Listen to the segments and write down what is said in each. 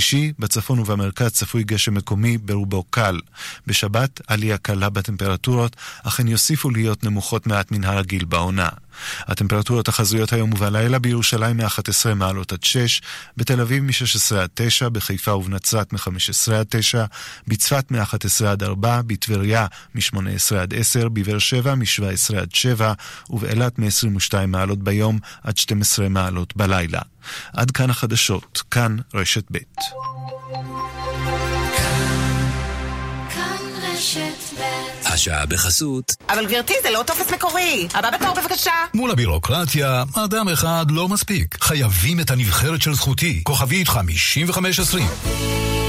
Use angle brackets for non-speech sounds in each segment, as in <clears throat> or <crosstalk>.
שישי, בצפון ובמרכז צפוי גשם מקומי ברובו קל. בשבת, עלייה קלה בטמפרטורות, אך הן יוסיפו להיות נמוכות מעט מן הרגיל בעונה. הטמפרטורות החזויות היום ובלילה בירושלים מ-11 מעלות עד 6, בתל אביב מ-16 עד 9, בחיפה ובנצרת מ-15 עד 9, בצפת מ-11 עד 4, בטבריה מ-18 עד 10, בבאר שבע מ-17 עד 7, ובאילת מ-22 מעלות ביום עד 12 מעלות בלילה. עד כאן החדשות, כאן רשת ב'. השעה בחסות. אבל גברתי, זה לא טופס מקורי. הבא בתור בבקשה. מול הבירוקרטיה, אדם אחד לא מספיק. חייבים את הנבחרת של זכותי. כוכבית 5520.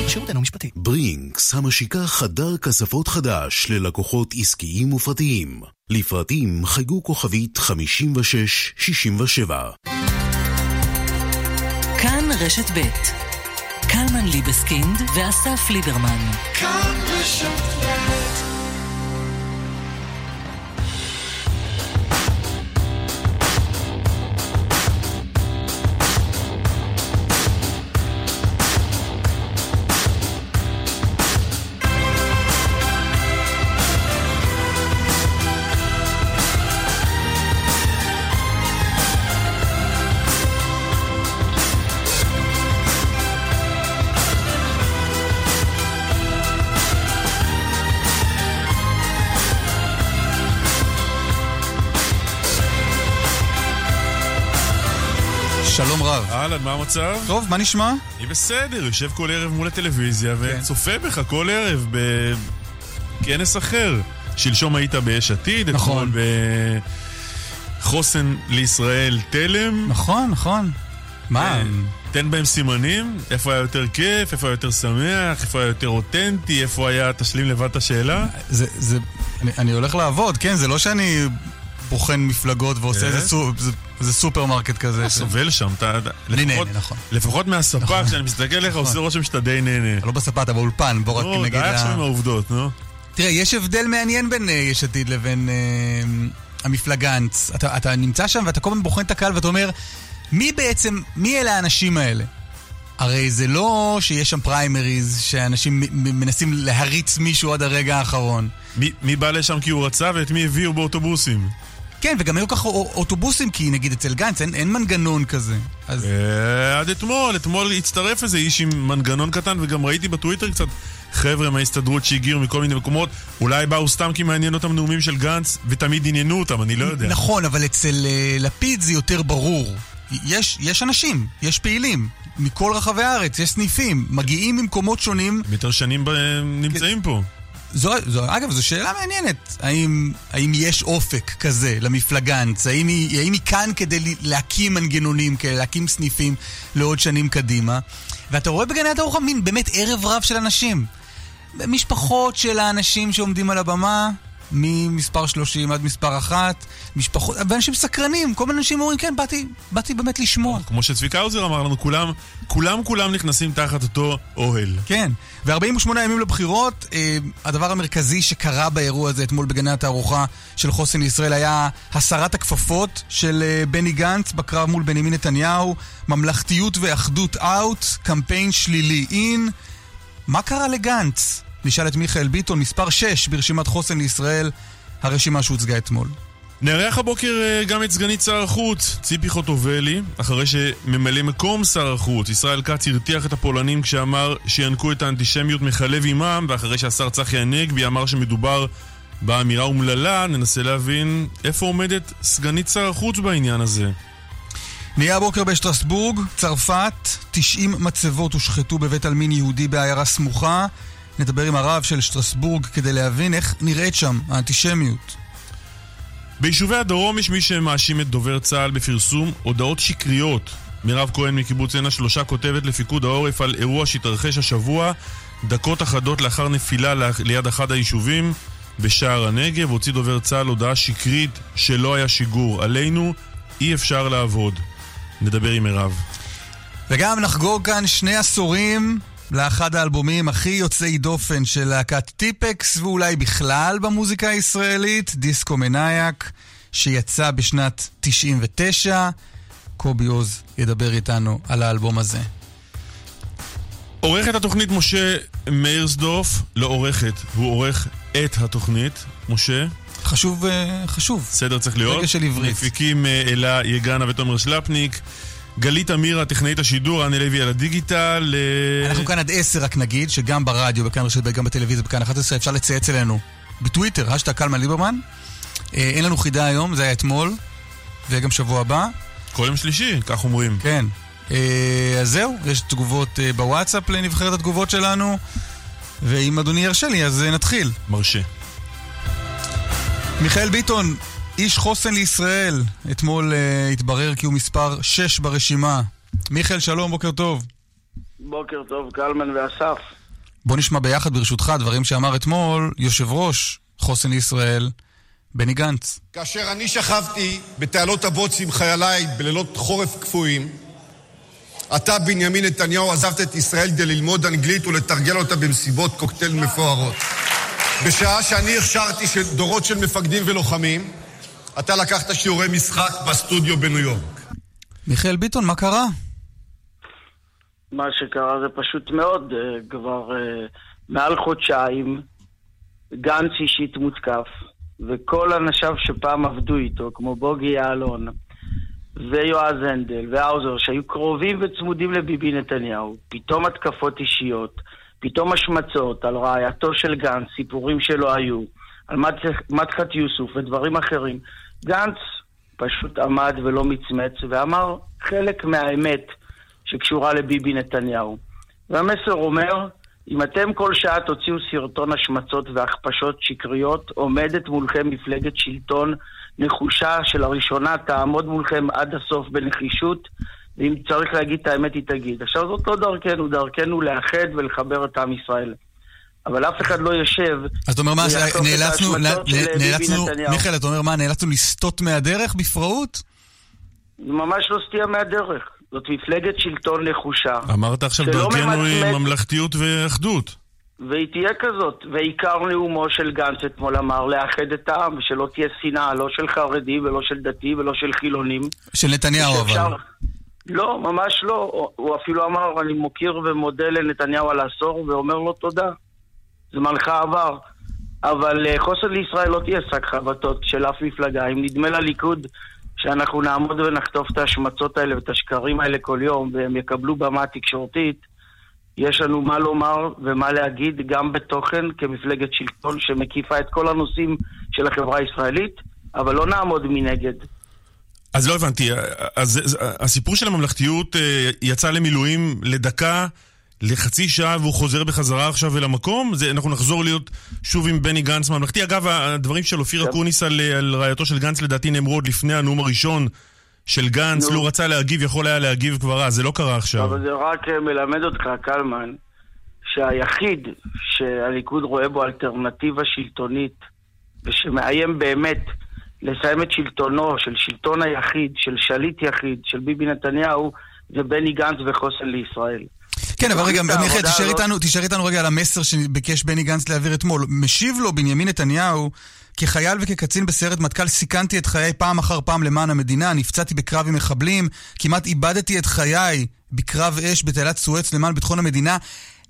שירות אינו משפטי. ברינקס, המשיקה חדר כספות חדש ללקוחות עסקיים ופרטיים. לפרטים חייגו כוכבית 5667. רשת ב' קלמן ליבסקינד ואסף ליברמן. כאן רשת המצב? טוב, מה נשמע? אני בסדר, יושב כל ערב מול הטלוויזיה כן. וצופה בך כל ערב בכנס אחר. שלשום היית ביש עתיד, נכון. אתמול בחוסן לישראל תלם. נכון, נכון. מה? אה, תן בהם סימנים, איפה היה יותר כיף, איפה היה יותר שמח, איפה היה יותר אותנטי, איפה היה, תשלים לבד את השאלה. זה, זה, אני, אני הולך לעבוד, כן, זה לא שאני בוחן מפלגות ועושה איזה כן. זה, סופרמרקט כזה. אתה סובל שם, אתה... אני נהנה, נכון. לפחות מהספה, נכון. כשאני מסתכל עליך, עושה רושם שאתה די נהנה. לא בספה, אתה באולפן, בוא רק נו, נגיד... די עכשיו עם העובדות, נו. תראה, יש הבדל מעניין בין אה, יש עתיד לבין אה, המפלגנץ. אתה, נמצא שם ואתה כל הזמן בוחן את הקהל ואתה אומר, מי בעצם, מי אלה האנשים האלה? הרי זה לא שיש שם פריימריז, שאנשים מנסים להריץ מישהו עד הרגע האחרון. מי- מי בא לשם כי הוא רצה ואת מי הביאו באוטובוסים? כן, וגם היו ככה או- אוטובוסים, כי נגיד אצל גנץ אין, אין מנגנון כזה. אז אה, עד אתמול, אתמול הצטרף איזה איש עם מנגנון קטן וגם ראיתי בטוויטר קצת חבר'ה מההסתדרות שהגיעו מכל מיני מקומות אולי באו סתם כי מעניין אותם נאומים של גנץ ותמיד עניינו אותם, אני לא יודע. נכון, אבל אצל אה, לפיד זה יותר ברור. יש, יש אנשים, יש פעילים, מכל רחבי הארץ, יש סניפים, מגיעים ממקומות שונים. הם יותר שנים ב- נמצאים פה. זו, זו, אגב, זו שאלה מעניינת. האם, האם יש אופק כזה למפלגנץ? האם היא, האם היא כאן כדי להקים מנגנונים כאלה, להקים סניפים לעוד שנים קדימה? ואתה רואה בגני התערוכה מין באמת ערב רב של אנשים. משפחות של האנשים שעומדים על הבמה, ממספר 30 עד מספר 1, משפחות, ואנשים סקרנים, כל מיני אנשים אומרים, כן, באתי, באתי באמת לשמוע. כמו שצביקה האוזר אמר לנו, כולם, כולם כולם נכנסים תחת אותו אוהל. כן, ו-48 ימים לבחירות, אה, הדבר המרכזי שקרה באירוע הזה אתמול בגני התערוכה של חוסן לישראל היה הסרת הכפפות של אה, בני גנץ בקרב מול בנימין נתניהו, ממלכתיות ואחדות אאוט, קמפיין שלילי אין. מה קרה לגנץ? נשאל את מיכאל ביטון, מספר 6 ברשימת חוסן לישראל, הרשימה שהוצגה אתמול. נארח הבוקר אה, גם את סגנית שר החוץ, ציפי חוטובלי, אחרי שממלא מקום שר החוץ, ישראל כץ הרתיח את הפולנים כשאמר שינקו את האנטישמיות מחלב עימם, ואחרי שהשר צחי הנגבי אמר שמדובר באמירה אומללה, ננסה להבין איפה עומדת סגנית שר החוץ בעניין הזה. נהיה הבוקר בשטרסבורג, צרפת, 90 מצבות הושחתו בבית עלמין יהודי בעיירה סמוכה. נדבר עם הרב של שטרסבורג כדי להבין איך נראית שם האנטישמיות. ביישובי הדרום יש מי שמאשים את דובר צה"ל בפרסום הודעות שקריות. מירב כהן מקיבוץ עין השלושה כותבת לפיקוד העורף על אירוע שהתרחש השבוע, דקות אחדות לאחר נפילה ליד אחד היישובים בשער הנגב, הוציא דובר צה"ל הודעה שקרית שלא היה שיגור. עלינו אי אפשר לעבוד. נדבר עם מירב. וגם נחגוג כאן שני עשורים לאחד האלבומים הכי יוצאי דופן של להקת טיפקס, ואולי בכלל במוזיקה הישראלית, דיסקו מנאייק, שיצא בשנת 99. קובי עוז ידבר איתנו על האלבום הזה. עורך את התוכנית משה מאירסדורף, לא עורכת, הוא עורך את התוכנית. משה? חשוב, אה, חשוב. סדר צריך להיות. רגע של עברית. מפיקים אה, אלה יגנה ותומר שלפניק. גלית אמירה, טכנאית השידור, רני לוי על הדיגיטל. אה, אנחנו כאן עד עשר, רק נגיד, שגם ברדיו, בכאן רשת ב', גם בטלוויזיה, בכאן 11, אפשר לצייץ אלינו בטוויטר, השטג קלמן ליברמן. אין לנו חידה היום, זה היה אתמול, וגם שבוע הבא. כל יום שלישי, כך אומרים. כן. אז זהו, יש תגובות בוואטסאפ לנבחרת התגובות שלנו, ואם אדוני ירשה לי, אז נתחיל. מרשה. מיכאל ביטון, איש חוסן לישראל, אתמול uh, התברר כי הוא מספר 6 ברשימה. מיכאל, שלום, בוקר טוב. בוקר טוב, קלמן ואסף. בוא נשמע ביחד, ברשותך, דברים שאמר אתמול יושב ראש חוסן לישראל, בני גנץ. כאשר אני שכבתי בתעלות הבוץ עם חייליי בלילות חורף קפואים, אתה, בנימין נתניהו, עזבת את ישראל כדי ללמוד אנגלית ולתרגל אותה במסיבות קוקטייל מפוארות. בשעה שאני הכשרתי דורות של מפקדים ולוחמים, אתה לקחת שיעורי משחק בסטודיו בניו יורק. מיכאל ביטון, מה קרה? מה שקרה זה פשוט מאוד, אה, כבר uh, מעל חודשיים גנץ אישית מותקף, וכל אנשיו שפעם עבדו איתו, כמו בוגי יעלון, ויועז הנדל, והאוזר, שהיו קרובים וצמודים לביבי נתניהו, פתאום התקפות אישיות, פתאום השמצות על רעייתו של גנץ, סיפורים שלא היו, על מדחת יוסוף ודברים אחרים. גנץ פשוט עמד ולא מצמץ ואמר חלק מהאמת שקשורה לביבי נתניהו. והמסר אומר, אם אתם כל שעה תוציאו סרטון השמצות והכפשות שקריות, עומדת מולכם מפלגת שלטון נחושה שלראשונה תעמוד מולכם עד הסוף בנחישות ואם צריך להגיד את האמת, היא תגיד. עכשיו, זאת לא דרכנו, דרכנו לאחד ולחבר את עם ישראל. אבל אף אחד לא יושב... אז אתה אומר מה, נאלצנו, נאלצנו, מיכאל, אתה אומר מה, נאלצנו לסטות מהדרך בפראות? זה ממש לא סטייה מהדרך. זאת מפלגת שלטון נחושה. אמרת עכשיו דרכנו היא ממלכתיות ואחדות. והיא תהיה כזאת. ועיקר נאומו של גנץ אתמול אמר לאחד את העם, ושלא תהיה שנאה, לא של חרדים ולא של דתיים ולא של חילונים. של נתניהו אבל. לא, ממש לא. הוא אפילו אמר, אני מוקיר ומודה לנתניהו על העשור, ואומר לו תודה. זמנך עבר. אבל uh, חוסן לישראל לא תהיה שק חבטות של אף מפלגה. אם נדמה לליכוד שאנחנו נעמוד ונחטוף את ההשמצות האלה ואת השקרים האלה כל יום, והם יקבלו במה תקשורתית, יש לנו מה לומר ומה להגיד גם בתוכן כמפלגת שלטון שמקיפה את כל הנושאים של החברה הישראלית, אבל לא נעמוד מנגד. אז לא הבנתי, אז הסיפור של הממלכתיות אה, יצא למילואים לדקה, לחצי שעה, והוא חוזר בחזרה עכשיו אל המקום? זה, אנחנו נחזור להיות שוב עם בני גנץ ממלכתי. אגב, הדברים של אופיר כן. אקוניס על, על רעייתו של גנץ לדעתי נאמרו עוד לפני הנאום הראשון של גנץ. לו רצה להגיב, יכול היה להגיב כבר אז, זה לא קרה עכשיו. אבל זה רק אה, מלמד אותך, קלמן, שהיחיד שהליכוד רואה בו אלטרנטיבה שלטונית, ושמאיים באמת לסיים את שלטונו, של שלטון היחיד, של שליט יחיד, של ביבי נתניהו, זה בני גנץ וחוסן לישראל. כן, אבל רגע, מיכאל, תישאר לא... איתנו, תישאר איתנו רגע על המסר שביקש בני גנץ להעביר אתמול. משיב לו בנימין נתניהו, כחייל וכקצין בסיירת מטכ"ל סיכנתי את חיי פעם אחר פעם למען המדינה, נפצעתי בקרב עם מחבלים, כמעט איבדתי את חיי בקרב אש בתעלת סואץ למען ביטחון המדינה.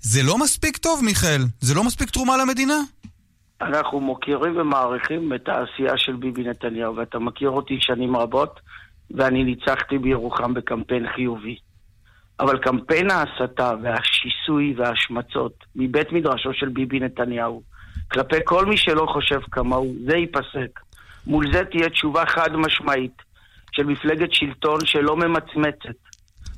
זה לא מספיק טוב, מיכאל? זה לא מספיק תרומה למדינה? אנחנו מוקירים ומעריכים את העשייה של ביבי נתניהו, ואתה מכיר אותי שנים רבות, ואני ניצחתי בירוחם בקמפיין חיובי. אבל קמפיין ההסתה והשיסוי וההשמצות מבית מדרשו של ביבי נתניהו, כלפי כל מי שלא חושב כמוהו, זה ייפסק. מול זה תהיה תשובה חד משמעית של מפלגת שלטון שלא ממצמצת,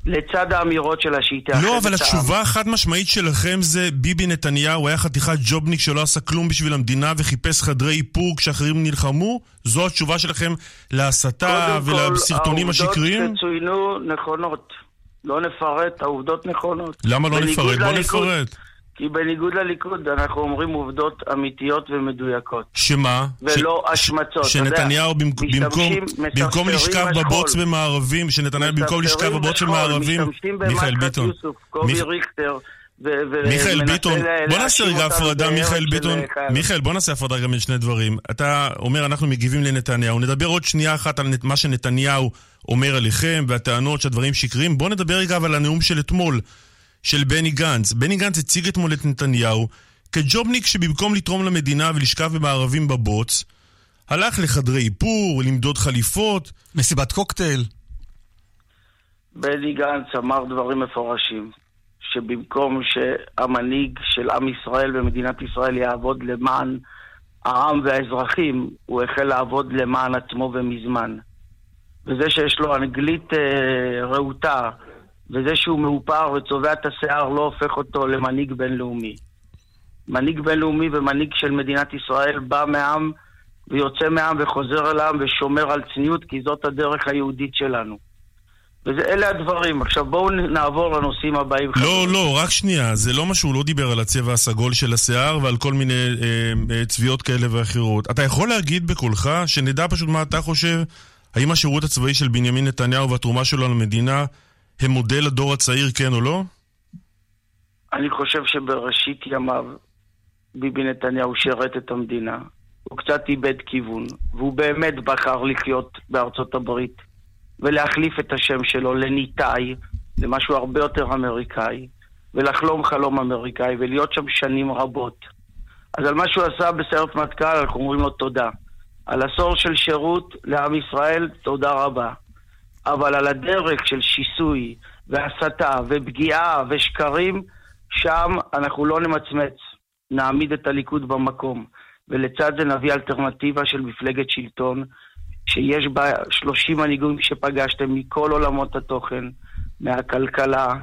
לצד האמירות שלה שהיא תאחד לא, אבל התשובה החד משמעית שלכם זה ביבי נתניהו היה חתיכת ג'ובניק שלא עשה כלום בשביל המדינה וחיפש חדרי איפור כשאחרים נלחמו? זו התשובה שלכם להסתה ולסרטונים השקריים? העובדות שצוינו נכונות. לא נפרט, העובדות נכונות. למה לא נפרט? בוא נפרט. כי בניגוד לליכוד אנחנו אומרים עובדות אמיתיות ומדויקות. שמה? ולא השמצות. שנתניהו במקום, במקום לשכב בבוץ במערבים, שנתניהו במקום לשכב בבוץ במערבים, מיכאל ביטון. מיכאל ביטון, בוא נעשה רגע הפרדה, מיכאל ביטון, מיכאל בוא נעשה הפרדה גם בין שני דברים. אתה אומר אנחנו מגיבים לנתניהו, נדבר עוד שנייה אחת על מה שנתניהו אומר עליכם והטענות שהדברים שקריים, בוא נדבר רגע על הנאום של אתמול. של בני גנץ. בני גנץ הציג אתמול את נתניהו כג'ובניק שבמקום לתרום למדינה ולשכב במערבים בבוץ, הלך לחדרי איפור, למדוד חליפות. מסיבת קוקטייל. בני גנץ אמר דברים מפורשים, שבמקום שהמנהיג של עם ישראל ומדינת ישראל יעבוד למען העם והאזרחים, הוא החל לעבוד למען עצמו ומזמן. וזה שיש לו אנגלית אה, רהוטה, וזה שהוא מאופר וצובע את השיער לא הופך אותו למנהיג בינלאומי. מנהיג בינלאומי ומנהיג של מדינת ישראל בא מהעם ויוצא מהעם וחוזר אל העם ושומר על צניעות, כי זאת הדרך היהודית שלנו. ואלה הדברים. עכשיו בואו נעבור לנושאים הבאים. לא, חברים. לא, רק שנייה. זה לא משהו, הוא לא דיבר על הצבע הסגול של השיער ועל כל מיני אה, אה, צביעות כאלה ואחרות. אתה יכול להגיד בקולך, שנדע פשוט מה אתה חושב, האם השירות הצבאי של בנימין נתניהו והתרומה שלו למדינה הם מודל לדור הצעיר, כן או לא? אני חושב שבראשית ימיו ביבי נתניהו שירת את המדינה. הוא קצת איבד כיוון, והוא באמת בחר לחיות בארצות הברית ולהחליף את השם שלו לניתאי, למשהו הרבה יותר אמריקאי, ולחלום חלום אמריקאי ולהיות שם שנים רבות. אז על מה שהוא עשה בסיירת מטכ"ל אנחנו אומרים לו תודה. על עשור של שירות לעם ישראל, תודה רבה. אבל על הדרך של שיסוי והסתה ופגיעה ושקרים, שם אנחנו לא נמצמץ. נעמיד את הליכוד במקום, ולצד זה נביא אלטרנטיבה של מפלגת שלטון, שיש בה 30 מנהיגים שפגשתם מכל עולמות התוכן, מהכלכלה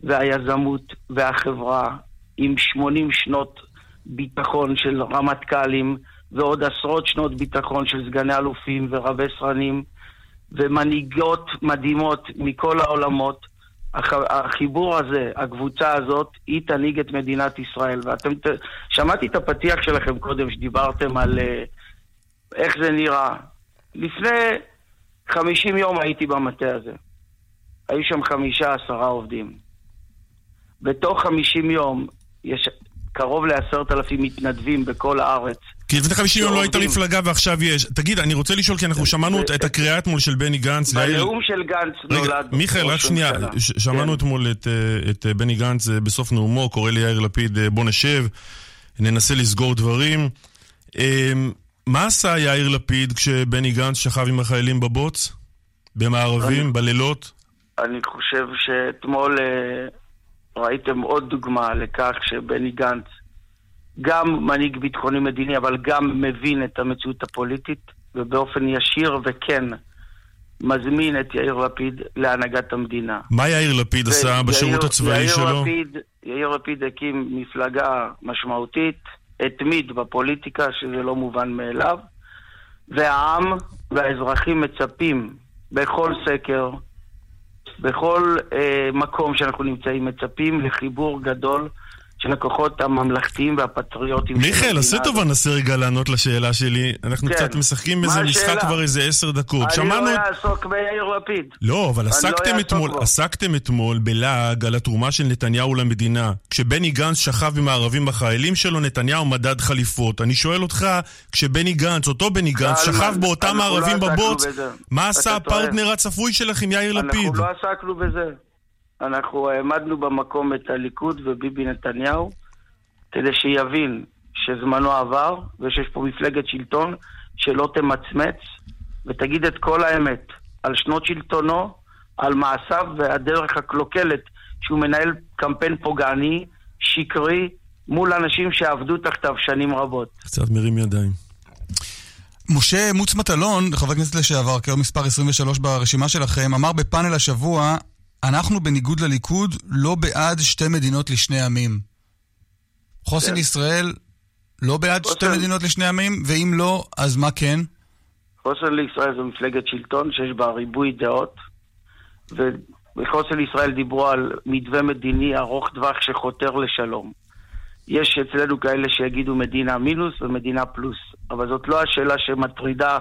והיזמות והחברה, עם 80 שנות ביטחון של רמטכ"לים ועוד עשרות שנות ביטחון של סגני אלופים ורבי סרנים ומנהיגות מדהימות מכל העולמות. החיבור הזה, הקבוצה הזאת, היא תנהיג את מדינת ישראל. ואתם, ת... שמעתי את הפתיח שלכם קודם, שדיברתם על uh, איך זה נראה. לפני 50 יום הייתי במטה הזה. היו שם חמישה, עשרה עובדים. בתוך 50 יום יש קרוב לעשרת אלפים מתנדבים בכל הארץ. כי לפני 50 יום לא הייתה מפלגה ועכשיו יש. תגיד, אני רוצה לשאול, כי אנחנו שמענו את הקריאה אתמול של בני גנץ. בנאום של גנץ נולד... מיכאל, רק שנייה, שמענו כן. אתמול את בני גנץ אה, בסוף נאומו, קורא ליאיר לפיד, אה, בוא נשב, ננסה לסגור דברים. אמ, מה עשה יאיר לפיד כשבני גנץ שכב עם החיילים בבוץ? במערבים, בלילות? אני חושב שאתמול אה, ראיתם עוד דוגמה לכך שבני גנץ גם מנהיג ביטחוני מדיני, אבל גם מבין את המציאות הפוליטית, ובאופן ישיר וכן מזמין את יאיר לפיד להנהגת המדינה. מה יאיר לפיד עשה בשירות הצבאי יאיר שלו? לפיד, יאיר לפיד הקים מפלגה משמעותית, התמיד בפוליטיקה, שזה לא מובן מאליו, והעם והאזרחים מצפים בכל סקר, בכל אה, מקום שאנחנו נמצאים, מצפים לחיבור גדול של הכוחות הממלכתיים והפטריוטיים מיכאל, עשה טובה, נסה רגע לענות לשאלה שלי. אנחנו כן. קצת משחקים בזה משחק כבר איזה עשר דקות. אני שמענו... לא אעסוק ביאיר לפיד. לא, אבל עסקתם, לא אתמול, עסקתם אתמול בלעג על התרומה של נתניהו למדינה. כשבני גנץ שכב עם הערבים בחיילים שלו, נתניהו מדד חליפות. אני שואל אותך, כשבני גנץ, אותו בני גנץ, שכב באותם לא הערבים לא בבוץ, מה עשה הפרטנר הצפוי שלך עם יאיר לפיד? אנחנו לא עסקנו בזה. אנחנו העמדנו במקום את הליכוד וביבי נתניהו כדי שיבין שזמנו עבר ושיש פה מפלגת שלטון שלא תמצמץ ותגיד את כל האמת על שנות שלטונו, על מעשיו והדרך הקלוקלת שהוא מנהל קמפיין פוגעני, שקרי, מול אנשים שעבדו תחתיו שנים רבות. קצת מרים ידיים. משה מוץ מטלון, חבר כנסת לשעבר, כיום מספר 23 ברשימה שלכם, אמר בפאנל השבוע אנחנו בניגוד לליכוד לא בעד שתי מדינות לשני עמים. חוסן כן. ישראל לא בעד חוסן... שתי מדינות לשני עמים, ואם לא, אז מה כן? חוסן לישראל זו מפלגת שלטון שיש בה ריבוי דעות, ובחוסן לישראל דיברו על מתווה מדיני ארוך טווח שחותר לשלום. יש אצלנו כאלה שיגידו מדינה מינוס ומדינה פלוס, אבל זאת לא השאלה שמטרידה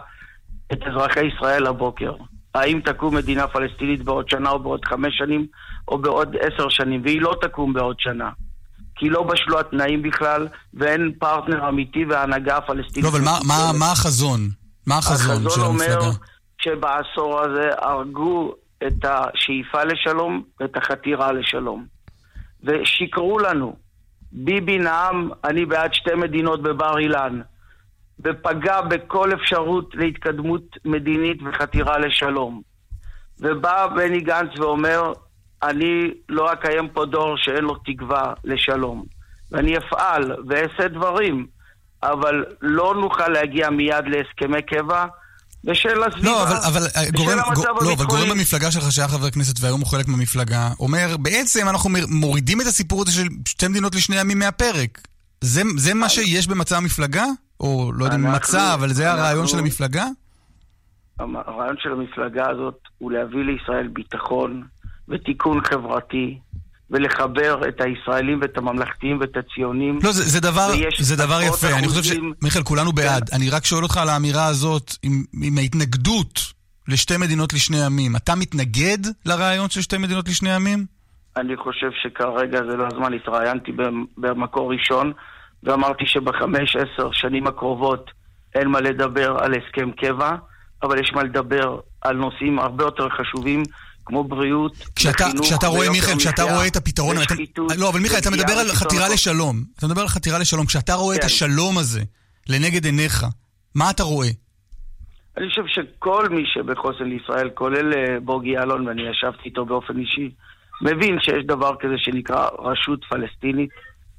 את אזרחי ישראל הבוקר. האם תקום מדינה פלסטינית בעוד שנה או בעוד חמש שנים או בעוד עשר שנים, והיא לא תקום בעוד שנה. כי לא בשלו התנאים בכלל, ואין פרטנר אמיתי והנהגה הפלסטינית. לא, אבל מה, מה, מה החזון? מה החזון, של המפלגה? החזון אומר שבעשור הזה הרגו את השאיפה לשלום ואת החתירה לשלום. ושיקרו לנו. ביבי נאם, אני בעד שתי מדינות בבר אילן, ופגע בכל אפשרות להתקדמות מדינית וחתירה לשלום. ובא בני גנץ ואומר, אני לא אקיים פה דור שאין לו תקווה לשלום. ואני אפעל ואעשה דברים, אבל לא נוכל להגיע מיד להסכמי קבע בשל הסביבה, לא, אבל, אבל בשל גורם, המצב גור, לא, אבל גורם הביטחוני. במפלגה שלך שהיה חבר כנסת והיום הוא חלק מהמפלגה, אומר, בעצם אנחנו מורידים את הסיפור הזה של שתי מדינות לשני עמים מהפרק. זה, זה מה שיש במצע המפלגה? או לא יודע אם מצע, אבל זה הרעיון אנחנו- של המפלגה? הרעיון של המפלגה הזאת הוא להביא לישראל ביטחון ותיקון חברתי, ולחבר את הישראלים ואת הממלכתיים ואת הציונים. לא, זה, זה דבר, זה דבר יפה. אני חושב ש... אחוזים- מיכאל, כולנו בעד. אני רק שואל אותך על האמירה הזאת, עם, עם ההתנגדות לשתי מדינות לשני עמים. אתה מתנגד לרעיון של שתי מדינות לשני עמים? אני חושב שכרגע זה לא הזמן, התראיינתי במ- במקור ראשון, ואמרתי שבחמש, עשר שנים הקרובות אין מה לדבר על הסכם קבע, אבל יש מה לדבר על נושאים הרבה יותר חשובים, כמו בריאות, כשאתה, וחינוך, כשאתה רואה, מיכאל, כשאתה רואה את הפתרון... אתה, ושחיתות, לא, אבל מיכאל, אתה מדבר על חתירה. לשלום. אתה מדבר על חתירה לשלום. כשאתה רואה את כן. השלום הזה לנגד עיניך, מה אתה רואה? אני חושב שכל מי שבחוסן לישראל, כולל אה, בוגי יעלון, ואני ישבתי איתו באופן אישי, מבין שיש דבר כזה שנקרא רשות פלסטינית.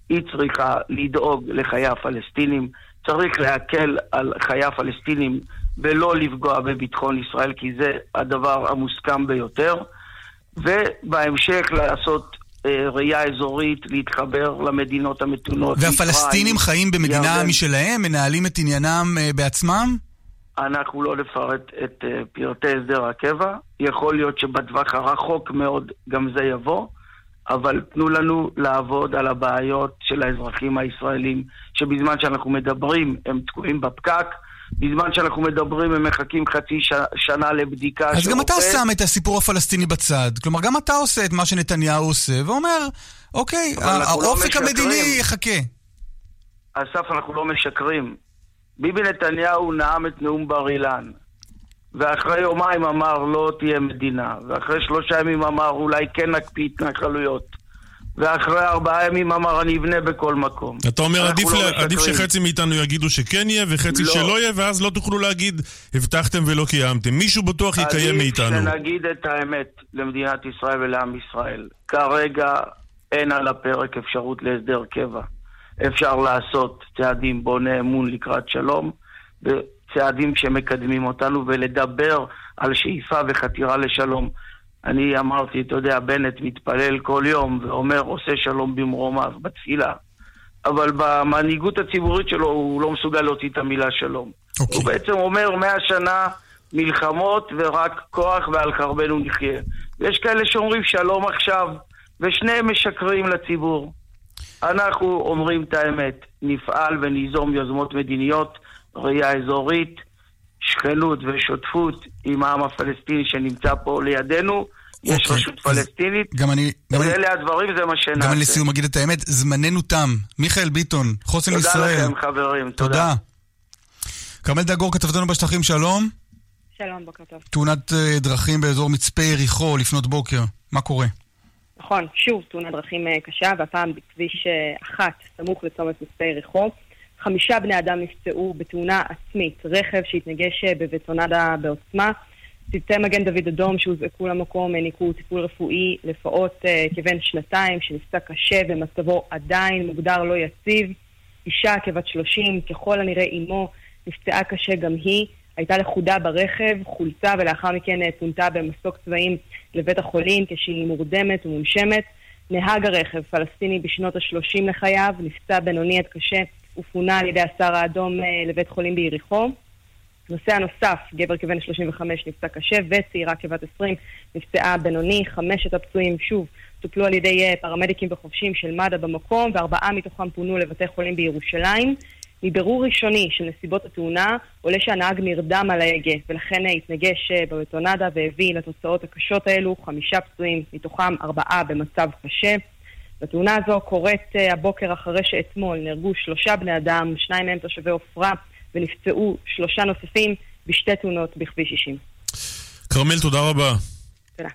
היא צריכה לדאוג לחיי הפלסטינים, צריך להקל על חיי הפלסטינים ולא לפגוע בביטחון ישראל, כי זה הדבר המוסכם ביותר. ובהמשך לעשות אה, ראייה אזורית, להתחבר למדינות המתונות. והפלסטינים מצרים, חיים במדינה ירדן. משלהם? מנהלים את עניינם אה, בעצמם? אנחנו לא נפרט את uh, פרטי הסדר הקבע. יכול להיות שבטווח הרחוק מאוד גם זה יבוא, אבל תנו לנו לעבוד על הבעיות של האזרחים הישראלים, שבזמן שאנחנו מדברים הם תקועים בפקק, בזמן שאנחנו מדברים הם מחכים חצי ש... שנה לבדיקה אז גם אתה. שם את הסיפור הפלסטיני בצד. כלומר, גם אתה עושה את מה שנתניהו עושה, ואומר, אוקיי, לא האופק משקרים. המדיני יחכה. אסף, אנחנו לא משקרים. ביבי נתניהו נאם את נאום בר אילן, ואחרי יומיים אמר לא תהיה מדינה, ואחרי שלושה ימים אמר אולי כן נקפיא התנחלויות, ואחרי ארבעה ימים אמר אני אבנה בכל מקום. אתה אומר, עדיף, לא לה- עדיף. שחצי מאיתנו יגידו שכן יהיה וחצי לא. שלא יהיה, ואז לא תוכלו להגיד, הבטחתם ולא קיימתם. מישהו בטוח יקיים מאיתנו. עדיף שנגיד את האמת למדינת ישראל ולעם ישראל. כרגע אין על הפרק אפשרות להסדר קבע. אפשר לעשות צעדים בוני אמון לקראת שלום, וצעדים שמקדמים אותנו, ולדבר על שאיפה וחתירה לשלום. אני אמרתי, אתה יודע, בנט מתפלל כל יום ואומר, עושה שלום במרומיו, בתפילה. אבל במנהיגות הציבורית שלו הוא לא מסוגל להוציא את המילה שלום. אוקיי. הוא בעצם אומר, מאה שנה מלחמות ורק כוח ועל חרבנו נחיה. ויש כאלה שאומרים שלום עכשיו, ושניהם משקרים לציבור. אנחנו אומרים את האמת, נפעל וניזום יוזמות מדיניות, ראייה אזורית, שכנות ושותפות עם העם הפלסטיני שנמצא פה לידינו. יש אוקיי, רשות פלסטינית, גם אני... גם אני... ואלה הדברים, זה מה שנעשה. גם אני לסיום אגיד את האמת, זמננו תם. מיכאל ביטון, חוסן תודה ישראל. לכם, חברים. תודה. תודה. כרמל דגור, כתבתנו בשטחים, שלום. שלום, בוקר טוב. תאונת אה, דרכים באזור מצפה יריחו לפנות בוקר. מה קורה? נכון, שוב תאונת דרכים אה, קשה, והפעם בכביש אה, אחת, סמוך לצומת מצפה יריחו. חמישה בני אדם נפצעו בתאונה עצמית, רכב שהתנגש אה, בבטונדה בעוצמה. צוותי מגן דוד אדום שהוזעקו למקום העניקו טיפול רפואי לפעוט אה, כבן שנתיים שנפצע קשה ומצבו עדיין מוגדר לא יציב. אישה כבת 30, ככל הנראה אימו, נפצעה קשה גם היא. הייתה לכודה ברכב, חולצה ולאחר מכן אה, פונתה במסוק צבעים לבית החולים כשהיא מורדמת ומונשמת. נהג הרכב, פלסטיני בשנות ה-30 לחייו, נפצע בינוני עד קשה ופונה על ידי הסהר האדום אה, לבית חולים ביריחו. נוסע נוסף, גבר כבן 35 נפצע קשה וצעירה כבת 20 נפצעה בינוני. חמשת הפצועים שוב טופלו על ידי אה, פרמדיקים וחובשים של מד"א במקום וארבעה מתוכם פונו לבתי חולים בירושלים. מבירור ראשוני של נסיבות התאונה עולה שהנהג נרדם על ההגה ולכן אה, התנגש בבטונדה והביא לתוצאות הקשות האלו, חמישה פצועים, מתוכם ארבעה במצב קשה. התאונה הזו קורית אה, הבוקר אחרי שאתמול נהרגו שלושה בני אדם, שניים מהם תושבי עופרה, ונפצעו שלושה נוספים בשתי תאונות בכביש 60. כרמל, תודה רבה. תודה.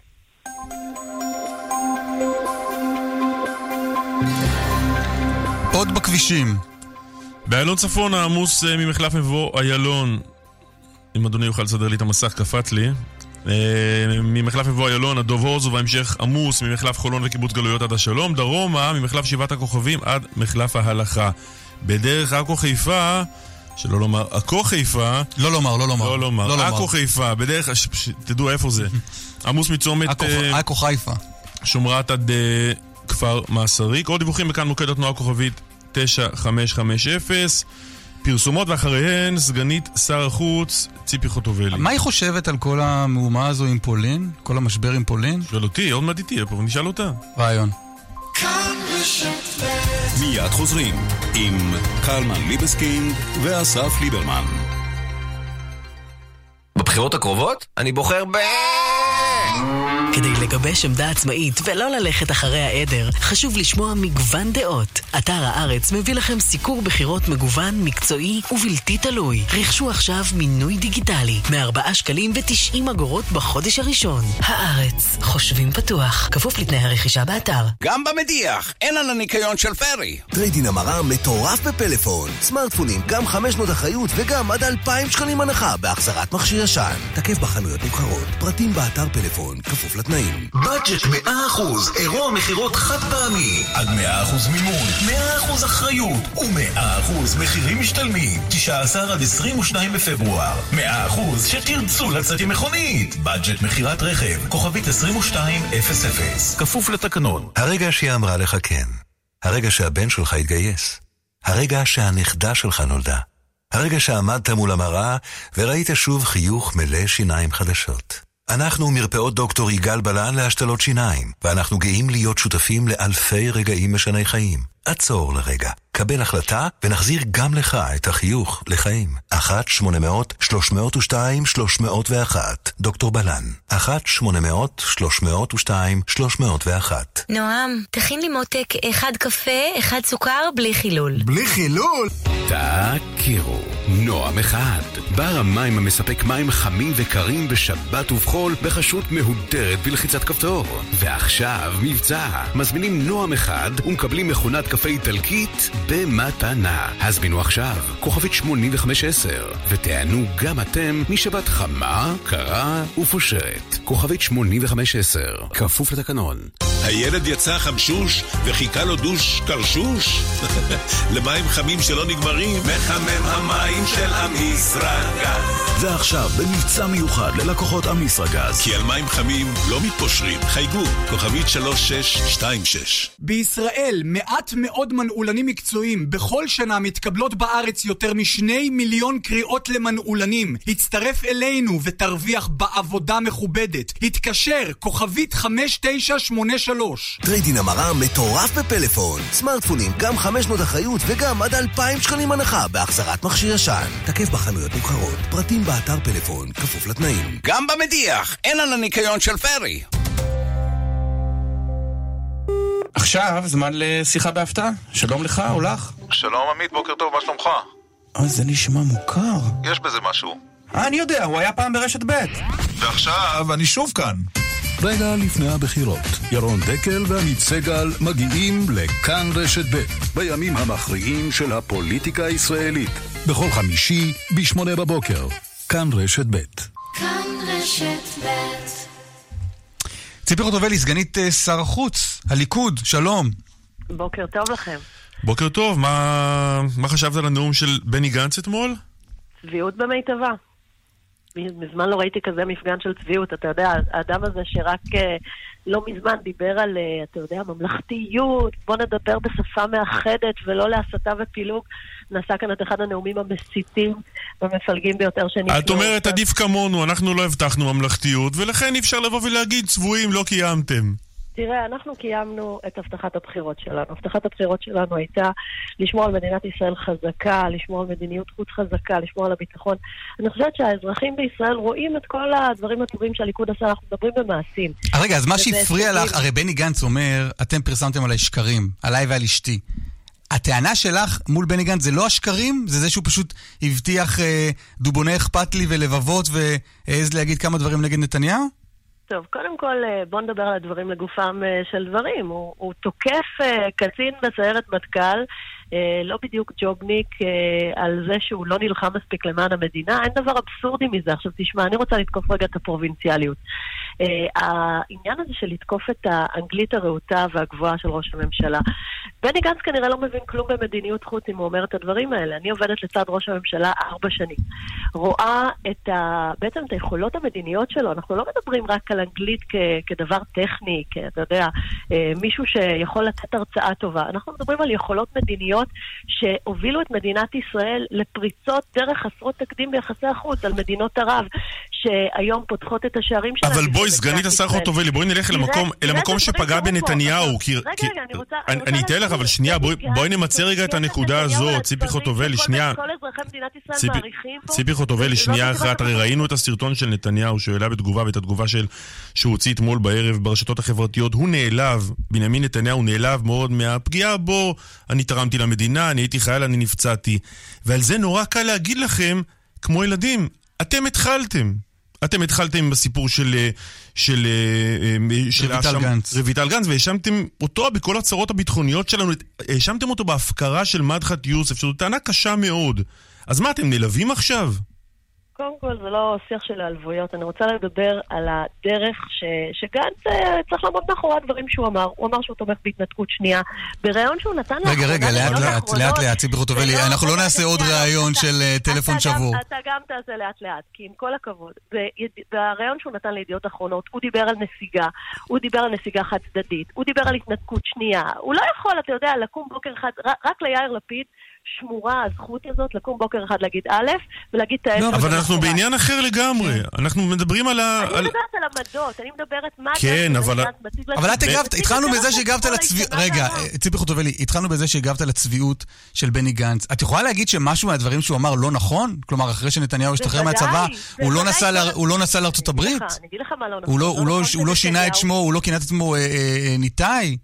עוד בכבישים. באיילון צפון העמוס אה, ממחלף מבוא איילון. אם אדוני יוכל לסדר לי את המסך, קפץ לי. אה, ממחלף מבוא איילון עד דוב הורזו והמשך עמוס ממחלף חולון וקיבוץ גלויות עד השלום. דרומה ממחלף שבעת הכוכבים עד מחלף ההלכה. בדרך עכו חיפה, שלא לומר עכו חיפה. לא לומר, לא לומר. לא לומר. עכו חיפה, בדרך, תדעו איפה זה. <laughs> עמוס מצומת... עכו חיפה. שומרת עד כפר מאסריק. עוד דיווחים מכאן מוקד התנועה כוכבית 9550. פרסומות ואחריהן סגנית שר החוץ ציפי חוטובלי. מה היא חושבת על כל המהומה הזו עם פולין? כל המשבר עם פולין? שואל אותי, עוד מעט איתי פה, ונשאל אותה. רעיון. מיד חוזרים עם קלמן ליבסקינג ואסף ליברמן. בבחירות הקרובות אני בוחר ב... כדי לגבש עמדה עצמאית ולא ללכת אחרי העדר, חשוב לשמוע מגוון דעות. אתר הארץ מביא לכם סיקור בחירות מגוון, מקצועי ובלתי תלוי. רכשו עכשיו מינוי דיגיטלי, מ-4 שקלים ו-90 אגורות בחודש הראשון. הארץ, חושבים פתוח, כפוף לתנאי הרכישה באתר. גם במדיח, אין על הניקיון של פרי. טרייד אין המרה מטורף בפלאפון. סמארטפונים, גם 5 שנות אחריות וגם עד 2,000 שקלים הנחה בהחזרת מכשיר ישן. תקף בחנויות נבחרות, פרטים באתר פלאפון, כפוף לתנאים. בדג'ט 100% אירוע מכירות חד פעמי. עד 100% מימון, 100% אחריות ו-100% מחירים משתלמים. 19 עד 22 בפברואר. 100% שתרצו לצאת עם מכונית בדג'ט מכירת רכב כוכבית 2200 כפוף לתקנון. הרגע שהיא אמרה לך כן. הרגע שהבן שלך התגייס. הרגע שהנכדה שלך נולדה. הרגע שעמדת מול המראה וראית שוב חיוך מלא שיניים חדשות אנחנו מרפאות דוקטור יגאל בלן להשתלות שיניים, ואנחנו גאים להיות שותפים לאלפי רגעים משני חיים. עצור לרגע, קבל החלטה ונחזיר גם לך את החיוך לחיים. 1-800-302-301 דוקטור בלן 1-800-302-301 נועם, תכין לי מותק אחד קפה, אחד סוכר, בלי חילול. בלי חילול? תכירו, נועם אחד. בר המים המספק מים חמים וקרים בשבת ובחול בחשות מהודרת בלחיצת כפתור. ועכשיו מבצע. מזמינים נועם אחד ומקבלים מכונת קפה איטלקית במתנה. הזמינו עכשיו, כוכבית 8510, ותענו גם אתם משבת חמה, קרה ופושרת. כוכבית 8510, כפוף לתקנון. הילד יצא חמשוש וחיכה לו דוש קרשוש? <laughs> למים חמים שלא נגמרים, מחמם המים של אמיסרגז. ועכשיו במבצע מיוחד ללקוחות אמיסרגז. כי על מים חמים לא מתפושרים. חייגו, כוכבית 3626. בישראל מעט מאוד מנעולנים מקצועיים. בכל שנה מתקבלות בארץ יותר משני מיליון קריאות למנעולנים. הצטרף אלינו ותרוויח בעבודה מכובדת. התקשר, כוכבית 5983. טרייד אין המרה מטורף בפלאפון. סמארטפונים, גם 5 שנות אחריות וגם עד 2,000 שקלים הנחה בהחזרת מכשיר ישן. תקף בחנויות נבחרות, פרטים באתר פלאפון, כפוף לתנאים. גם במדיח, אין על הניקיון של פרי. עכשיו זמן לשיחה בהפתעה. שלום לך או לך. שלום עמית, בוקר טוב, מה שלומך? אה, זה נשמע מוכר. יש בזה משהו. אה, אני יודע, הוא היה פעם ברשת ב'. ועכשיו אני שוב כאן. רגע לפני הבחירות, ירון דקל ועמית סגל מגיעים לכאן רשת ב' בימים המכריעים של הפוליטיקה הישראלית. בכל חמישי, בשמונה בבוקר. כאן רשת ב'. כאן רשת ב' ציפי חוטובלי, סגנית שר החוץ, הליכוד, שלום. בוקר טוב לכם. בוקר טוב, מה, מה חשבת על הנאום של בני גנץ אתמול? צביעות במיטבה. מזמן לא ראיתי כזה מפגן של צביעות. אתה יודע, האדם הזה שרק uh, לא מזמן דיבר על, uh, אתה יודע, ממלכתיות, בוא נדבר בשפה מאחדת ולא להסתה ופילוג, נעשה כאן את אחד הנאומים המסיתים והמפלגים ביותר שנשמעו. את אומרת, עדיף כמונו, אנחנו לא הבטחנו ממלכתיות, ולכן אי אפשר לבוא ולהגיד, צבועים, לא קיימתם. תראה, אנחנו קיימנו את הבטחת הבחירות שלנו. הבטחת הבחירות שלנו הייתה לשמור על מדינת ישראל חזקה, לשמור על מדיניות חוץ חזקה, לשמור על הביטחון. אני חושבת שהאזרחים בישראל רואים את כל הדברים הטובים שהליכוד עשה, אנחנו מדברים במעשים. רגע, אז מה שהפריע לך, הרי בני גנץ אומר, אתם פרסמתם עליי שקרים, עליי ועל אשתי. הטענה שלך מול בני גנץ זה לא השקרים? זה זה שהוא פשוט הבטיח אה, דובוני אכפת לי ולבבות והעז להגיד כמה דברים נגד נתניהו? טוב, קודם כל בוא נדבר על הדברים לגופם של דברים. הוא, הוא תוקף קצין בסיירת מטכ"ל אה, לא בדיוק ג'ובניק אה, על זה שהוא לא נלחם מספיק למען המדינה, אין דבר אבסורדי מזה. עכשיו תשמע, אני רוצה לתקוף רגע את הפרובינציאליות. אה, העניין הזה של לתקוף את האנגלית הרהוטה והגבוהה של ראש הממשלה, בני גנץ כנראה לא מבין כלום במדיניות חוץ אם הוא אומר את הדברים האלה. אני עובדת לצד ראש הממשלה ארבע שנים. רואה את ה... בעצם את היכולות המדיניות שלו. אנחנו לא מדברים רק על אנגלית כ... כדבר טכני, אתה יודע, מישהו שיכול לתת הרצאה טובה. אנחנו מדברים על יכולות מדיניות שהובילו את מדינת ישראל לפריצות דרך חסרות תקדים ביחסי החוץ על מדינות ערב, שהיום פותחות את השערים שלהם. אבל בואי, סגנית השר חוטובלי, בואי נלך אל המקום שפגע בנתניהו. רגע, רגע, אני רוצה... אני אתן לך, אבל שנייה, בואי נמצה רגע את הנקודה הזאת, ציפי חוטובלי, שנייה. כל אזרחי מדינת ישראל מעריכים פה. ציפי חוטובלי, שנייה אחת, הרי ראינו את הסרטון של נתניהו, שהוא העלה בתגובה, ואת התגובה שהוא הוציא אתמול בערב ברשתות החברתיות. הוא נעלב, בנימין נתניהו נעלב מאוד מהפגיעה בו, אני תרמתי למדינה, אני הייתי חייל, אני נפצעתי. ועל זה נורא קל להגיד לכם, כמו ילדים, אתם התחלתם. אתם התחלתם בסיפור של... אה, של, אה, אה, של רויטל גנץ. רויטל גנץ, והאשמתם אותו בכל הצרות הביטחוניות שלנו, האשמתם אותו בהפקרה של מדחת יוסף, שזו טענה קשה מאוד. אז מה, אתם נלווים עכשיו? קודם כל זה לא שיח של העלבויות, אני רוצה לדבר על הדרך ש... שגנץ אה, צריך לעמוד מאחורי הדברים שהוא אמר. הוא אמר שהוא תומך בהתנתקות שנייה. בראיון שהוא נתן רגע, רגע, לאט לאט, לאט לאט, ציפי חוטובלי, אנחנו לא נעשה עוד ראיון של אה, טלפון שבור. אתה גם תעשה לאט לאט, כי עם כל הכבוד, בראיון שהוא נתן לידיעות אחרונות, הוא דיבר על נסיגה, הוא דיבר על נסיגה חד צדדית, הוא דיבר על התנתקות שנייה. הוא לא יכול, אתה יודע, לקום בוקר אחד, רק ליאיר לפיד. שמורה הזכות הזאת לקום בוקר אחד להגיד א' ולהגיד את ההפך. לא, אבל אנחנו בעניין אחר לגמרי. אנחנו מדברים על ה... אני מדברת על עמדות, אני מדברת מה... כן, אבל... אבל את הגבת, התחלנו בזה שהגבת לצביעות... רגע, ציפי חוטובלי, התחלנו בזה שהגבת לצביעות של בני גנץ. את יכולה להגיד שמשהו מהדברים שהוא אמר לא נכון? כלומר, אחרי שנתניהו השתחרר מהצבא, הוא לא נסע לארצות הברית? אני אגיד לך מה לא נכון. הוא לא שינה את שמו, הוא לא כינה את עצמו ניתאי?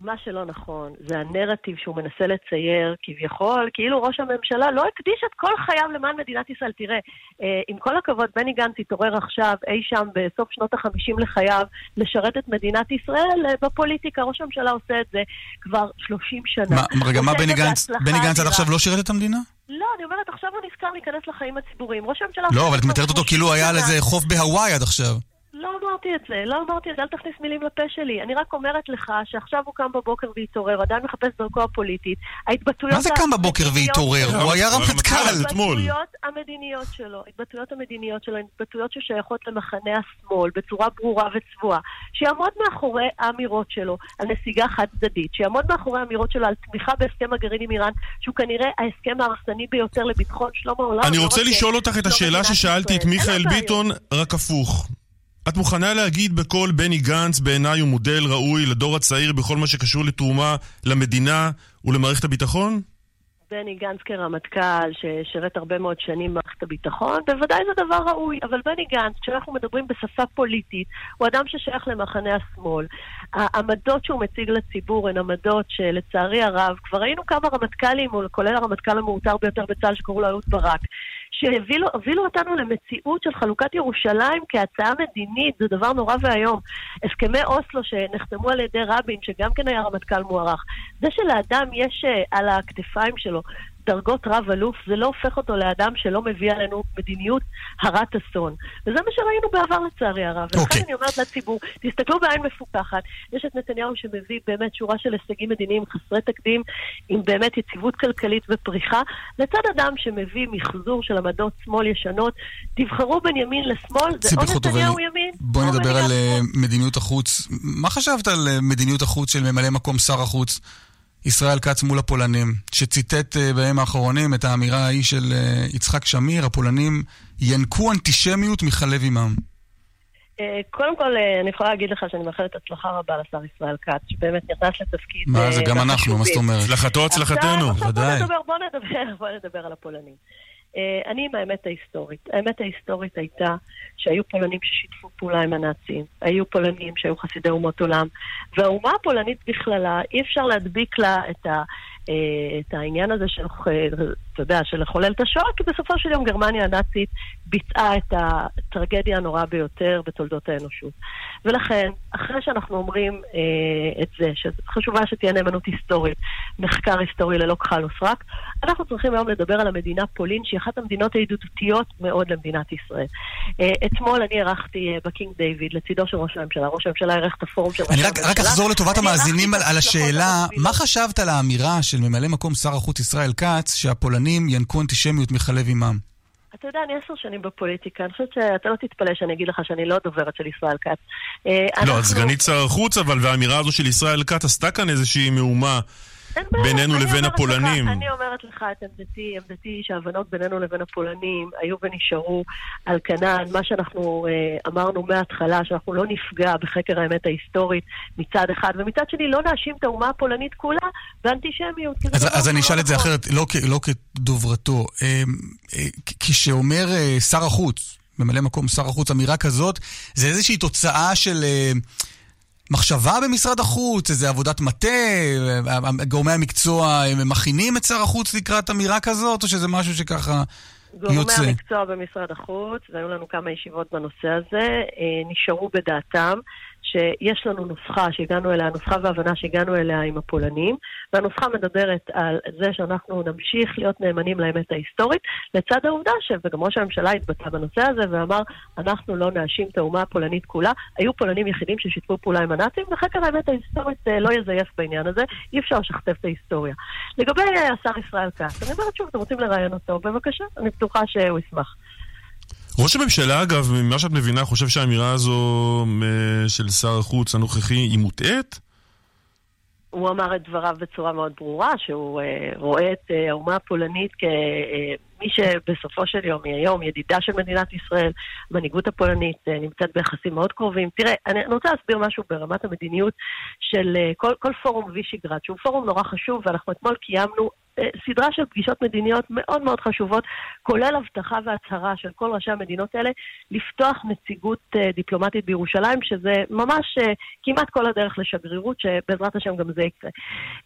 מה שלא נכון זה הנרטיב שהוא מנסה לצייר, כביכול, כאילו ראש הממשלה לא הקדיש את כל חייו למען מדינת ישראל. תראה, אה, עם כל הכבוד, בני גנץ התעורר עכשיו, אי שם בסוף שנות החמישים לחייו, לשרת את מדינת ישראל אה, בפוליטיקה. ראש הממשלה עושה את זה כבר שלושים שנה. מה, רגע, מה בני גנץ, בני גנץ עד עכשיו לא שירת את המדינה? לא, אני אומרת, עכשיו הוא נזכר להיכנס לחיים הציבוריים. ראש הממשלה... לא, אבל את מתארת אותו כאילו היה על איזה חוף בהוואי עד עכשיו. לא אמרתי את זה, לא אמרתי את זה, אל תכניס מילים לפה שלי. אני רק אומרת לך שעכשיו הוא קם בבוקר והתעורר, עדיין מחפש דרכו הפוליטית. ההתבטאויות... מה זה קם בבוקר והתעורר? הוא היה רמטכ"ל אתמול. ההתבטאויות המדיניות שלו, ההתבטאויות המדיניות שלו, התבטאויות ששייכות למחנה השמאל בצורה ברורה וצבועה. שיעמוד מאחורי האמירות שלו על נסיגה חד צדדית, שיעמוד מאחורי האמירות שלו על תמיכה בהסכם הגרעין עם איראן, שהוא כנראה ההסכם ההרסני ביותר לביטחון שלום העולם. אני רוצה לשאול אותך את לא השאלה ששאלתי את מיכאל ביטון, רק הפוך. את מוכנה להגיד בקול בני גנץ בעיניי הוא מודל ראוי לדור הצעיר בכל מה שקשור לתרומה למדינה ולמערכת הביטחון? בני גנץ כרמטכ"ל, ששירת הרבה מאוד שנים במערכת הביטחון, בוודאי זה דבר ראוי, אבל בני גנץ, כשאנחנו מדברים בשפה פוליטית, הוא אדם ששייך למחנה השמאל. העמדות שהוא מציג לציבור הן עמדות שלצערי הרב, כבר ראינו כמה רמטכ"לים, כולל הרמטכ"ל המעוטר ביותר בצה"ל שקראו לו אהוד ברק, שהובילו אותנו למציאות של חלוקת ירושלים כהצעה מדינית, זה דבר נורא ואיום. הסכמי אוסלו שנחתמו על ידי רבין, שגם כן היה רמטכ"ל מוערך, זה שלאדם יש אה, על הכתפיים שלו דרגות רב-אלוף, זה לא הופך אותו לאדם שלא מביא עלינו מדיניות הרת אסון. וזה מה שראינו בעבר לצערי הרב. ולכן okay. אוקיי. אני אומרת לציבור, תסתכלו בעין מפוקחת. יש את נתניהו שמביא באמת שורה של הישגים מדיניים חסרי תקדים, עם באמת יציבות כלכלית ופריחה, לצד אדם שמביא מחזור של עמדות שמאל ישנות. תבחרו בין ימין לשמאל, זה או נתניהו ימין, בואי נדבר על uh, מדיניות החוץ. מה חשבת על uh, מדיניות החוץ של ממלא מקום שר החוץ? ישראל כץ מול הפולנים, שציטט אה, בימים האחרונים את האמירה ההיא של אה, יצחק שמיר, הפולנים ינקו אנטישמיות מחלב עמם. אה, קודם כל, אני יכולה להגיד לך שאני מאחלת הצלחה רבה לשר ישראל כץ, שבאמת נכנס לתפקיד... מה, זה גם אנחנו, מה זאת אומרת? הצלחתו, הצלחתנו, ודאי. בוא נדבר על הפולנים. אה, אני עם האמת ההיסטורית. האמת ההיסטורית הייתה שהיו פולנים ששיתפו פעולה עם הנאצים, היו פולנים שהיו חסידי אומות עולם, והאומה הפולנית בכללה, אי אפשר להדביק לה את, ה, את העניין הזה של אתה יודע, של לחולל את השואה, כי בסופו של יום גרמניה הנאצית ביצעה את הטרגדיה הנוראה ביותר בתולדות האנושות. ולכן, אחרי שאנחנו אומרים אה, את זה, שחשובה שתהיה נאמנות היסטורית, מחקר היסטורי ללא כחל וסרק, אנחנו צריכים היום לדבר על המדינה פולין, שהיא אחת המדינות הידידותיות מאוד למדינת ישראל. אה, אתמול אני ערכתי אה, בקינג דיוויד לצידו של ראש הממשלה. ראש הממשלה ערך את הפורום של ראש אני הממשלה. רק, רק אחזור לטובת המאזינים על, על השאלה. מה חשבת על האמירה של ממלא מקום שר החוץ ישראל כץ, שהפולנים ינקו אנטישמיות מחלב עמם? אתה יודע, אני עשר שנים בפוליטיקה, אני חושבת שאתה לא תתפלא שאני אגיד לך שאני לא דוברת של ישראל כץ. אה, לא, אנחנו- את סגנית שר החוץ, אבל והאמירה הזו של ישראל כץ עשתה כאן איזושהי מהומה בינינו לבין הפולנים. לך, אני אומרת לך את עמדתי, עמדתי שההבנות בינינו לבין הפולנים היו ונשארו על כנן. מה שאנחנו אה, אמרנו מההתחלה, שאנחנו לא נפגע בחקר האמת ההיסטורית מצד אחד, ומצד שני לא נאשים את האומה הפולנית כולה באנטישמיות. זה אז, אני לא אשאל את זה נכון. אחרת, לא, לא כדוברתו. אה, אה, כשאומר אה, שר החוץ, ממלא מקום שר החוץ, אמירה כזאת, זה איזושהי תוצאה של אה, מחשבה במשרד החוץ, איזו עבודת מטה, גורמי המקצוע הם מכינים את שר החוץ לקראת אמירה כזאת, או שזה משהו שככה גורמי יוצא? המקצוע במשרד החוץ, והיו לנו כמה ישיבות בנושא הזה, אה, נשארו בדעתם שיש לנו נוסחה שהגענו אליה, נוסחה והבנה שהגענו אליה עם הפולנים, והנוסחה מדברת על זה שאנחנו נמשיך להיות נאמנים לאמת ההיסטורית, לצד העובדה ש... וגם ראש הממשלה התבטא בנושא הזה ואמר, אנחנו לא נאשים את האומה הפולנית כולה. היו פולנים יחידים ששיתפו פעולה עם הנאצים, וחקר האמת ההיסטורית אה, לא יזייף בעניין הזה, אי אפשר לשכתב את ההיסטוריה. לגבי אה, השר ישראל כץ, אני אומרת שוב, אתם רוצים לראיין אותו, בבקשה, אני בטוחה שהוא ישמח. ראש הממשלה, אגב, ממה שאת מבינה, חושב שהאמירה הזו אה, של שר החוץ הנוכחי היא מוטעית? הוא אמר את דבריו בצורה מאוד ברורה, שהוא אה, רואה את אה, האומה הפולנית כמי שבסופו של יום היא היום ידידה של מדינת ישראל, המנהיגות הפולנית אה, נמצאת ביחסים מאוד קרובים. תראה, אני, אני רוצה להסביר משהו ברמת המדיניות של אה, כל, כל פורום וישיגרד, שהוא פורום נורא חשוב, ואנחנו אתמול קיימנו אה, סדרה של פגישות מדיניות מאוד מאוד חשובות, כולל הבטחה והצהרה של כל ראשי המדינות האלה, לפתוח נציגות אה, דיפלומטית בירושלים, שזה ממש אה, כמעט כל הדרך לשגרירות, שבעזרת השם גם זה יקרה.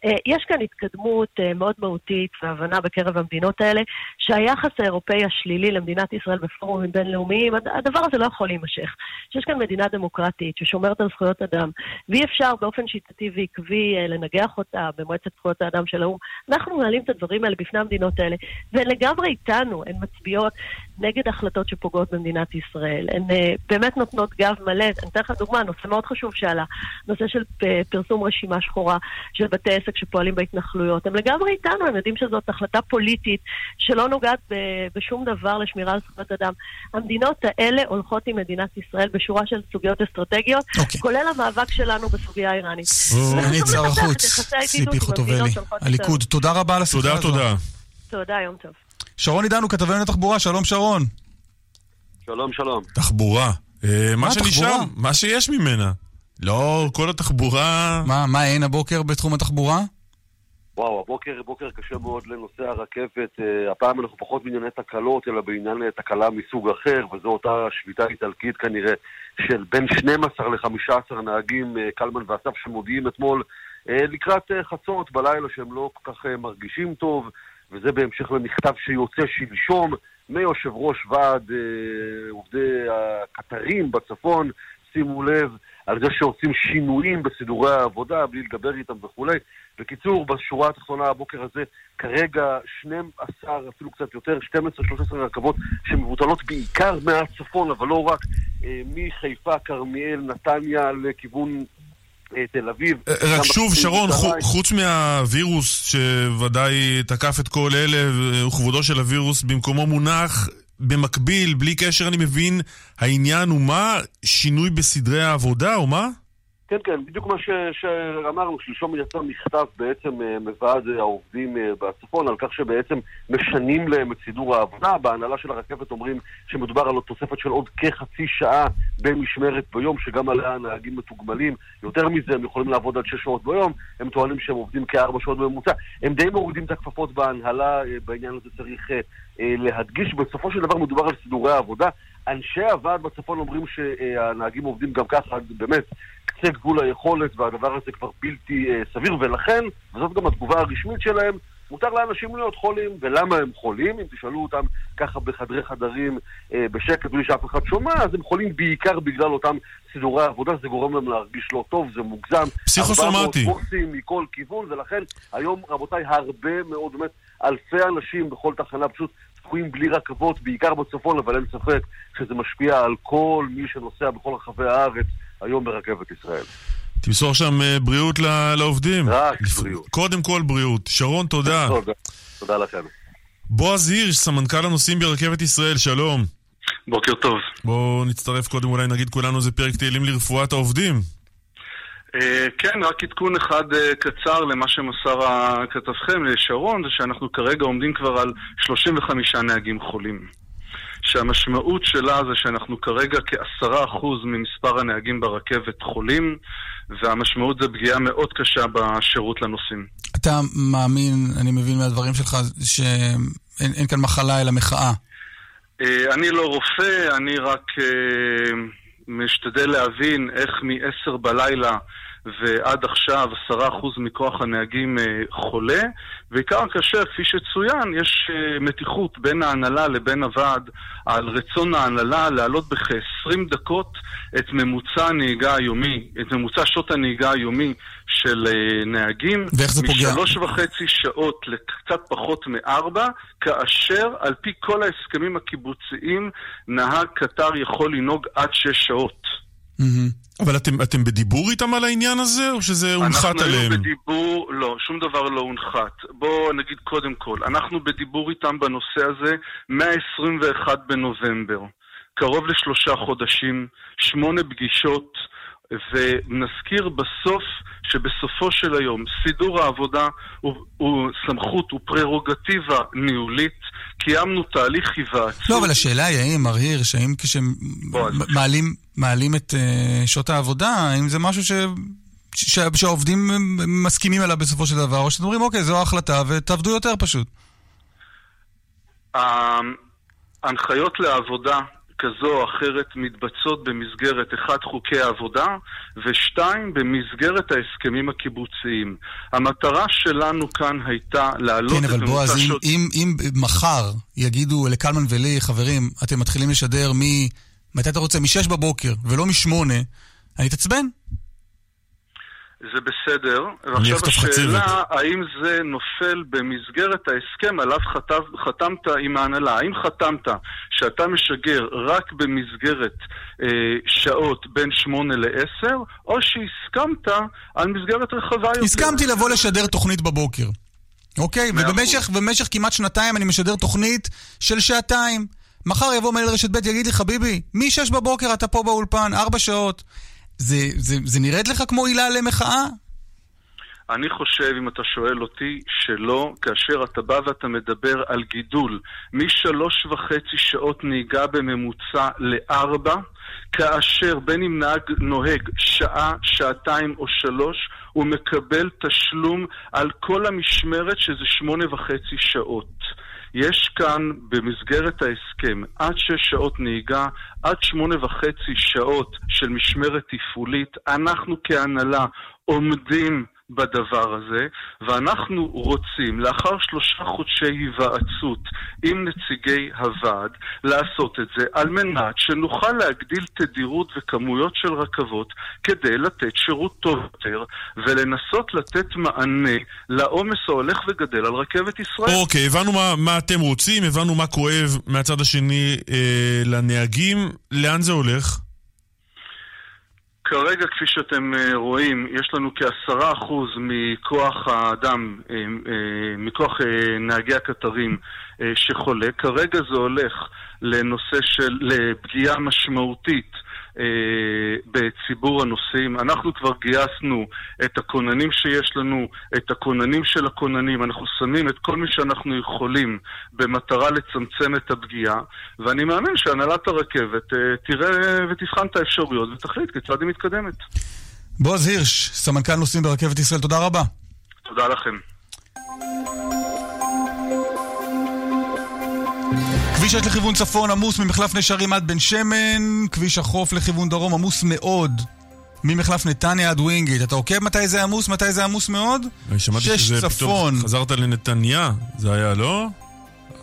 אה, יש כאן התקדמות אה, מאוד מהותית והבנה בקרב המדינות האלה, שהיחס האירופאי השלילי למדינת ישראל בפורומים בינלאומיים, הד- הדבר הזה לא יכול להימשך. שיש כאן מדינה דמוקרטית ששומרת על זכויות אדם, ואי אפשר באופן שיטתי ועקבי אה, לנגח אותה במועצת זכויות האדם של האו"ם. אנחנו מנהלים את הדברים האלה בפני המדינות האלה, והן לגמרי איתנו, הן מצביעות נגד החלטות שפוגעות במדינת ישראל. הן אה, באמת נותנות גב מלא. אני אתן לך דוגמה, נושא מאוד חשוב שעלה, נושא של פ- פרסום רשימה שחורה של בתי עסק שפועלים בהתנחלויות. הם לגמרי איתנו, הם יודעים שזאת החלטה פוליטית שלא נוגעת בשום דבר לשמירה על זכויות אדם. המדינות האלה הולכות עם מדינת ישראל בשורה של סוגיות אסטרטגיות, כולל המאבק שלנו בסוגיה האיראנית. סגנית שר החוץ, ציפי עם חוטובלי, הליכוד. תודה רבה על השיחה תודה, הזאת. תודה. תודה, יום טוב. שרון עידנו, כתבנו לתחבורה, שלום שרון. שלום, שלום. תחבורה. אה, מה מה שנשאר, תחבורה? מה שיש ממנה. לא, כל התחבורה... מה, מה אין הבוקר בתחום התחבורה? וואו, הבוקר בוקר קשה מאוד לנושא הרכבת. אה, הפעם אנחנו פחות בענייני תקלות, אלא בעניין אה, תקלה מסוג אחר, וזו אותה שביתה איטלקית כנראה של בין 12 ל-15 נהגים, אה, קלמן ואסף, שמודיעים אתמול לקראת אה, חצות בלילה שהם לא כל כך אה, מרגישים טוב, וזה בהמשך למכתב שיוצא שלשום מיושב ראש ועד אה, עובדי הקטרים בצפון, שימו לב, על זה שעושים שינויים בסידורי העבודה בלי לדבר איתם וכולי. בקיצור, בשורה התחתונה הבוקר הזה, כרגע 12, אפילו קצת יותר, 12-13 רכבות שמבוטלות בעיקר מהצפון, אבל לא רק, אה, מחיפה, כרמיאל, נתניה, לכיוון אה, תל אביב. רק גם שוב, בכביש שרון, חוץ מהווירוס שוודאי תקף את כל אלה, וכבודו של הווירוס במקומו מונח, במקביל, בלי קשר, אני מבין, העניין הוא מה? שינוי בסדרי העבודה, או מה? כן, כן, בדיוק מה ש- שאמרנו, שלשום יצא מכתב בעצם אה, מוועד אה, העובדים אה, בצפון על כך שבעצם משנים להם את סידור העבודה. בהנהלה של הרכבת אומרים שמדובר על תוספת של עוד כחצי שעה במשמרת ביום, שגם עליה הנהגים מתוגמלים. יותר מזה, הם יכולים לעבוד עד שש שעות ביום, הם טוענים שהם עובדים כארבע שעות בממוצע. הם די מורידים את הכפפות בהנהלה, בעניין הזה צריך להדגיש. בסופו של דבר מדובר על סידורי העבודה. אנשי הוועד בצפון אומרים שהנהגים עובדים גם ככה, באמת, קצה גבול היכולת, והדבר הזה כבר בלתי אה, סביר, ולכן, וזאת גם התגובה הרשמית שלהם, מותר לאנשים להיות חולים, ולמה הם חולים? אם תשאלו אותם ככה בחדרי חדרים אה, בשקט בלי שאף אחד שומע, אז הם חולים בעיקר בגלל אותם סידורי עבודה, זה גורם להם להרגיש לא טוב, זה מוגזם. פסיכוסומטי. 400 בוקסים מכל כיוון, ולכן היום, רבותיי, הרבה מאוד, באמת, אלפי אנשים בכל תחנה פשוט תקועים בלי רכבות, בעיקר בצפון, אבל אין ספק שזה משפיע על כל מי שנוסע בכל רחבי הארץ היום ברכבת ישראל. תמסור שם אה, בריאות לעובדים. רק לפ- בריאות. קודם כל בריאות. שרון, תודה. <laughs> תודה. תודה לכם. בועז הירש, סמנכ"ל הנוסעים ברכבת ישראל, שלום. בוקר טוב. בואו נצטרף קודם, אולי נגיד כולנו איזה פרק תהילים לרפואת העובדים. אה, כן, רק עדכון אחד אה, קצר למה שמסר כתבכם, לשרון, זה שאנחנו כרגע עומדים כבר על 35 נהגים חולים. שהמשמעות שלה זה שאנחנו כרגע כעשרה אחוז ממספר הנהגים ברכבת חולים, והמשמעות זה פגיעה מאוד קשה בשירות לנוסעים. אתה מאמין, אני מבין מהדברים שלך, שאין אין כאן מחלה אלא מחאה. אה, אני לא רופא, אני רק משתדל להבין איך מ-10 בלילה ועד עכשיו עשרה אחוז מכוח הנהגים אה, חולה, ועיקר כאשר, כפי שצוין, יש אה, מתיחות בין ההנהלה לבין הוועד על רצון ההנהלה להעלות בכ-20 דקות את ממוצע הנהיגה היומי, את ממוצע שעות הנהיגה היומי של אה, נהגים. ואיך זה פוגע? משלוש וחצי שעות לקצת פחות מארבע, כאשר על פי כל ההסכמים הקיבוציים נהג קטר יכול לנהוג עד שש שעות. אבל אתם, אתם בדיבור איתם על העניין הזה, או שזה הונחת אנחנו עליהם? היינו בדיבור, לא, שום דבר לא הונחת. בואו נגיד קודם כל, אנחנו בדיבור איתם בנושא הזה מה-21 בנובמבר. קרוב לשלושה חודשים, שמונה פגישות, ונזכיר בסוף שבסופו של היום סידור העבודה הוא, הוא סמכות, הוא פררוגטיבה ניהולית. קיימנו תהליך היוועצות. לא, אבל השאלה היא, האם, מר הירש, האם כשמעלים מעלים את אה, שעות העבודה, האם זה משהו ש... ש... שהעובדים מסכימים עליו בסופו של דבר, או שאתם אומרים, אוקיי, זו ההחלטה ותעבדו יותר פשוט. ההנחיות לעבודה כזו או אחרת מתבצעות במסגרת אחד חוקי העבודה ושתיים במסגרת ההסכמים הקיבוציים. המטרה שלנו כאן הייתה להעלות כן, את אבל ממוצע בועז, אם, שעות... אם, אם מחר יגידו לקלמן ולי, חברים, אתם מתחילים לשדר מ... מתי אתה רוצה? משש בבוקר, ולא משמונה, אני אתעצבן. זה בסדר. ועכשיו. השאלה, האם זה נופל במסגרת ההסכם עליו חתב, חתמת עם ההנהלה? האם חתמת שאתה משגר רק במסגרת אה, שעות בין שמונה לעשר, או שהסכמת על מסגרת רחבה יותר? הסכמתי לבוא לשדר תוכנית בבוקר. אוקיי? ובמשך במשך כמעט שנתיים אני משדר תוכנית של שעתיים. מחר יבוא מנהל רשת ב' יגיד לי, חביבי, מ-6 בבוקר אתה פה באולפן, ארבע שעות. זה, זה, זה נראית לך כמו עילה למחאה? אני חושב, אם אתה שואל אותי, שלא, כאשר אתה בא ואתה מדבר על גידול משלוש וחצי שעות נהיגה בממוצע לארבע, כאשר בין אם נהג נוהג שעה, שעתיים או שלוש, הוא מקבל תשלום על כל המשמרת שזה שמונה וחצי שעות. יש כאן במסגרת ההסכם עד שש שעות נהיגה, עד שמונה וחצי שעות של משמרת תפעולית. אנחנו כהנהלה עומדים בדבר הזה, ואנחנו רוצים, לאחר שלושה חודשי היוועצות עם נציגי הוועד, לעשות את זה על מנת שנוכל להגדיל תדירות וכמויות של רכבות כדי לתת שירות טוב יותר ולנסות לתת מענה לעומס ההולך וגדל על רכבת ישראל. אוקיי, הבנו מה, מה אתם רוצים, הבנו מה כואב מהצד השני אה, לנהגים. לאן זה הולך? כרגע, כפי שאתם אה, רואים, יש לנו כעשרה אחוז מכוח האדם, אה, אה, מכוח נהגי הקטרים שחולה. כרגע זה הולך לנושא של, לפגיעה משמעותית בציבור הנוסעים. אנחנו כבר גייסנו את הכוננים שיש לנו, את הכוננים של הכוננים. אנחנו שמים את כל מי שאנחנו יכולים במטרה לצמצם את הפגיעה, ואני מאמין שהנהלת הרכבת אה, תראה ותבחן את האפשרויות ותחליט כיצד היא מתקדמת. בועז הירש, סמנכ"ל נוסעים ברכבת ישראל, תודה רבה. תודה לכם. כביש 6 לכיוון צפון עמוס ממחלף נשרים עד בן שמן, כביש החוף לכיוון דרום עמוס מאוד ממחלף נתניה עד ווינגיט. אתה עוקב מתי זה עמוס? מתי זה עמוס מאוד? שמעתי שזה צפון. פתאום חזרת לנתניה, זה היה, לא?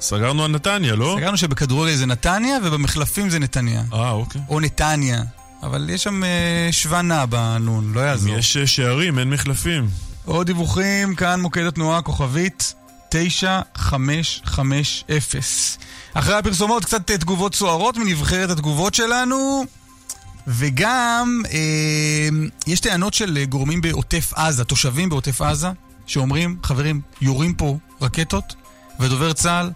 סגרנו על נתניה, לא? סגרנו שבכדורגל זה נתניה ובמחלפים זה נתניה. אה, אוקיי. או נתניה. אבל יש שם אה, שווה נע בנון, לא יעזור. יש אה, שערים, אין מחלפים. עוד דיווחים, כאן מוקד התנועה, כוכבית 9550. אחרי הפרסומות קצת אה, תגובות סוערות מנבחרת התגובות שלנו. וגם אה, יש טענות של אה, גורמים בעוטף עזה, תושבים בעוטף עזה, שאומרים, חברים, יורים פה רקטות, ודובר צה"ל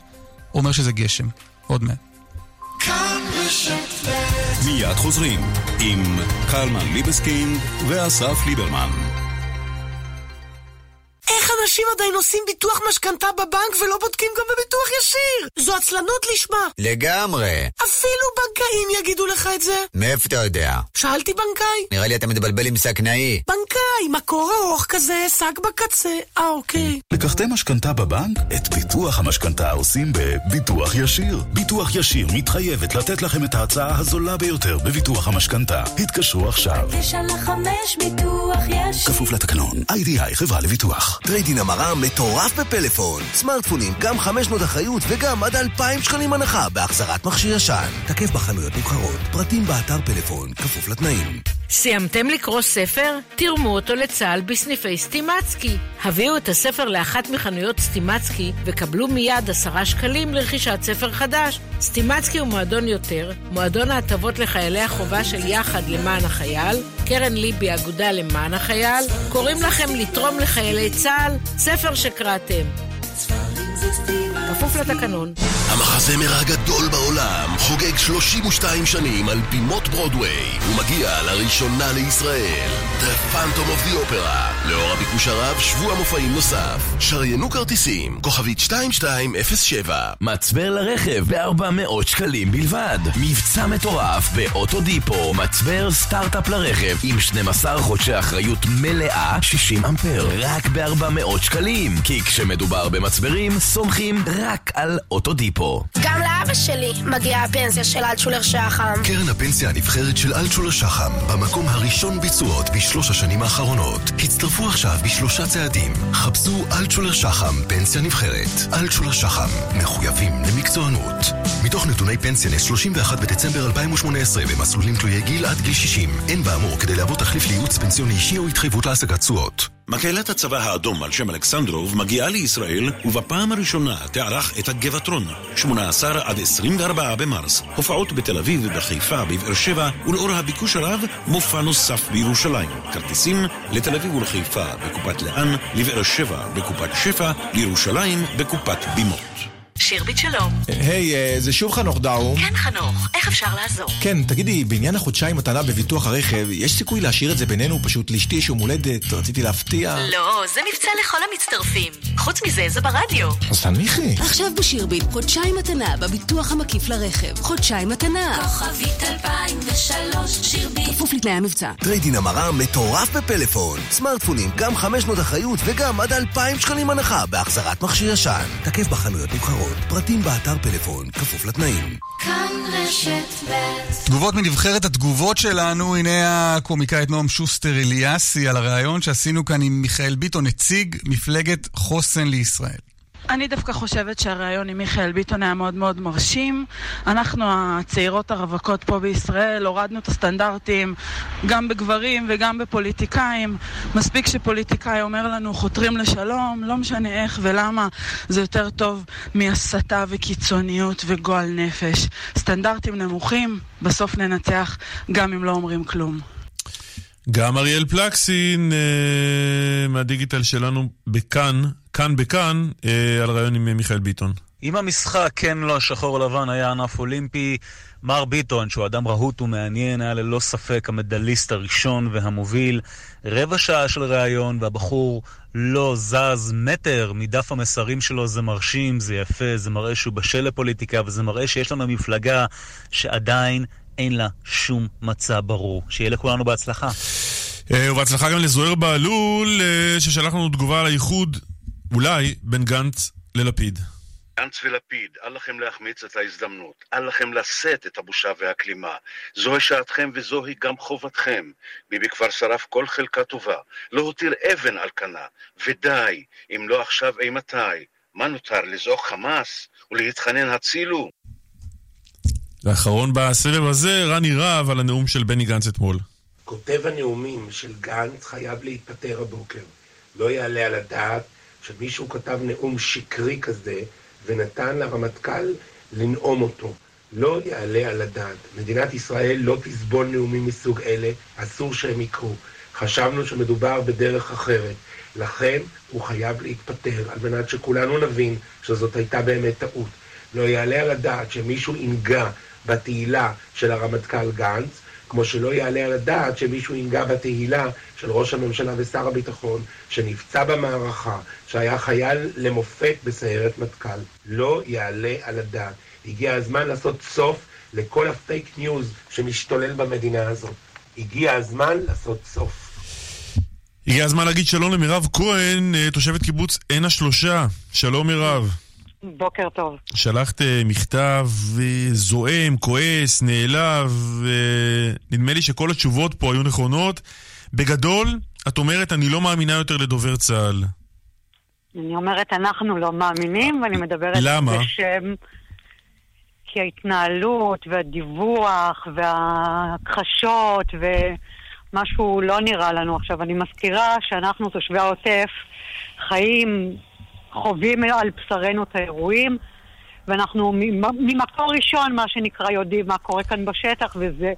אומר שזה גשם. עוד מעט. מיד חוזרים עם קלמן ליבסקינד ואסף ליברמן. איך אנשים עדיין עושים ביטוח משכנתה בבנק ולא בודקים גם בביטוח ישיר? זו עצלנות לשמה. לגמרי. אפילו בנקאים יגידו לך את זה. מאיפה אתה יודע? שאלתי בנקאי. נראה לי אתה מתבלבל עם שקנאי. שקנאי, מקור ארוך כזה, שק בקצה. אה, אוקיי. לקחתם משכנתה בבנק? את ביטוח המשכנתה עושים בביטוח ישיר. ביטוח ישיר מתחייבת לתת לכם את ההצעה הזולה ביותר בביטוח המשכנתה. התקשרו עכשיו. תשע לחמש ביטוח ישיר. כפוף לתקנון. איי-די-איי חברה לביטוח. טרייד אין המרה מטורף בפלאפון. סמארטפונים, גם 500 אחריות וגם עד 2,000 שקלים הנחה בהחזרת מכשיר ישן. תקף בחנויות נבחרות, פרטים באתר פלאפון, כפוף לתנאים. סיימתם לקרוא ספר? תרמו אותו לצה"ל בסניפי סטימצקי. הביאו את הספר לאחת מחנויות סטימצקי וקבלו מיד עשרה שקלים לרכישת ספר חדש. סטימצקי הוא מועדון יותר, מועדון ההטבות לחיילי החובה של יחד למען החייל, קרן ליבי אגודה למען החייל, קוראים לכם לתרום לחיילי צה"ל, ספר שקראתם. כפוף לתקנון. המחזמר הגדול בעולם חוגג 32 שנים על בימות ברודוויי ומגיע לראשונה לישראל. The Phantom of the Opera לאור הביקוש הרב שבוע מופעים נוסף. שריינו כרטיסים כוכבית 2207 מצבר לרכב ב-400 שקלים בלבד. מבצע מטורף באוטודיפו מצבר סטארט-אפ לרכב עם 12 חודשי אחריות מלאה 60 אמפר. רק ב-400 שקלים. כי כשמדובר במצברים סומכים רק על אוטודיפו. גם לאבא שלי מגיעה הפנסיה של אלטשולר שחם. קרן הפנסיה הנבחרת של אלטשולר שחם במקום הראשון ביצועות בשלוש השנים האחרונות. הצטרפו עכשיו בשלושה צעדים. חפשו אלטשולר שחם פנסיה נבחרת. אלטשולר שחם מחויבים למקצוענות מתוך נתוני פנסיה נס 31 בדצמבר 2018 במסלולים תלויי גיל עד גיל 60 אין באמור כדי להוות תחליף לייעוץ פנסיוני אישי או התחייבות להשגת תשואות. מקהלת הצבא האדום על שם אלכסנדרוב מגיעה לישראל ובפעם הראשונה תערך את הגבעטרון 18 עד 24 במרס. הופעות בתל אביב, בחיפה, בבאר שבע ולאור הביקוש הרב מופע נוסף בירושלים. כרטיסים לתל אביב ולחיפה בקופת לאן, לבאר שבע בקופת שפע, לירושלים בקופת בימות שירביט שלום. היי, אה, זה שוב חנוך דאום. כן, חנוך, איך אפשר לעזור? כן, תגידי, בעניין החודשיים מתנה בביטוח הרכב, יש סיכוי להשאיר את זה בינינו? פשוט לאשתי יש יום הולדת, רציתי להפתיע. לא, זה מבצע לכל המצטרפים. חוץ מזה, זה ברדיו. אז תנמיכי. עכשיו בשירביט, חודשיים מתנה בביטוח המקיף לרכב. חודשיים מתנה. כוכבית 2003, שירביט. כפוף לתנאי המבצע. טרייד אין המרה מטורף בפלאפון. סמארטפונים, גם 500 אחריות וגם עד 2,000 שקלים הנחה בהחזרת מכשיר ישן. תקף בחנויות נבחרות, פרטים באתר פלאפון, כפוף לתנאים. כאן רשת ב' תגובות מנבחרת התגובות שלנו, הנה הקומיקאית נועם שוסטר אליאסי על הריאיון שעשינו כאן עם מיכאל ביטון, נציג מפלגת חוסן לישראל. אני דווקא חושבת שהריאיון עם מיכאל ביטון היה מאוד מאוד מרשים. אנחנו הצעירות הרווקות פה בישראל הורדנו את הסטנדרטים גם בגברים וגם בפוליטיקאים. מספיק שפוליטיקאי אומר לנו חותרים לשלום, לא משנה איך ולמה, זה יותר טוב מהסתה וקיצוניות וגועל נפש. סטנדרטים נמוכים, בסוף ננצח גם אם לא אומרים כלום. גם אריאל פלקסין מהדיגיטל שלנו בכאן, כאן בכאן, אה, על רעיון עם מיכאל ביטון. אם המשחק כן לא השחור לבן היה ענף אולימפי, מר ביטון, שהוא אדם רהוט ומעניין, היה ללא ספק המדליסט הראשון והמוביל. רבע שעה של ראיון, והבחור לא זז מטר מדף המסרים שלו, זה מרשים, זה יפה, זה מראה שהוא בשל לפוליטיקה, וזה מראה שיש לנו מפלגה שעדיין אין לה שום מצע ברור. שיהיה לכולנו בהצלחה. אה, ובהצלחה גם לזוהיר בהלול, אה, ששלח לנו תגובה על האיחוד, אולי, בין גנץ ללפיד. גנץ ולפיד, אל לכם להחמיץ את ההזדמנות, אל לכם לשאת את הבושה והכלימה. זוהי שעתכם וזוהי גם חובתכם. ביבי כבר שרף כל חלקה טובה, לא הותיר אבן על כנה, ודי, אם לא עכשיו אימתי. מה נותר, לזעוק חמאס ולהתחנן הצילו? ואחרון בסבב הזה, רני רהב על הנאום של בני גנץ אתמול. כותב הנאומים של גנץ חייב להתפטר הבוקר. לא יעלה על הדעת שמישהו כתב נאום שקרי כזה ונתן לרמטכ"ל לנאום אותו. לא יעלה על הדעת. מדינת ישראל לא תסבול נאומים מסוג אלה, אסור שהם יקרו. חשבנו שמדובר בדרך אחרת. לכן הוא חייב להתפטר, על מנת שכולנו נבין שזאת הייתה באמת טעות. לא יעלה על הדעת שמישהו ינגע בתהילה של הרמטכ"ל גנץ, כמו שלא יעלה על הדעת שמישהו ינגע בתהילה של ראש הממשלה ושר הביטחון, שנפצע במערכה, שהיה חייל למופת בסיירת מטכ"ל. לא יעלה על הדעת. הגיע הזמן לעשות סוף לכל הפייק ניוז שמשתולל במדינה הזאת. הגיע הזמן לעשות סוף. הגיע הזמן להגיד שלום למירב כהן, אה, תושבת קיבוץ עין השלושה. שלום מירב. בוקר טוב. שלחת אה, מכתב אה, זועם, כועס, נעלב, נדמה לי שכל התשובות פה היו נכונות. בגדול, את אומרת, אני לא מאמינה יותר לדובר צה"ל. אני אומרת, אנחנו לא מאמינים, ואני מדברת למה? בשם... כי ההתנהלות והדיווח וההכחשות ומשהו לא נראה לנו עכשיו. אני מזכירה שאנחנו, תושבי העוטף, חיים, חווים על בשרנו את האירועים, ואנחנו ממקור ראשון, מה שנקרא, יודעים מה קורה כאן בשטח, וזה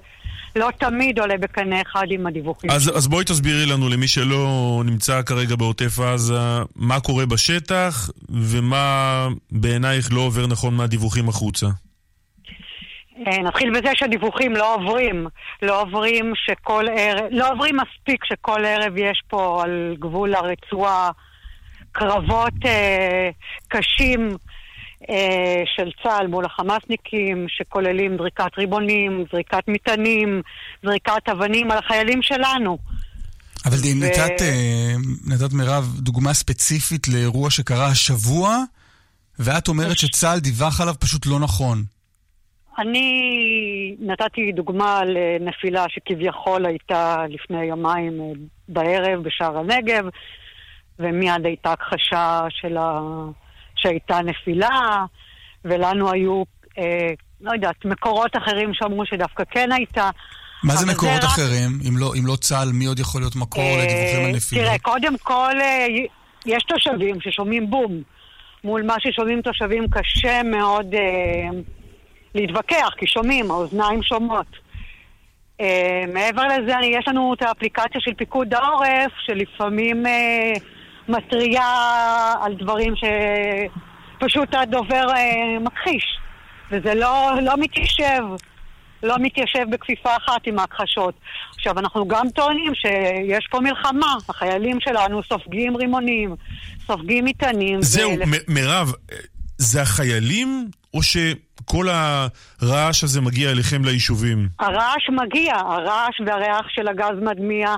לא תמיד עולה בקנה אחד עם הדיווחים. אז, אז בואי תסבירי לנו, למי שלא נמצא כרגע בעוטף עזה, מה קורה בשטח, ומה בעינייך לא עובר נכון מהדיווחים החוצה. אה, נתחיל בזה שהדיווחים לא עוברים. לא עוברים שכל ערב, לא עוברים מספיק שכל ערב יש פה על גבול הרצועה קרבות אה, קשים אה, של צה"ל מול החמאסניקים, שכוללים זריקת ריבונים, זריקת מטענים, זריקת אבנים על החיילים שלנו. אבל ו... נתת, אה, נתת מירב דוגמה ספציפית לאירוע שקרה השבוע, ואת אומרת שצה"ל דיווח עליו פשוט לא נכון. אני נתתי דוגמה לנפילה שכביכול הייתה לפני יומיים אה, בערב בשער הנגב, ומיד הייתה הכחשה של ה... שהייתה נפילה, ולנו היו, אה, לא יודעת, מקורות אחרים שאמרו שדווקא כן הייתה. מה זה מקורות זה אחרים? רק... אם, לא, אם לא צה"ל, מי עוד יכול להיות מקור אה, לדיווחים על נפילות? תראה, קודם כל, אה, יש תושבים ששומעים בום. מול מה ששומעים תושבים קשה מאוד אה, להתווכח, כי שומעים, האוזניים שומעות. אה, מעבר לזה, יש לנו את האפליקציה של פיקוד העורף, שלפעמים אה, מתריעה על דברים שפשוט הדובר אה, מכחיש. וזה לא, לא מתיישב, לא מתיישב בכפיפה אחת עם ההכחשות. עכשיו, אנחנו גם טוענים שיש פה מלחמה, החיילים שלנו סופגים רימונים, סופגים מטענים. זהו, ו... מירב, זה החיילים או שכל הרעש הזה מגיע אליכם ליישובים? הרעש מגיע, הרעש והריח של הגז מדמיע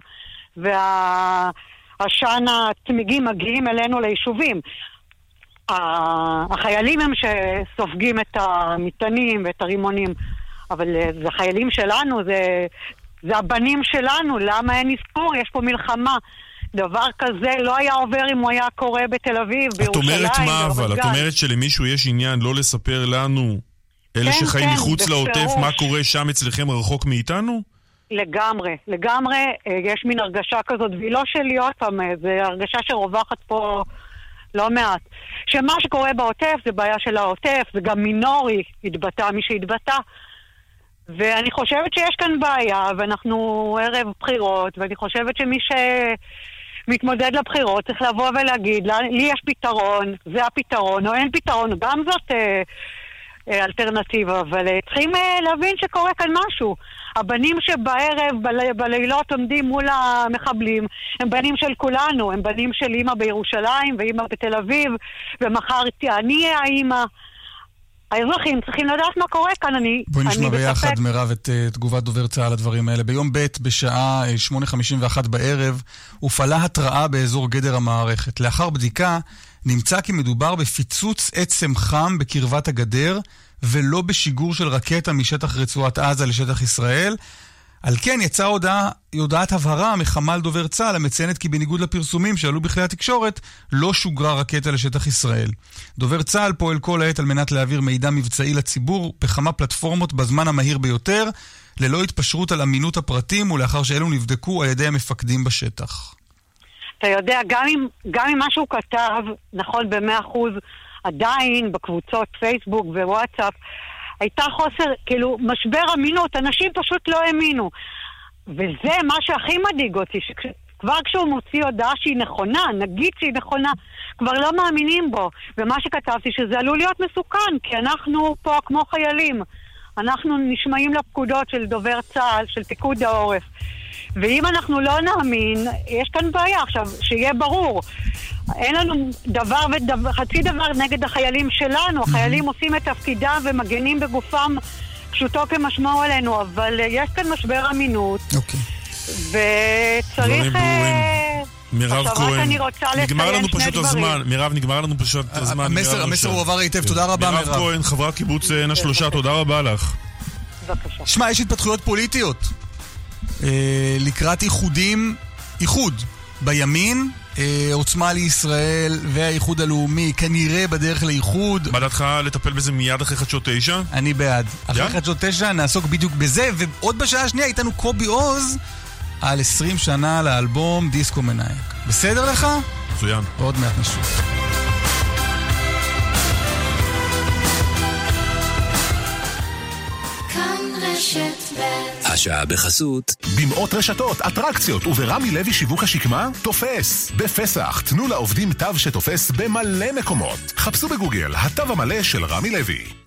וה... עשן הצמיגים מגיעים אלינו ליישובים. החיילים הם שסופגים את המטענים ואת הרימונים, אבל אה, זה חיילים שלנו, זה, זה הבנים שלנו, למה אין אזכור? יש פה מלחמה. דבר כזה לא היה עובר אם הוא היה קורה בתל אביב, בירושלים, את אומרת מה אבל? את אומרת שלמישהו יש עניין לא לספר לנו, אלה כן, שחיים כן, מחוץ לעוטף, מה קורה שם אצלכם רחוק מאיתנו? לגמרי, לגמרי, אה, יש מין הרגשה כזאת, והיא לא שלי עוד פעם, אה, זו הרגשה שרווחת פה לא מעט. שמה שקורה בעוטף זה בעיה של העוטף, זה גם מינורי, התבטא מי שהתבטא. ואני חושבת שיש כאן בעיה, ואנחנו ערב בחירות, ואני חושבת שמי שמתמודד לבחירות צריך לבוא ולהגיד, לי יש פתרון, זה הפתרון, או אין פתרון, גם זאת אה, אלטרנטיבה, אבל אה, צריכים אה, להבין שקורה כאן משהו. הבנים שבערב, בל, בלילות עומדים מול המחבלים, הם בנים של כולנו, הם בנים של אימא בירושלים ואימא בתל אביב, ומחר אני אהיה האימא. האזרחים צריכים לדעת מה קורה כאן, אני בואי נשמע ביחד, מירב, את uh, תגובת דובר צה"ל לדברים האלה. ביום ב', בשעה 8.51 בערב, הופעלה התראה באזור גדר המערכת. לאחר בדיקה, נמצא כי מדובר בפיצוץ עצם חם בקרבת הגדר, ולא בשיגור של רקטה משטח רצועת עזה לשטח ישראל. על כן יצאה הודעה, הודעת הבהרה מחמ"ל דובר צה"ל המציינת כי בניגוד לפרסומים שעלו בכלי התקשורת, לא שוגרה רקטה לשטח ישראל. דובר צה"ל פועל כל העת על מנת להעביר מידע מבצעי לציבור בכמה פלטפורמות בזמן המהיר ביותר, ללא התפשרות על אמינות הפרטים ולאחר שאלו נבדקו על ידי המפקדים בשטח. אתה יודע, גם אם, גם אם מה שהוא כתב נכון במאה אחוז, עדיין בקבוצות פייסבוק ווואטסאפ, הייתה חוסר, כאילו, משבר אמינות, אנשים פשוט לא האמינו. וזה מה שהכי מדאיג אותי, שכבר כשהוא מוציא הודעה שהיא נכונה, נגיד שהיא נכונה, כבר לא מאמינים בו. ומה שכתבתי, שזה עלול להיות מסוכן, כי אנחנו פה כמו חיילים. אנחנו נשמעים לפקודות של דובר צה"ל, של פיקוד העורף. ואם אנחנו לא נאמין, יש כאן בעיה. עכשיו, שיהיה ברור, אין לנו דבר וחצי דבר נגד החיילים שלנו. החיילים עושים את תפקידם ומגנים בגופם פשוטו כמשמעו עלינו, אבל יש כאן משבר אמינות. אוקיי. וצריך... אה, מירב כהן, נגמר לנו פשוט הזמן. מירב, נגמר לנו פשוט הזמן. המסר- המסר. הועבר היטב, תודה רבה, מירב. מירב כהן, חברת קיבוץ עין השלושה, תודה רבה לך. בבקשה. שמע, יש התפתחויות פוליטיות. אה, לקראת איחודים, איחוד בימין, אה, עוצמה לישראל והאיחוד הלאומי כנראה בדרך לאיחוד. מה דעתך לטפל בזה מיד אחרי חדשות תשע? אני בעד. אחרי גם? חדשות תשע נעסוק בדיוק בזה, ועוד בשעה השנייה איתנו קובי עוז על 20 שנה לאלבום דיסקו מנאייק. בסדר לך? מצוין. עוד מעט נשוב. רשת ב' השעה בחסות. במאות רשתות, אטרקציות וברמי לוי שיווק השקמה, תופס. בפסח, תנו לעובדים תו שתופס במלא מקומות. חפשו בגוגל, התו המלא של רמי לוי.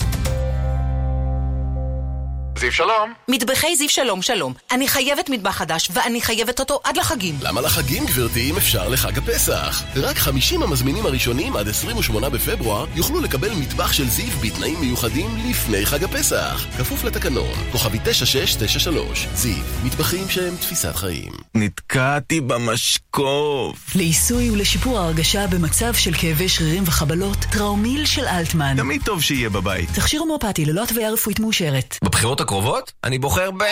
זיו שלום. מטבחי זיו שלום שלום. אני חייבת מטבח חדש, ואני חייבת אותו עד לחגים. למה לחגים, גברתי, אם אפשר לחג הפסח? רק 50 המזמינים הראשונים עד 28 בפברואר יוכלו לקבל מטבח של זיו בתנאים מיוחדים לפני חג הפסח. כפוף לתקנון, כוכבי 9693. זיו, מטבחים שהם תפיסת חיים. נתקעתי במשקוף. לעיסוי ולשיפור ההרגשה במצב של כאבי שרירים וחבלות, טראומיל של אלטמן. תמיד טוב שיהיה בבית. תכשיר הומאופתי ללא התוויה רפואית מאושרת. בבחירות הקרובות אני בוחר ב...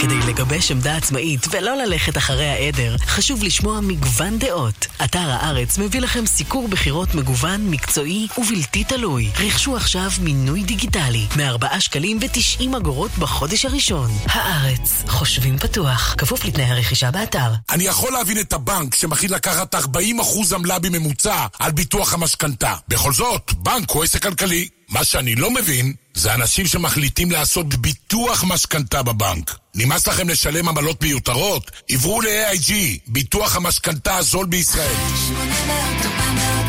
כדי לגבש עמדה עצמאית ולא ללכת אחרי העדר, חשוב לשמוע מגוון דעות. אתר הארץ מביא לכם סיקור בחירות מגוון, מקצועי ובלתי תלוי. רכשו עכשיו מינוי דיגיטלי, מ-4 שקלים ו-90 אגורות בחודש הראשון. הארץ, חושבים פתוח, כפוף לתנאי הרכישה באתר. אני יכול להבין את הבנק שמחליט לקחת 40% עמלה בממוצע על ביטוח המשכנתה. בכל זאת, בנק הוא עסק כלכלי. מה שאני לא מבין, זה אנשים שמחליטים לעשות ביטוח משכנתה בבנק. נמאס לכם לשלם עמלות מיותרות? עברו ל-AIG, ביטוח המשכנתה הזול בישראל. 800,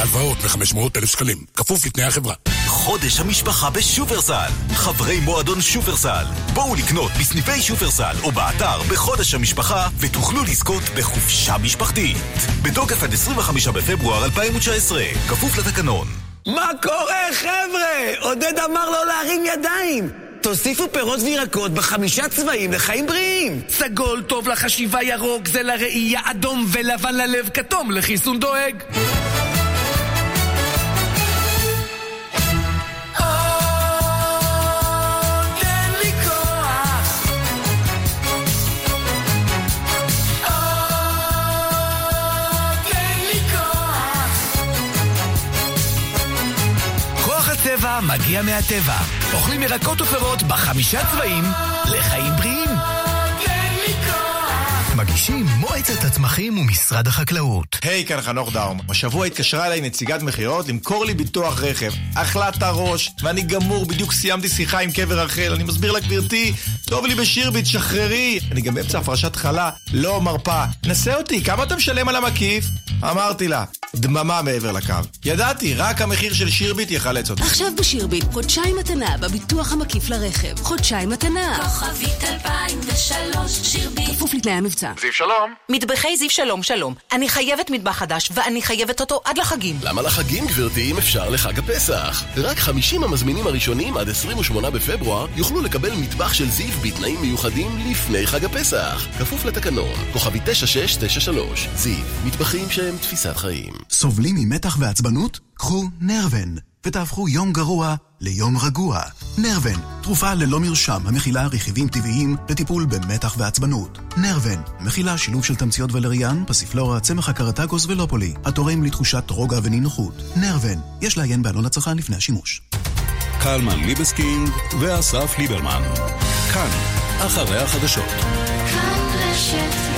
והלוואות מ-500,000 שקלים, כפוף לתנאי החברה. חודש המשפחה בשופרסל. חברי מועדון שופרסל. בואו לקנות בסניפי שופרסל או באתר בחודש המשפחה ותוכלו לזכות בחופשה משפחתית. בתוקף עד 25 בפברואר 2019, כפוף לתקנון. מה קורה, חבר'ה? עודד אמר לא להרים ידיים! תוסיפו פירות וירקות בחמישה צבעים לחיים בריאים. סגול טוב לחשיבה, ירוק זה לראייה, אדום ולבן ללב, כתום לחיסון דואג. הצבע מגיע מהטבע. אוכלים ירקות ופירות בחמישה צבעים לחיים בריאים. מגישים מועצת הצמחים ומשרד החקלאות. היי, כאן חנוך דאום. השבוע התקשרה אליי נציגת מכירות למכור לי ביטוח רכב. אכלה את הראש, ואני גמור, בדיוק סיימתי שיחה עם קבר רחל. אני מסביר לה, גברתי, טוב לי בשירביט, שחררי. אני גם באמצע הפרשת חלה, לא מרפה. נסה אותי, כמה אתה משלם על המקיף? אמרתי לה, דממה מעבר לקו. ידעתי, רק המחיר של שירביט יחלץ אותי. עכשיו בשירביט, חודשיים מתנה בביטוח המקיף לרכב. חודשיים מתנה. כוכבית 2003, שירביט. כפוף לתנאי המבצע. זיו שלום. מטבחי זיו שלום שלום. אני חייבת מטבח חדש, ואני חייבת אותו עד לחגים. למה לחגים, גברתי, אם אפשר לחג הפסח? רק 50 המזמינים הראשונים עד 28 בפברואר יוכלו לקבל מטבח של זיו בתנאים מיוחדים לפני חג הפסח. כפוף לתקנון, כוכבי 9693. זיו, מטבחים שהם תפיסת חיים. סובלים ממתח ועצבנות? קחו נרוון, ותהפכו יום גרוע ליום רגוע. נרוון, תרופה ללא מרשם המכילה רכיבים טבעיים לטיפול במתח ועצבנות. נרוון, מכילה שילוב של תמציות ולריאן, פסיפלורה, צמח הקרטגוס ולופולי, התורם לתחושת רוגע ונינוחות. נרוון, יש לעיין בעלון הצרכן לפני השימוש. קלמן ליבסקינד ואסף ליברמן. כאן, אחרי החדשות. כאן רשת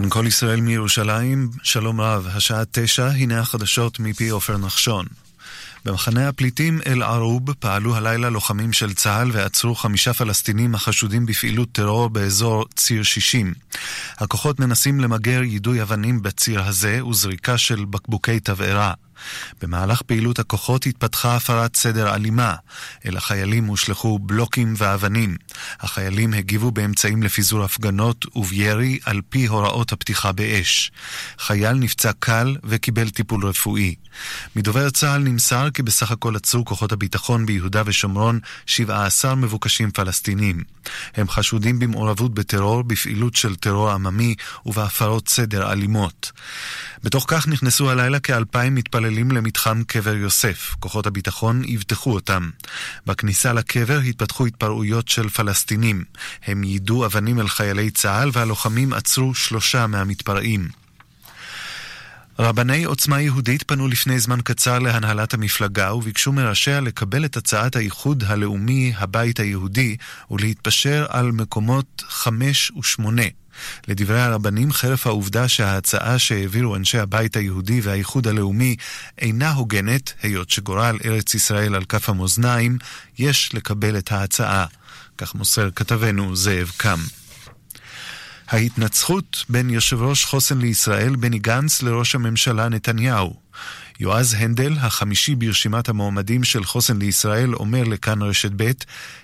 כאן כל ישראל מירושלים, שלום רב, השעה תשע, הנה החדשות מפי עופר נחשון. במחנה הפליטים אל-ערוב פעלו הלילה לוחמים של צה"ל ועצרו חמישה פלסטינים החשודים בפעילות טרור באזור ציר 60. הכוחות מנסים למגר יידוי אבנים בציר הזה וזריקה של בקבוקי תבערה. במהלך פעילות הכוחות התפתחה הפרת סדר אלימה. אל החיילים הושלכו בלוקים ואבנים. החיילים הגיבו באמצעים לפיזור הפגנות ובירי על פי הוראות הפתיחה באש. חייל נפצע קל וקיבל טיפול רפואי. מדובר צה"ל נמסר כי בסך הכל עצרו כוחות הביטחון ביהודה ושומרון 17 מבוקשים פלסטינים. הם חשודים במעורבות בטרור, בפעילות של טרור עממי ובהפרות סדר אלימות. בתוך כך נכנסו הלילה כאלפיים מתפללים למתחם קבר יוסף. כוחות הביטחון אבטחו אותם. בכניסה לקבר התפתחו התפרעויות של פלסטינים. הם יידו אבנים אל חיילי צה"ל והלוחמים עצרו שלושה מהמתפרעים. רבני עוצמה יהודית פנו לפני זמן קצר להנהלת המפלגה וביקשו מראשיה לקבל את הצעת האיחוד הלאומי הבית היהודי ולהתפשר על מקומות חמש ושמונה. לדברי הרבנים, חרף העובדה שההצעה שהעבירו אנשי הבית היהודי והאיחוד הלאומי אינה הוגנת, היות שגורל ארץ ישראל על כף המאזניים, יש לקבל את ההצעה. כך מוסר כתבנו זאב קם. ההתנצחות בין יושב ראש חוסן לישראל בני גנץ לראש הממשלה נתניהו. יועז הנדל, החמישי ברשימת המועמדים של חוסן לישראל, אומר לכאן רשת ב'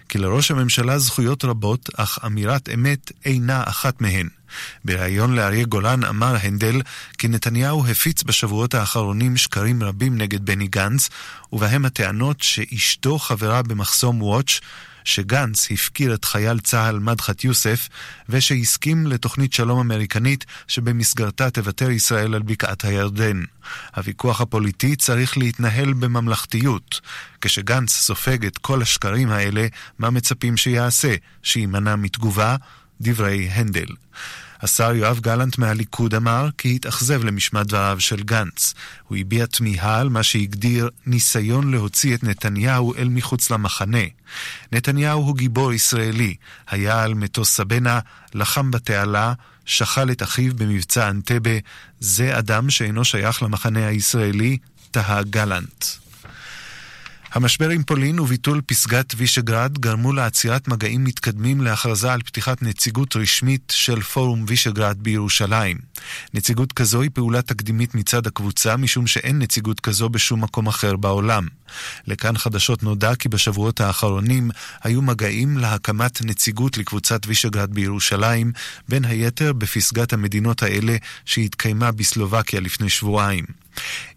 כי לראש הממשלה זכויות רבות, אך אמירת אמת אינה אחת מהן. בריאיון לאריה גולן אמר הנדל כי נתניהו הפיץ בשבועות האחרונים שקרים רבים נגד בני גנץ, ובהם הטענות שאשתו חברה במחסום וואץ' שגנץ הפקיר את חייל צה"ל מדחת יוסף ושהסכים לתוכנית שלום אמריקנית שבמסגרתה תוותר ישראל על בקעת הירדן. הוויכוח הפוליטי צריך להתנהל בממלכתיות. כשגנץ סופג את כל השקרים האלה, מה מצפים שיעשה? שיימנע מתגובה? דברי הנדל. השר יואב גלנט מהליכוד אמר כי התאכזב למשמע דבריו של גנץ. הוא הביע תמיהה על מה שהגדיר ניסיון להוציא את נתניהו אל מחוץ למחנה. נתניהו הוא גיבור ישראלי, היה על מטוס סבנה, לחם בתעלה, שכל את אחיו במבצע אנטבה, זה אדם שאינו שייך למחנה הישראלי, תהה גלנט. המשבר עם פולין וביטול פסגת וישגרד גרמו לעצירת מגעים מתקדמים להכרזה על פתיחת נציגות רשמית של פורום וישגרד בירושלים. נציגות כזו היא פעולה תקדימית מצד הקבוצה, משום שאין נציגות כזו בשום מקום אחר בעולם. לכאן חדשות נודע כי בשבועות האחרונים היו מגעים להקמת נציגות לקבוצת וישגרד בירושלים, בין היתר בפסגת המדינות האלה שהתקיימה בסלובקיה לפני שבועיים.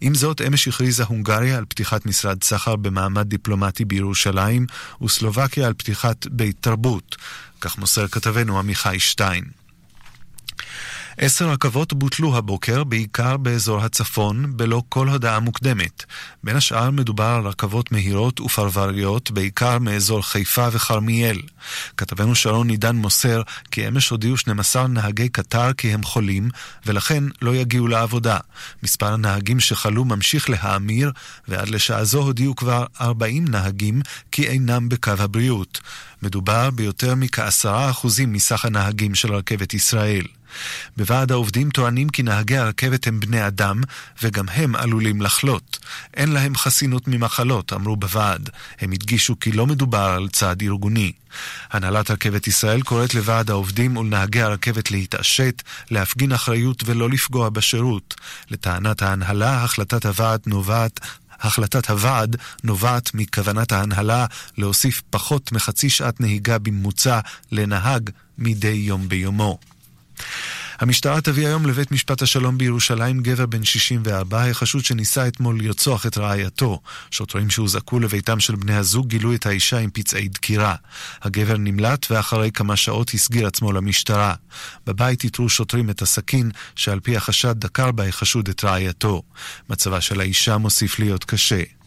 עם זאת, אמש הכריזה הונגריה על פתיחת משרד סחר במעמד דיפלומטי בירושלים, וסלובקיה על פתיחת בית תרבות. כך מוסר כתבנו עמיחי שטיין. עשר רכבות בוטלו הבוקר, בעיקר באזור הצפון, בלא כל הודעה מוקדמת. בין השאר מדובר על רכבות מהירות ופרבריות, בעיקר מאזור חיפה וכרמיאל. כתבנו שרון עידן מוסר כי אמש הודיעו 12 נהגי קטר כי הם חולים, ולכן לא יגיעו לעבודה. מספר הנהגים שחלו ממשיך להאמיר, ועד לשעה זו הודיעו כבר 40 נהגים כי אינם בקו הבריאות. מדובר ביותר מכעשרה אחוזים מסך הנהגים של רכבת ישראל. בוועד העובדים טוענים כי נהגי הרכבת הם בני אדם, וגם הם עלולים לחלות. אין להם חסינות ממחלות, אמרו בוועד. הם הדגישו כי לא מדובר על צעד ארגוני. הנהלת רכבת ישראל קוראת לוועד העובדים ולנהגי הרכבת להתעשת, להפגין אחריות ולא לפגוע בשירות. לטענת ההנהלה, החלטת הוועד נובעת החלטת הוועד נובעת מכוונת ההנהלה להוסיף פחות מחצי שעת נהיגה בממוצע לנהג מדי יום ביומו. המשטרה תביא היום לבית משפט השלום בירושלים גבר בן 64 החשוד שניסה אתמול לרצוח את רעייתו. שוטרים שהוזעקו לביתם של בני הזוג גילו את האישה עם פצעי דקירה. הגבר נמלט ואחרי כמה שעות הסגיר עצמו למשטרה. בבית איתרו שוטרים את הסכין שעל פי החשד דקר בה החשוד את רעייתו. מצבה של האישה מוסיף להיות קשה.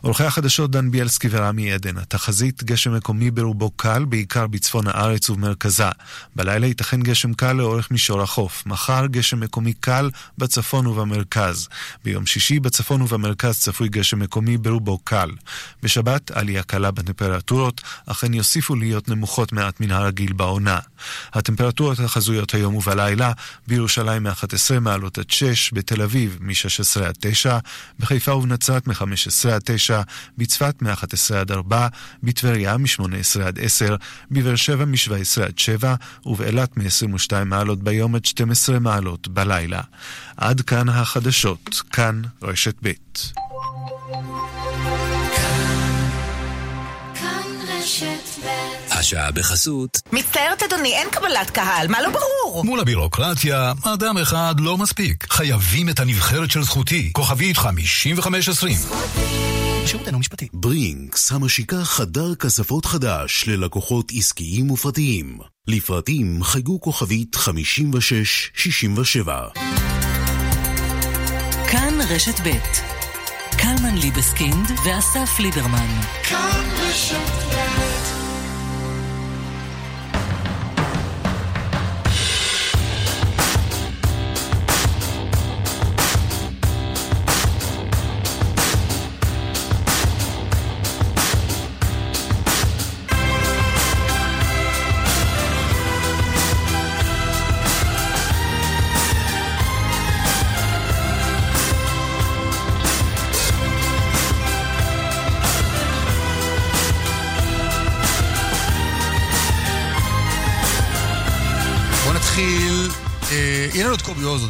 עורכי החדשות דן ביאלסקי ורמי עדן. התחזית גשם מקומי ברובו קל, בעיקר בצפון הארץ ובמרכזה. בלילה ייתכן גשם קל לאורך מישור החוף. מחר גשם מקומי קל בצפון ובמרכז. ביום שישי בצפון ובמרכז צפוי גשם מקומי ברובו קל. בשבת עלייה קלה בטמפרטורות, אך הן יוסיפו להיות נמוכות מעט מן הרגיל בעונה. הטמפרטורות החזויות היום ובלילה בירושלים מ-11 מעלות עד 6, בתל אביב מ-16 עד 9, בחיפה ובנצרת מ-15 עד 9, בצפת מ-11 עד 4, בטבריה מ-18 עד 10, בבאר שבע מ-17 עד 7, ובאילת מ-22 מעלות ביום עד 12 מעלות בלילה. עד כאן החדשות, כאן רשת ב'. השעה בחסות. מצטערת אדוני, אין קבלת קהל, מה לא ברור? מול הבירוקרטיה, אדם אחד לא מספיק. חייבים את הנבחרת של זכותי. כוכבית 5520. שירותנו משפטי. ברינקס, המשיקה חדר כספות חדש ללקוחות עסקיים ופרטיים. לפרטים חייגו כוכבית 5667. כאן רשת ב' קלמן ליבסקינד ואסף ליברמן. כאן רשת ב'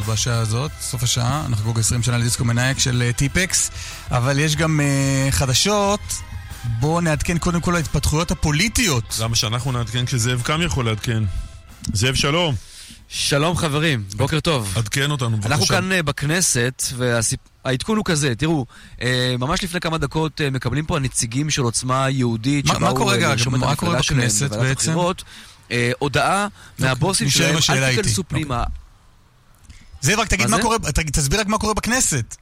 בשעה הזאת, סוף השעה, אנחנו חוגג 20 שנה לדיסקו מנאייק של אה, טיפקס, אבל יש גם אה, חדשות. בואו נעדכן קודם כל ההתפתחויות הפוליטיות. למה שאנחנו נעדכן כשזאב קם יכול לעדכן? זאב, שלום. שלום חברים, בוקר טוב. עדכן אותנו, בבקשה. אנחנו כאן אה, בכנסת, והעדכון הוא כזה, תראו, ממש לפני כמה דקות מקבלים פה הנציגים של עוצמה יהודית, מה- מה קורה, רגע, לרשום את מה קורה המפלגה שלהם בכנסת בוועדת בעצם? הבחירות, הודעה מהבוסים שלהם, אל. תיכנסו פנימה. זאב, רק תגיד מה מה זה? קורה, תגיד- תסביר רק מה קורה בכנסת.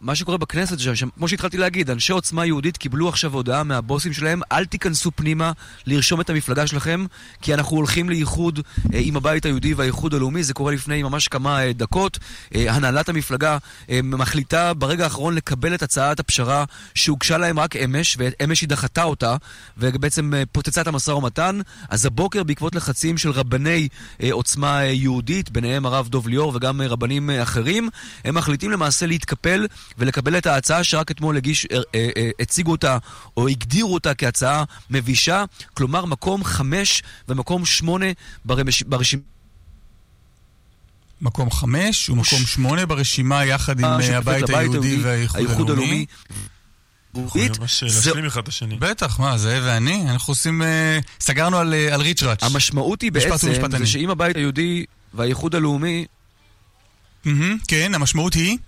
מה שקורה בכנסת, זה שכמו שהתחלתי להגיד, אנשי עוצמה יהודית קיבלו עכשיו הודעה מהבוסים שלהם, אל תיכנסו פנימה לרשום את המפלגה שלכם, כי אנחנו הולכים לאיחוד אה, עם הבית היהודי והאיחוד הלאומי, זה קורה לפני ממש כמה אה, דקות. אה, הנהלת המפלגה מחליטה ברגע האחרון לקבל את הצעת הפשרה שהוגשה להם רק אמש, ואמש היא דחתה אותה, ובעצם פוצצה את המשא ומתן. אז הבוקר, בעקבות לחצים של רבני עוצמה יהודית, ביניהם הרב דוב ליאור וגם רבנים אחרים, הם מחליטים למעשה להתקפל ולקבל את ההצעה שרק אתמול הגיש, אה, אה, אה, הציגו אותה או הגדירו אותה כהצעה מבישה, כלומר מקום חמש ומקום שמונה ברמש, ברשימה. מקום חמש ומקום שמונה ברשימה יחד עם הבית היהודי והאיחוד האיחוד הלאומי. זה-. בטח, מה, זאב ואני? אנחנו עושים... סגרנו על על ריצ'ראץ'. המשמעות היא בעצם. זה שאם הבית היהודי והאיחוד הלאומי... כן, המשמעות היא?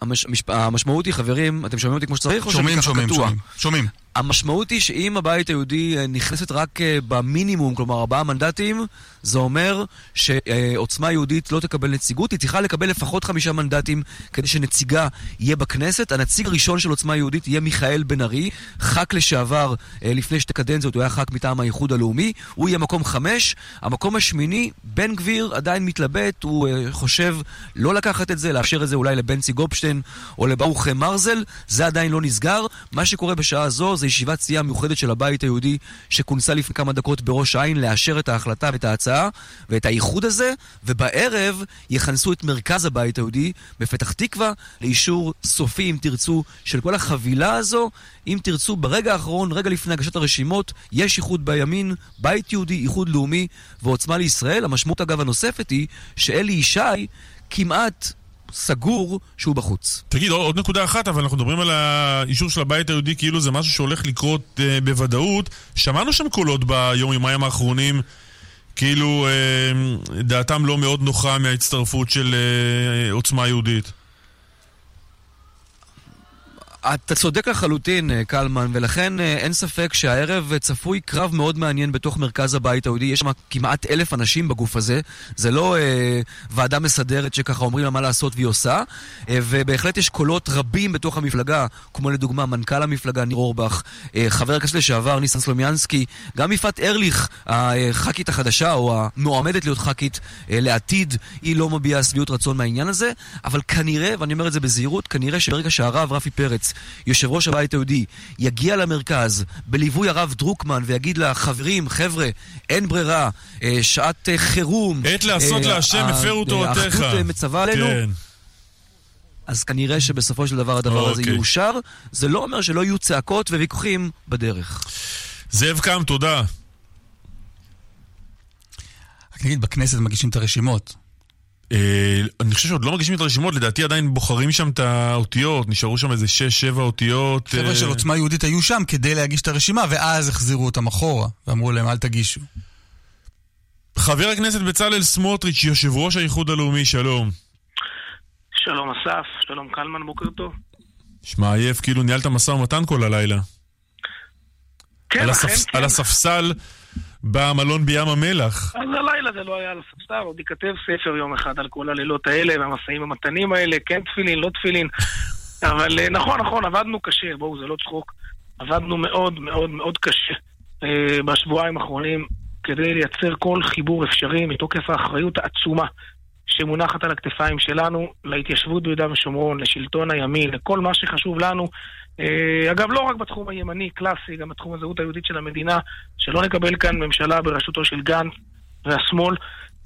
המש... המש... המשמעות היא, חברים, אתם שומעים אותי כמו שצריך שומעים, שומעים? שומעים. שומעים. המשמעות היא שאם הבית היהודי אה, נכנסת רק אה, במינימום, כלומר ארבעה מנדטים, זה אומר שעוצמה יהודית לא תקבל נציגות, היא צריכה לקבל לפחות חמישה מנדטים כדי שנציגה יהיה בכנסת. הנציג הראשון של עוצמה יהודית יהיה מיכאל בן ארי, ח"כ לשעבר אה, לפני שתי קדנציות, הוא היה ח"כ מטעם האיחוד הלאומי, הוא יהיה מקום חמש. המקום השמיני, בן גביר עדיין מתלבט, הוא חושב לא לקחת את זה, לאפשר את זה אולי לבנצי גופשטיין. אדלשטיין או לברוך מרזל, זה עדיין לא נסגר. מה שקורה בשעה זו זה ישיבת סיעה מיוחדת של הבית היהודי שכונסה לפני כמה דקות בראש העין לאשר את ההחלטה ואת ההצעה ואת האיחוד הזה, ובערב יכנסו את מרכז הבית היהודי בפתח תקווה לאישור סופי, אם תרצו, של כל החבילה הזו. אם תרצו, ברגע האחרון, רגע לפני הגשת הרשימות, יש איחוד בימין, בית יהודי, איחוד לאומי ועוצמה לישראל. המשמעות אגב הנוספת היא שאלי ישי כמעט סגור שהוא בחוץ. תגיד, עוד נקודה אחת, אבל אנחנו מדברים על האישור של הבית היהודי כאילו זה משהו שהולך לקרות אה, בוודאות. שמענו שם קולות ביום, יומיים האחרונים, כאילו אה, דעתם לא מאוד נוחה מההצטרפות של אה, עוצמה יהודית. אתה צודק לחלוטין, אה, קלמן, ולכן אה, אין ספק שהערב צפוי קרב מאוד מעניין בתוך מרכז הבית היהודי. יש שם כמעט אלף אנשים בגוף הזה. זה לא אה, ועדה מסדרת שככה אומרים לה מה לעשות והיא עושה. אה, ובהחלט יש קולות רבים בתוך המפלגה, כמו לדוגמה מנכ"ל המפלגה ניר אורבך, אה, חבר הכנסת לשעבר ניסן סלומיאנסקי, גם יפעת ארליך, הח"כית החדשה, או המועמדת להיות ח"כית אה, לעתיד, היא לא מביעה שביעות רצון מהעניין הזה. אבל כנראה, ואני אומר את זה בזהירות, כנראה שברגע שהרב רפי פרץ יושב ראש הבית היהודי, יגיע למרכז בליווי הרב דרוקמן ויגיד לה, חברים, חבר'ה, אין ברירה, אה, שעת אה, חירום. עת לעשות אה, להשם, הפרו תורתך. האחדות מצווה עלינו. כן. אז כנראה שבסופו של דבר הדבר הזה אוקיי. יאושר. זה לא אומר שלא יהיו צעקות וויכוחים בדרך. זאב קם, תודה. רק נגיד, בכנסת מגישים את הרשימות. אה, אני חושב שעוד לא מגישים את הרשימות, לדעתי עדיין בוחרים שם את האותיות, נשארו שם איזה 6-7 אותיות. חבר'ה של עוצמה יהודית היו שם כדי להגיש את הרשימה, ואז החזירו אותם אחורה, ואמרו להם אל תגישו. חבר הכנסת בצלאל סמוטריץ', יושב ראש האיחוד הלאומי, שלום. שלום אסף, שלום קלמן, בוקר טוב. שמע, עייף, כאילו ניהלת משא ומתן כל הלילה. כן, על, הספ... כן. על הספסל במלון בים המלח. אז הלילה זה לא היה על הספסל, עוד ייכתב ספר יום אחד על כל הלילות האלה והמשאים המתנים האלה, כן תפילין, לא תפילין. אבל אה, נכון, נכון, עבדנו קשה, בואו, זה לא צחוק. עבדנו מאוד מאוד מאוד קשה אה, בשבועיים האחרונים כדי לייצר כל חיבור אפשרי מתוקף האחריות העצומה שמונחת על הכתפיים שלנו להתיישבות ביהודה ושומרון, לשלטון הימין, לכל מה שחשוב לנו. אה, אגב, לא רק בתחום הימני, קלאסי, גם בתחום הזהות היהודית של המדינה, שלא נקבל כאן ממשלה בראשותו של גנץ והשמאל.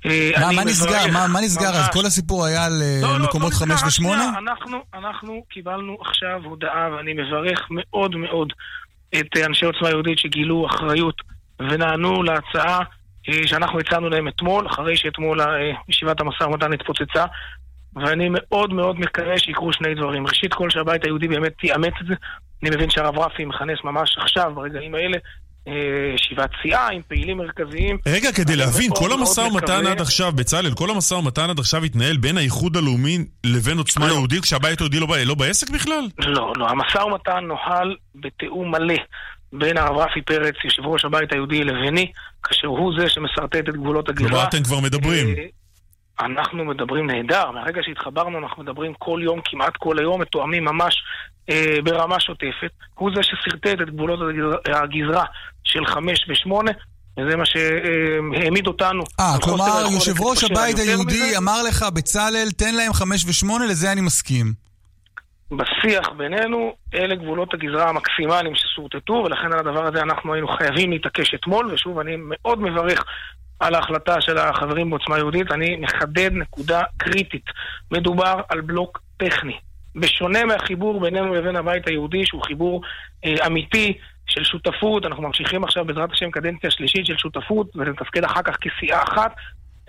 אה, מה, מה נסגר? מה, מה נסגר? אז כל הסיפור היה על אה, לא, לא, מקומות לא, חמש ושמונה? אנחנו, אנחנו קיבלנו עכשיו הודעה, ואני מברך מאוד מאוד את אנשי עוצמה יהודית שגילו אחריות ונענו להצעה שאנחנו הצענו להם אתמול, אחרי שאתמול ישיבת המשא ומתן התפוצצה. ואני מאוד מאוד מקווה שיקרו שני דברים. ראשית כל שהבית היהודי באמת יאמץ את זה. אני מבין שהרב רפי מכנס ממש עכשיו, ברגעים האלה, אה, ישיבת סיעה עם פעילים מרכזיים. רגע, כדי להבין, כל המשא ומתן עד עכשיו, בצלאל, כל המשא ומתן עד עכשיו התנהל בין האיחוד הלאומי לבין עוצמה לא. יהודית, כשהבית היהודי לא, לא בעסק בכלל? לא, לא, המשא ומתן נוהל בתיאום מלא בין הרב רפי פרץ, יושב ראש הבית היהודי, לביני, כאשר הוא זה שמשרטט את גבולות הגירה. כלומר, אתם כבר מדברים. אנחנו מדברים נהדר, מהרגע שהתחברנו אנחנו מדברים כל יום, כמעט כל היום, מתואמים ממש אה, ברמה שוטפת. הוא זה ששרטט את גבולות הגזרה של חמש ושמונה. וזה מה שהעמיד אותנו. אה, כלומר, יושב ראש הבית היהודי מזה. אמר לך, בצלאל, תן להם חמש ושמונה, לזה אני מסכים. בשיח בינינו, אלה גבולות הגזרה המקסימליים ששורטטו, ולכן על הדבר הזה אנחנו היינו חייבים להתעקש אתמול, ושוב, אני מאוד מברך על ההחלטה של החברים בעוצמה יהודית, אני מחדד נקודה קריטית. מדובר על בלוק טכני. בשונה מהחיבור בינינו לבין הבית היהודי, שהוא חיבור אה, אמיתי של שותפות, אנחנו ממשיכים עכשיו בעזרת השם קדנציה שלישית של שותפות, ונתפקד אחר כך כסיעה אחת.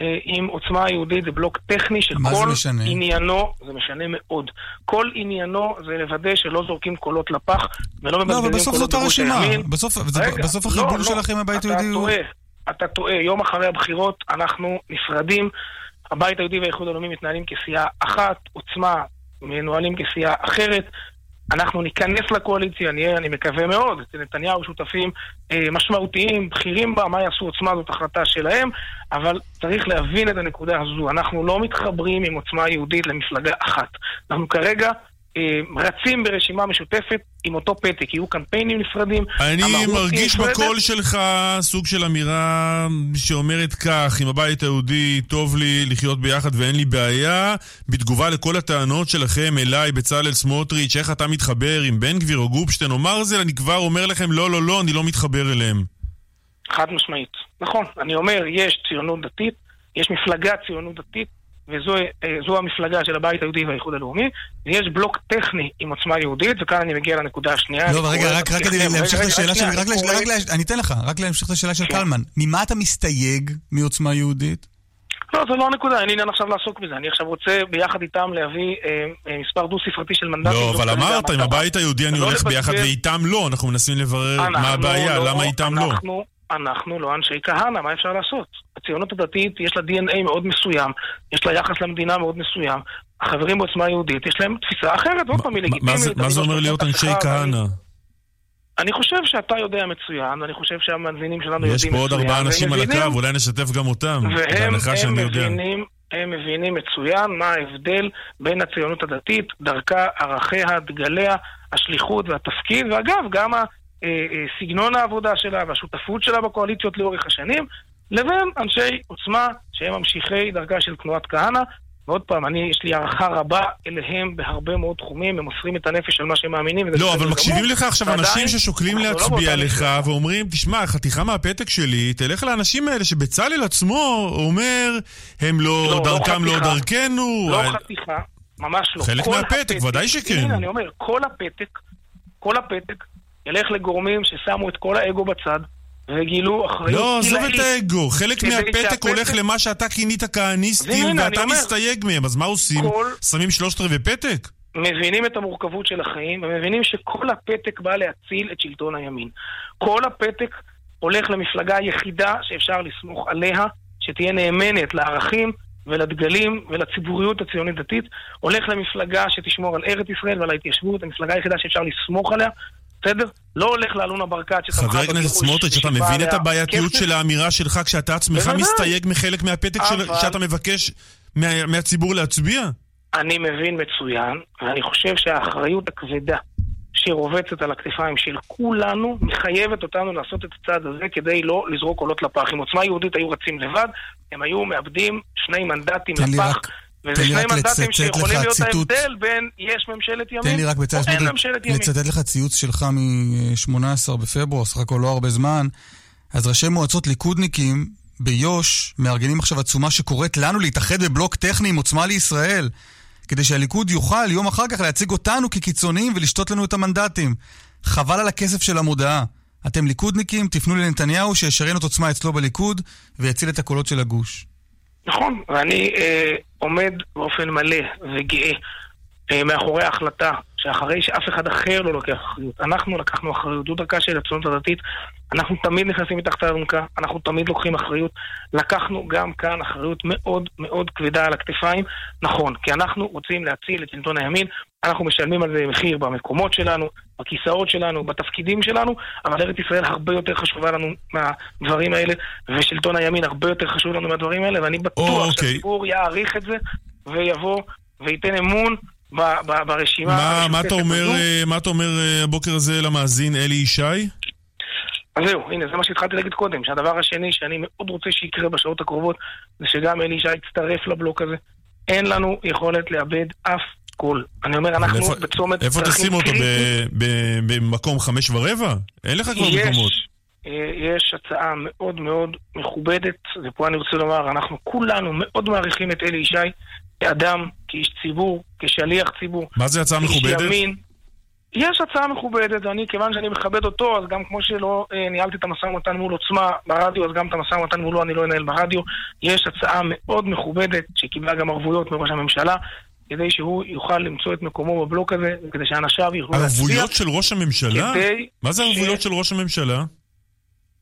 אה, עם עוצמה יהודית זה בלוק טכני שכל עניינו, זה משנה מאוד, כל עניינו זה לוודא שלא זורקים קולות לפח ולא מבזבזים לא, קולות בגוש הימין. בסוף, רגע, בסוף לא, החיבור לא, שלכם עם הבית היהודי הוא... אתה טועה, יום אחרי הבחירות אנחנו נפרדים. הבית היהודי והאיחוד הלאומי מתנהלים כסיעה אחת, עוצמה מנוהלים כסיעה אחרת. אנחנו ניכנס לקואליציה, נהיה, אני מקווה מאוד, אצל נתניהו שותפים אה, משמעותיים, בכירים בה, מה יעשו עוצמה זאת החלטה שלהם, אבל צריך להבין את הנקודה הזו. אנחנו לא מתחברים עם עוצמה יהודית למפלגה אחת. אנחנו כרגע רצים ברשימה משותפת עם אותו פתק, יהיו קמפיינים נפרדים. אני מרגיש. בקול שלך סוג של אמירה שאומרת כך, עם הבית היהודי טוב לי לחיות ביחד ואין לי בעיה, בתגובה לכל הטענות שלכם אליי, בצלאל סמוטריץ', איך אתה מתחבר עם בן גביר או גופשטיין או מרזל, אני כבר אומר לכם, לא, לא, לא, אני לא מתחבר אליהם. חד משמעית. נכון, אני אומר, יש ציונות דתית, יש מפלגה ציונות דתית, וזו אה, זו המפלגה של הבית היהודי והאיחוד הלאומי, ויש בלוק טכני עם עוצמה יהודית, וכאן אני מגיע לנקודה השנייה. לא, רגע, רק כדי להמשיך רגע, את השאלה רק אני אתן לך, רק להמשיך את השאלה של. קלמן. ממה אתה מסתייג מעוצמה יהודית? לא, זו לא הנקודה, אין לי עניין עכשיו לעסוק בזה. אני עכשיו רוצה ביחד איתם להביא אה, אה, מספר דו-ספרתי של מנדטים. לא, אבל כרגע אמרת, עם. הבית היהודי אני לא הולך ביחד ואיתם לא, אנחנו מנסים לברר מה הבעיה, לא- למה איתם לא. אנחנו, לא אנשי כהנא, מה אפשר לעשות? הציונות הדתית יש לה DNA מאוד מסוים, יש לה יחס למדינה מאוד מסוים. החברים בעוצמה היהודית, יש להם תפיסה אחרת, עוד פעם, היא לגיטימית. מה זה- לא אומר להיות אנשי כהנא? אני- חושב שאתה יודע מצוין, ואני חושב שהמאזינים שלנו יש יודעים פה מצוין. עוד ארבעה אנשים על הקו, אולי נשתף גם אותם. והם. מבינים, הם מבינים מצוין מה ההבדל בין הציונות הדתית, דרכה, ערכיה, דגליה, השליחות והתפקיד, ואגב, גם סגנון העבודה שלה והשותפות שלה בקואליציות לאורך השנים, לבין אנשי עוצמה שהם ממשיכי דרכה של תנועת כהנא. ועוד פעם, אני, יש לי הערכה רבה אליהם בהרבה מאוד תחומים, הם מוסרים את הנפש על מה שהם מאמינים. לא, אבל. מקשיבים לך עכשיו אנשים ששוקלים לא להצביע לך. ואומרים, תשמע, חתיכה מהפתק שלי, תלך לאנשים האלה שבצלאל עצמו אומר, הם לא, לא, לא דרכם לא. דרכנו. לא על- חתיכה, ממש לא. חלק מהפתק, הפתק- ודאי שכן. הנה, אני אומר, כל הפתק, כל הפתק ילך לגורמים ששמו את כל האגו בצד וגילו אחריות לא, עזוב. את האגו, חלק מהפתק שהפתק- הולך למה שאתה כינית כהניסטים, ואתה מסתייג מהם, אז מה עושים? כל- שמים שלושת רבעי פתק? מבינים את המורכבות של החיים, ומבינים שכל הפתק בא להציל את שלטון הימין. כל הפתק הולך למפלגה היחידה שאפשר לסמוך עליה, שתהיה נאמנת לערכים ולדגלים ולציבוריות הציונית דתית, הולך למפלגה שתשמור על ארץ ישראל ועל ההתיישבות, המפלגה היחידה שאפשר לסמוך עליה, בסדר? לא הולך לאלונה ברקת שתמכה חבר הכנסת סמוטריץ', אתה מבין את הבעייתיות. של האמירה שלך כשאתה עצמך. מסתייג מחלק מהפתק שאתה מבקש מה- מהציבור להצביע? אני מבין מצוין, ואני חושב שהאחריות הכבדה שרובצת על הכתפיים של כולנו, מחייבת אותנו לעשות את הצעד הזה כדי לא לזרוק קולות לפח. אם עוצמה יהודית היו רצים לבד, הם היו מאבדים שני מנדטים תן לי לפח. רק- וזה תן לי שני רק מנדטים שיכולים להיות ציטוט. ההבדל בין יש ממשלת ימין תן לי רק או אין ממשלת ימין. לצטט לך ציוץ שלך מ-18 בפברואר, סך הכל לא הרבה זמן. אז ראשי מועצות ליכודניקים ביו"ש מארגנים עכשיו עצומה שקוראת לנו להתאחד בבלוק טכני עם עוצמה לישראל, כדי שהליכוד יוכל יום אחר כך להציג אותנו כקיצוניים ולשתות לנו את המנדטים. חבל על הכסף של המודעה. אתם ליכודניקים, תפנו לנתניהו שישריין את עוצמה אצלו בליכוד ויציל את הקולות של הגוש. נכון, ואני אה, עומד באופן מלא וגאה אה, מאחורי ההחלטה שאחרי שאף אחד אחר לא לוקח אחריות, אנחנו לקחנו אחריות, זו דרכה של הציונות הדתית, אנחנו תמיד נכנסים מתחת האלונקה, אנחנו תמיד לוקחים אחריות, לקחנו גם כאן אחריות מאוד מאוד כבדה על הכתפיים, נכון, כי אנחנו רוצים להציל את שלטון הימין, אנחנו משלמים על זה מחיר במקומות שלנו, בכיסאות שלנו, בתפקידים שלנו, אבל ארץ ישראל הרבה יותר חשובה לנו מהדברים האלה, ושלטון הימין הרבה יותר חשוב לנו מהדברים האלה, ואני בטוח או, אוקיי. שהציבור יעריך את זה, ויבוא וייתן אמון ברשימה מה- מה אתה אומר. אה, מה אתה אומר אה, הבוקר הזה למאזין אלי ישי? אז זהו, הנה, זה מה שהתחלתי להגיד קודם, שהדבר השני שאני מאוד רוצה שיקרה בשעות הקרובות, זה שגם אלי ישי יצטרף לבלוק הזה. אין לנו יכולת לאבד אף קול. אני אומר, אנחנו איפה- בצומת איפה תשים אותו? קריטי. ב- ב- במקום חמש ורבע? אין לך כבר יש, מקומות. אה, יש הצעה מאוד מאוד מכובדת, ופה אני רוצה לומר, אנחנו כולנו מאוד מעריכים את אלי ישי כאדם, כאיש ציבור, כשליח ציבור. מה זה הצעה מכובדת? ימין. יש הצעה מכובדת, ואני, כיוון שאני מכבד אותו, אז גם כמו שלא אה, ניהלתי את המשא ומתן מול עוצמה ברדיו, אז גם את המשא ומתן מולו אני לא אנהל ברדיו. יש הצעה מאוד מכובדת, שקיבלה גם ערבויות מראש הממשלה, כדי שהוא יוכל למצוא את מקומו בבלוק הזה, וכדי שאנשיו יוכלו להצביע. ערבויות של ראש הממשלה? כדי מה זה ש- ערבויות של ראש הממשלה?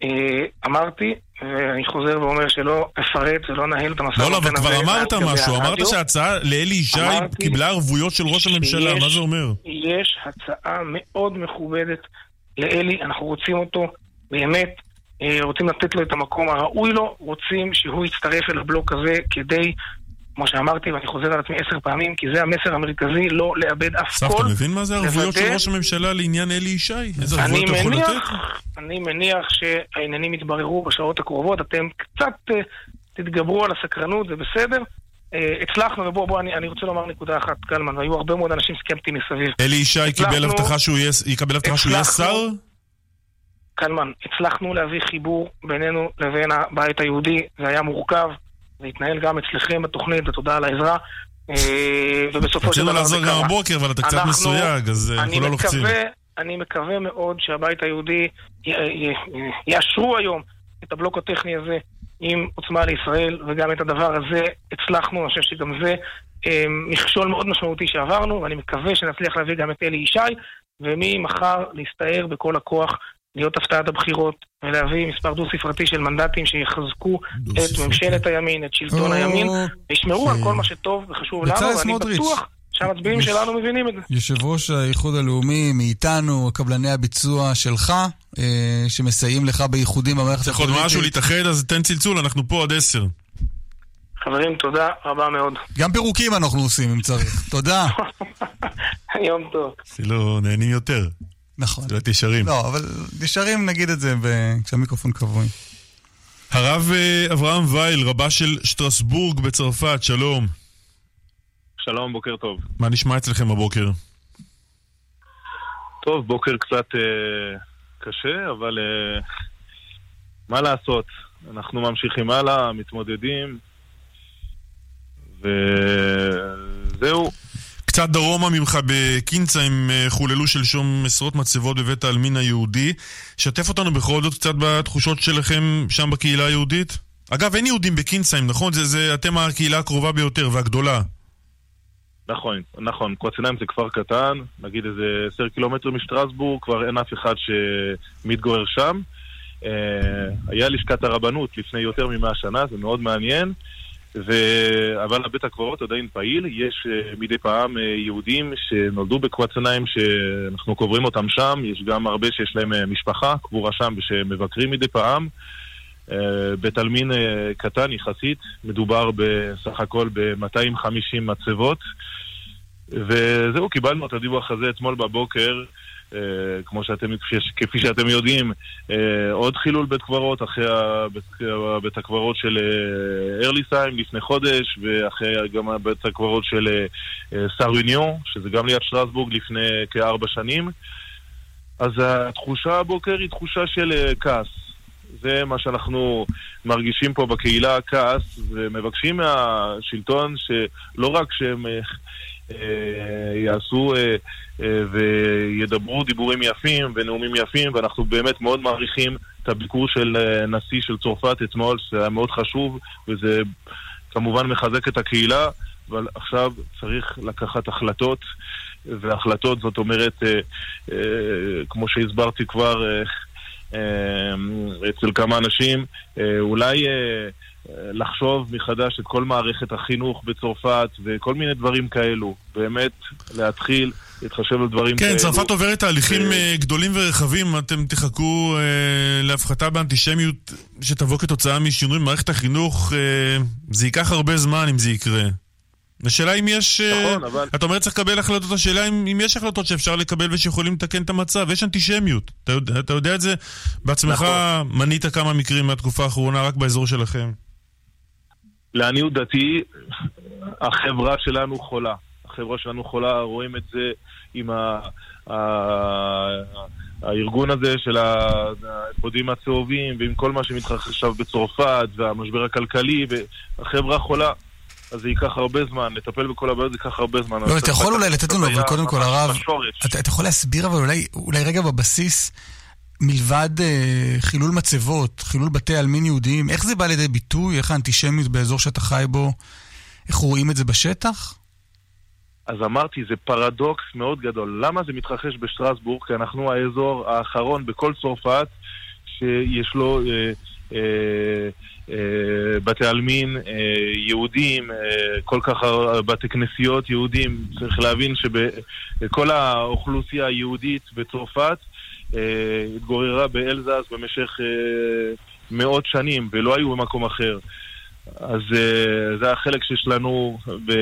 אה, אמרתי, ואני חוזר ואומר שלא אפרט ולא נהל את המשא לא, לא, אבל. כבר אמרת משהו, אמרת. שההצעה לאלי ישי קיבלה ערבויות של ראש הממשלה, מה זה אומר? יש הצעה מאוד מכובדת לאלי, אנחנו רוצים אותו באמת, אה, רוצים לתת לו את המקום הראוי לו, רוצים שהוא יצטרף אל הבלוק הזה כדי כמו שאמרתי, ואני חוזר על עצמי עשר פעמים, כי זה המסר המרכזי, לא לאבד אף אסף, קול. אתה מבין מה זה ערבויות של ראש הממשלה לעניין אלי ישי? איזה ערבויות אתה יכול לתת? אני מניח שהעניינים יתבררו בשעות הקרובות, אתם קצת אה, תתגברו על הסקרנות, זה בסדר. אה, הצלחנו, ובוא, בוא, אני, אני רוצה לומר נקודה אחת, קלמן, והיו הרבה מאוד אנשים סקפטיים מסביב. אלי ישי קיבל הבטחה שהוא יהיה- יקבל הבטחה שהוא יהיה שר? קלמן, הצלחנו להביא חיבור בינינו לבין הבית היהודי, זה היה מורכב, זה התנהל גם אצלכם בתוכנית, ותודה על העזרה. אה, ובסופו של רצינו דבר זה לעזור גם קרה. הבוקר, אבל אתה קצת מסויג, אז אה, אנחנו לא לוחצים. אני מקווה מאוד שהבית היהודי יאשרו היום את הבלוק הטכני הזה עם עוצמה לישראל, וגם את הדבר הזה הצלחנו, אני חושב שגם זה אה, מכשול מאוד משמעותי שעברנו, ואני מקווה שנצליח להביא גם את אלי ישי, וממחר להסתער בכל הכוח, להיות הפתעת הבחירות, ולהביא מספר דו-ספרתי של מנדטים שיחזקו את ממשלת הימין, את שלטון הימין, וישמרו על כל מה שטוב וחשוב לנו, ואני. בטוח שהמצביעים יש- שלנו מבינים את זה. יושב ראש האיחוד הלאומי מאיתנו, קבלני הביצוע שלך, אה, שמסייעים לך באיחודים במערכת צריך עוד משהו להתאחד, אז תן צלצול, אנחנו פה עד עשר. חברים, תודה רבה מאוד. גם פירוקים אנחנו עושים אם צריך. תודה. <laughs> יום טוב. אפילו נהנים יותר. נכון. להיות ישרים. לא, אבל ישרים נגיד את זה ב- כשהמיקרופון כבוי. הרב אה, אברהם וייל, רבה של שטרסבורג בצרפת, שלום. שלום, בוקר טוב. מה נשמע אצלכם הבוקר? טוב, בוקר קצת אה, קשה, אבל אה, מה לעשות? אנחנו ממשיכים הלאה, מתמודדים, וזהו. קצת דרומה ממך בקינצה הם אה, חוללו שלשום עשרות מצבות בבית העלמין היהודי. שתף אותנו בכל זאת קצת בתחושות שלכם שם בקהילה היהודית. אגב, אין יהודים בקינסיים, נכון? זה, זה אתם הקהילה הקרובה ביותר והגדולה. נכון, נכון, קוואציניים זה כפר קטן, נגיד איזה עשר קילומטר משטרסבורג, כבר אין אף אחד שמתגורר שם. אה, היה לשכת הרבנות לפני יותר ממאה שנה, זה מאוד מעניין. ו... אבל בית הקברות עדיין פעיל, יש אה, מדי פעם אה, יהודים שנולדו בקוואצניים שאנחנו קוברים אותם שם, יש גם הרבה שיש להם אה, משפחה, קבורה שם ושמבקרים מדי פעם. בית עלמין קטן יחסית, מדובר בסך הכל ב-250 מצבות. וזהו, קיבלנו את הדיווח הזה אתמול בבוקר. Uh, כמו שאתם, כפי, שאתם יודעים, uh, עוד חילול בית קברות אחרי בית הקברות של uh, ארליסהיים לפני חודש, ואחרי גם בית הקברות של uh, סארוניון, שזה גם ליד שטרסבורג לפני כארבע שנים. אז התחושה הבוקר היא תחושה של כעס. זה מה שאנחנו מרגישים פה בקהילה, כעס, ומבקשים מהשלטון שלא רק שהם אה, אה, יעשו אה, אה, וידברו דיבורים יפים ונאומים יפים, ואנחנו באמת מאוד מעריכים את הביקור של אה, נשיא של צרפת אתמול, שזה היה מאוד חשוב, וזה כמובן מחזק את הקהילה, אבל עכשיו צריך לקחת החלטות, והחלטות זאת אומרת, כמו שהסברתי כבר, אצל כמה אנשים, אולי לחשוב מחדש את כל מערכת החינוך בצרפת וכל מיני דברים כאלו. באמת, להתחיל להתחשב על דברים כן, כאלו. צרפת עוברת תהליכים ו- אה, גדולים ורחבים, אתם תחכו אה, להפחתה באנטישמיות שתבוא כתוצאה משינוי במערכת החינוך, אה, זה ייקח הרבה זמן אם זה יקרה. השאלה אם יש... אה, נכון, אבל- אתה אומר צריך לקבל החלטות, השאלה אם, אם יש החלטות שאפשר לקבל ושיכולים לתקן את המצב. יש אנטישמיות. אתה יודע, אתה יודע את זה בעצמך, נכון. מנית כמה מקרים מהתקופה האחרונה רק באזור שלכם. לעניות דעתי, החברה שלנו חולה. החברה שלנו חולה, רואים את זה עם ה... ה... הארגון הזה של האפודים הצהובים ועם כל מה שמתרחש עכשיו בצרפת והמשבר הכלכלי והחברה חולה. אז זה ייקח הרבה זמן, לטפל בכל הבעיות זה ייקח הרבה זמן. לא, אתה יכול אולי לתת לנו, אבל קודם כל, הרב. אתה, יכול להסביר, אבל אולי רגע בבסיס, מלבד אה, חילול מצבות, חילול בתי עלמין יהודיים, איך זה בא לידי ביטוי? איך האנטישמיות באזור שאתה חי בו, איך רואים את זה בשטח? אז אמרתי, זה פרדוקס מאוד גדול. למה זה מתרחש בשטרסבורג? כי אנחנו האזור האחרון בכל צרפת שיש לו אה, אה, אה, בתי עלמין אה, יהודים, אה, כל כך בתי כנסיות יהודים. צריך להבין שכל האוכלוסייה היהודית בצרפת התגוררה באלזס במשך אה, מאות שנים ולא היו במקום אחר. אז אה, זה החלק שיש לנו ב,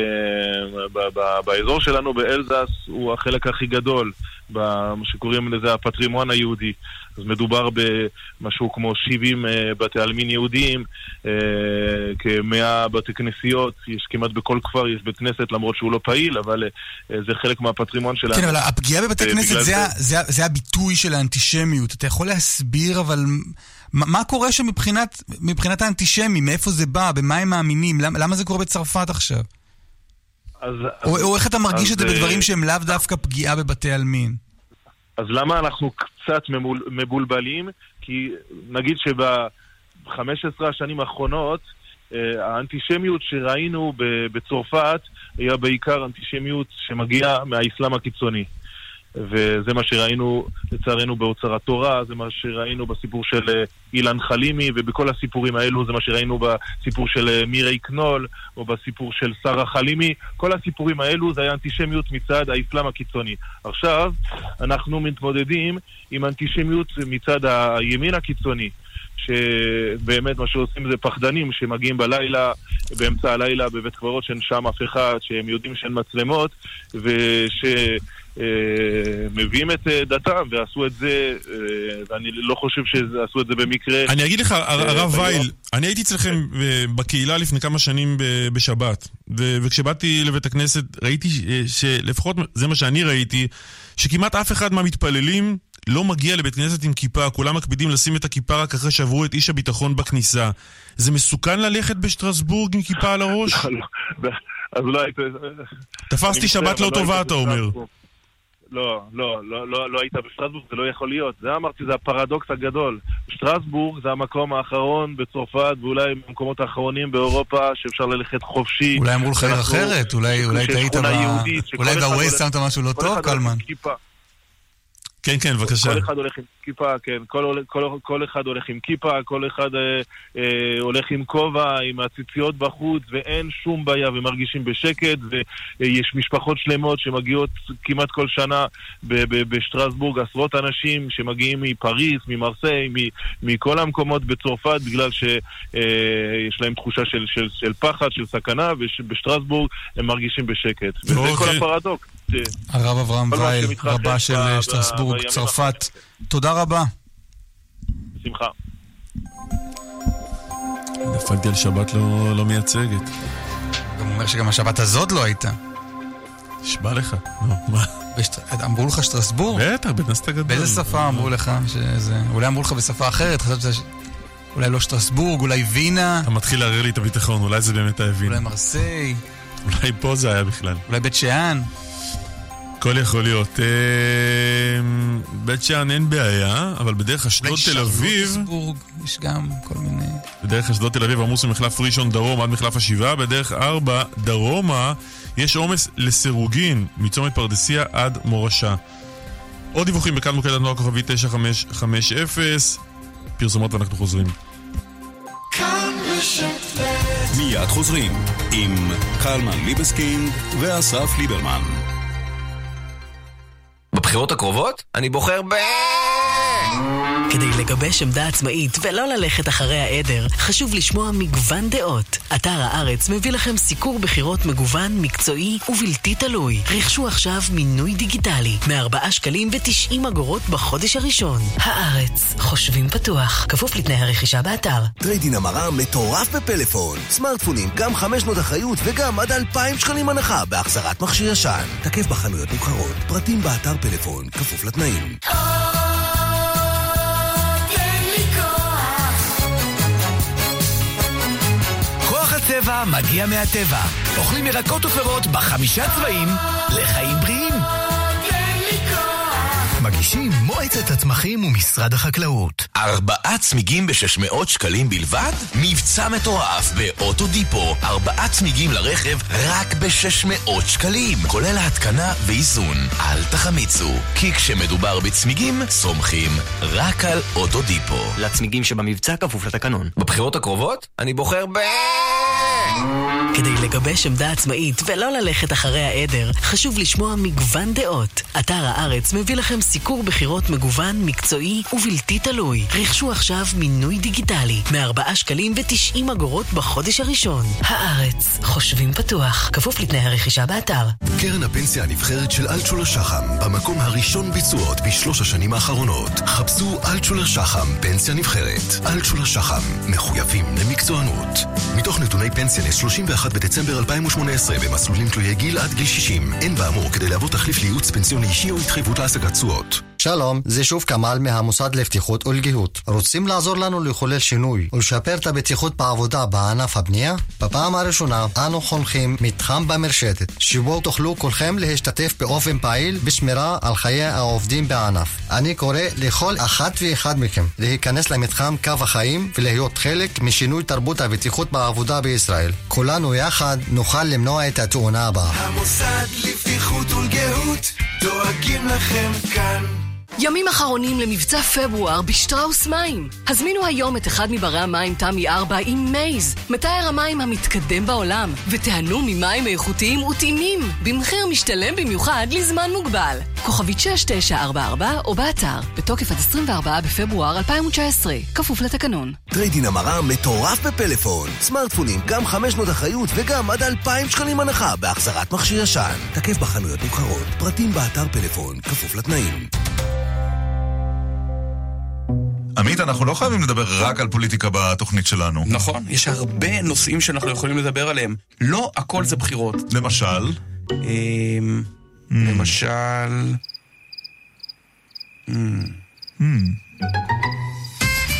ב, ב, באזור שלנו, באלזס, הוא החלק הכי גדול, במה שקוראים לזה הפטרימון היהודי. אז מדובר במשהו כמו 70 אה, בתי עלמין יהודיים, אה, כמאה בתי כנסיות, יש כמעט בכל כפר יש בית כנסת למרות שהוא לא פעיל, אבל זה חלק מהפטרימון שלנו. כן, אבל הפגיעה בבתי כנסת זה, זה, זה הביטוי של האנטישמיות. אתה יכול להסביר, אבל מה קורה שם מבחינת, מבחינת האנטישמים? מאיפה זה בא? במה הם מאמינים? למה, למה זה קורה בצרפת עכשיו? אז, או, אז, או איך אתה מרגיש אז, את זה בדברים שהם לאו דווקא פגיעה בבתי עלמין? אז למה אנחנו קצת מבולבלים? כי נגיד שב-15 השנים האחרונות, האנטישמיות שראינו בצרפת היה בעיקר אנטישמיות שמגיעה מהאסלאם הקיצוני. וזה מה שראינו לצערנו באוצר התורה, זה מה שראינו בסיפור של אה, אילן חלימי, ובכל הסיפורים האלו זה מה שראינו בסיפור של אה, מירי קנול, או בסיפור של שרה חלימי. כל הסיפורים האלו זה היה אנטישמיות מצד האסלאם הקיצוני. עכשיו אנחנו מתמודדים עם אנטישמיות מצד הימין הקיצוני. שבאמת מה שעושים זה פחדנים שמגיעים בלילה, באמצע הלילה בבית קברות שאין שם אף אחד, שהם יודעים שאין מצלמות, וש... אה, את אה, דתם ועשו את זה, אה, ואני לא חושב שעשו את זה במקרה. אני אגיד לך, הרב וייל, אני הייתי אצלכם בקהילה לפני כמה שנים בשבת, וכשבאתי לבית הכנסת ראיתי שלפחות זה מה שאני ראיתי, שכמעט אף אחד מהמתפללים לא מגיע לבית כנסת עם כיפה, כולם מקפידים לשים את הכיפה רק אחרי שעברו את איש הביטחון בכניסה. זה מסוכן ללכת בשטרסבורג עם כיפה על הראש? <laughs> אז אולי... תפסתי שבת לא טובה, אתה אומר. לא, לא, לא, לא, לא היית בשטרסבורג, זה לא יכול להיות. זה אמרתי, זה הפרדוקס הגדול. שטרסבורג זה המקום האחרון בצרפת, ואולי במקומות האחרונים באירופה, שאפשר ללכת חופשי. אולי אמרו לך אחרת, אולי טעית ב... אולי בווייז שמת משהו לא טוב, קלמן? כן, כן, בבקשה. כל אחד הולך עם כיפה, כן. כל, כל, כל אחד הולך עם כיפה, כל אחד אה, אה, הולך עם כובע, עם הציציות בחוץ, ואין שום בעיה, ומרגישים בשקט, ויש משפחות שלמות שמגיעות כמעט כל שנה בשטרסבורג, עשרות אנשים שמגיעים מפריס, ממרסיי, מכל המקומות בצרפת, בגלל שיש אה, להם תחושה של, של, של פחד, של סכנה, ובשטרסבורג הם מרגישים בשקט. וזה אוקיי. כל הפרדוקס. הרב אברהם וייל, רבה של שטרסבורג, צרפת. תודה רבה. בשמחה. דפקתי על שבת לא, לא מייצגת. הוא אומר שגם השבת הזאת לא הייתה. נשבע לך. לא, מה? אמרו לך שטרסבורג? בטח, בית כנסת הגדול. באיזה שפה אמרו לך שזה... אולי אמרו לך בשפה אחרת, חשבת ש... אולי לא שטרסבורג, אולי וינה. אתה מתחיל לערער לי את הביטחון, אולי זה באמת היה וינה. אולי מרסיי. אולי פה זה היה בכלל. אולי בית שאן. הכל יכול להיות. אמ, בית שאן אין בעיה, אבל בדרך אשדוד תל אביב... יש גם כל מיני... בדרך אשדוד תל אביב עמוס ממחלף ראשון דרום עד מחלף השבעה, בדרך ארבע דרומה יש עומס לסירוגין מצומת פרדסיה עד מורשה. עוד דיווחים בכאן מוקד התנועה כוכבי 9550, פרסומות ואנחנו חוזרים. מיד חוזרים עם קלמן ליבסקינד ואסף ליברמן. בבחירות הקרובות? אני בוחר ב... כדי לגבש עמדה עצמאית ולא ללכת אחרי העדר, חשוב לשמוע מגוון דעות. אתר הארץ מביא לכם סיקור בחירות מגוון, מקצועי ובלתי תלוי. רכשו עכשיו מינוי דיגיטלי, מ-4 שקלים ו-90 אגורות בחודש הראשון. הארץ, חושבים פתוח, כפוף לתנאי הרכישה באתר. טרייד אין המרה מטורף בפלאפון. סמארטפונים, גם 500 אחריות וגם עד 2,000 שקלים הנחה בהחזרת מכשיר ישן. תקף בחנויות נבחרות, פרטים באתר פלאפון, כפוף לתנאים. הצבע מגיע מהטבע. אוכלים ירקות ופירות בחמישה צבעים לחיים בריאים. מגישים מועצת הצמחים ומשרד החקלאות. ארבעה צמיגים ב-600 שקלים בלבד? מבצע מטורף באוטודיפו. ארבעה צמיגים לרכב רק ב-600 שקלים. כולל ההתקנה ואיזון. אל תחמיצו, כי כשמדובר בצמיגים, סומכים רק על אוטודיפו. לצמיגים שבמבצע כפוף לתקנון. בבחירות הקרובות אני בוחר ב... כדי לגבש עמדה עצמאית ולא ללכת אחרי העדר, חשוב לשמוע מגוון דעות. אתר הארץ מביא לכם סיקור בחירות מגוון, מקצועי ובלתי תלוי. רכשו עכשיו מינוי דיגיטלי, מ-4 שקלים ו-90 אגורות בחודש הראשון. הארץ, חושבים פתוח, כפוף לתנאי הרכישה באתר. קרן הפנסיה הנבחרת של אלטשולר שחם, במקום הראשון ביצועות בשלוש השנים האחרונות. חפשו אלטשולר שחם, פנסיה נבחרת. אלטשולר שחם, מחויבים למקצוענות. מתוך נתוני פנסיה ל-31 בדצמבר 2018 במסלולים תלויי גיל עד גיל 60. אין באמור כדי להוות תחליף לייעוץ פנסיוני אישי או התחייבות להשגת תשואות. שלום, זה שוב כמאל מהמוסד לבטיחות ולגיהות. רוצים לעזור לנו לחולל שינוי ולשפר את הבטיחות בעבודה בענף הבנייה? בפעם הראשונה אנו חונכים מתחם במרשתת, שבו תוכלו כולכם להשתתף באופן פעיל בשמירה על חיי העובדים בענף. אני קורא לכל אחת ואחד מכם להיכנס למתחם קו החיים ולהיות חלק משינוי תרבות הבטיחות בעבודה בישראל. כולנו יחד נוכל למנוע את התאונה הבאה. המוסד לבטיחות ולגהות דואגים לכם כאן. ימים אחרונים למבצע פברואר בשטראוס מים. הזמינו היום את אחד מברי המים תמי 4 עם מייז, מתאר המים המתקדם בעולם, ותיהנו ממים איכותיים וטעימים, במחיר משתלם במיוחד לזמן מוגבל. כוכבית 6944 או באתר, בתוקף עד 24 בפברואר 2019, כפוף לתקנון. טרייד אין המרה מטורף בפלאפון. סמארטפונים, גם 500 אחריות וגם עד 2,000 שקלים הנחה בהחזרת מכשיר ישן. תקף בחנויות נבחרות, פרטים באתר פלאפון, כפוף לתנאים. עמית, אנחנו לא חייבים לדבר רק על פוליטיקה בתוכנית שלנו. נכון, יש הרבה נושאים שאנחנו יכולים לדבר עליהם. לא הכל זה בחירות. למשל? אמ, למשל...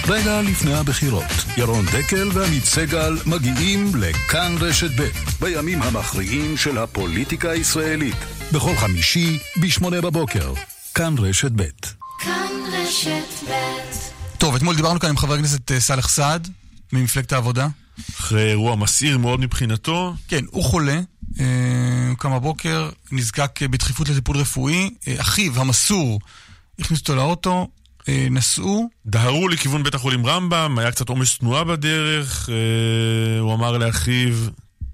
רגע לפני הבחירות, ירון דקל ועמית סגל מגיעים לכאן רשת ב' בימים המכריעים של הפוליטיקה הישראלית. בכל חמישי, ב-8 בבוקר. כאן רשת ב'. כאן רשת ב' טוב, אתמול דיברנו כאן עם חבר הכנסת אה, סאלח סעד, ממפלגת העבודה. אחרי אירוע מסעיר מאוד מבחינתו. כן, הוא חולה. אה, הוא קם בבוקר, נזקק אה, בדחיפות לטיפול רפואי. אחיו, המסור, הכניס אותו לאוטו, נסעו. דהרו לכיוון בית החולים רמב"ם, היה קצת עומס תנועה בדרך. הוא אמר לאחיו,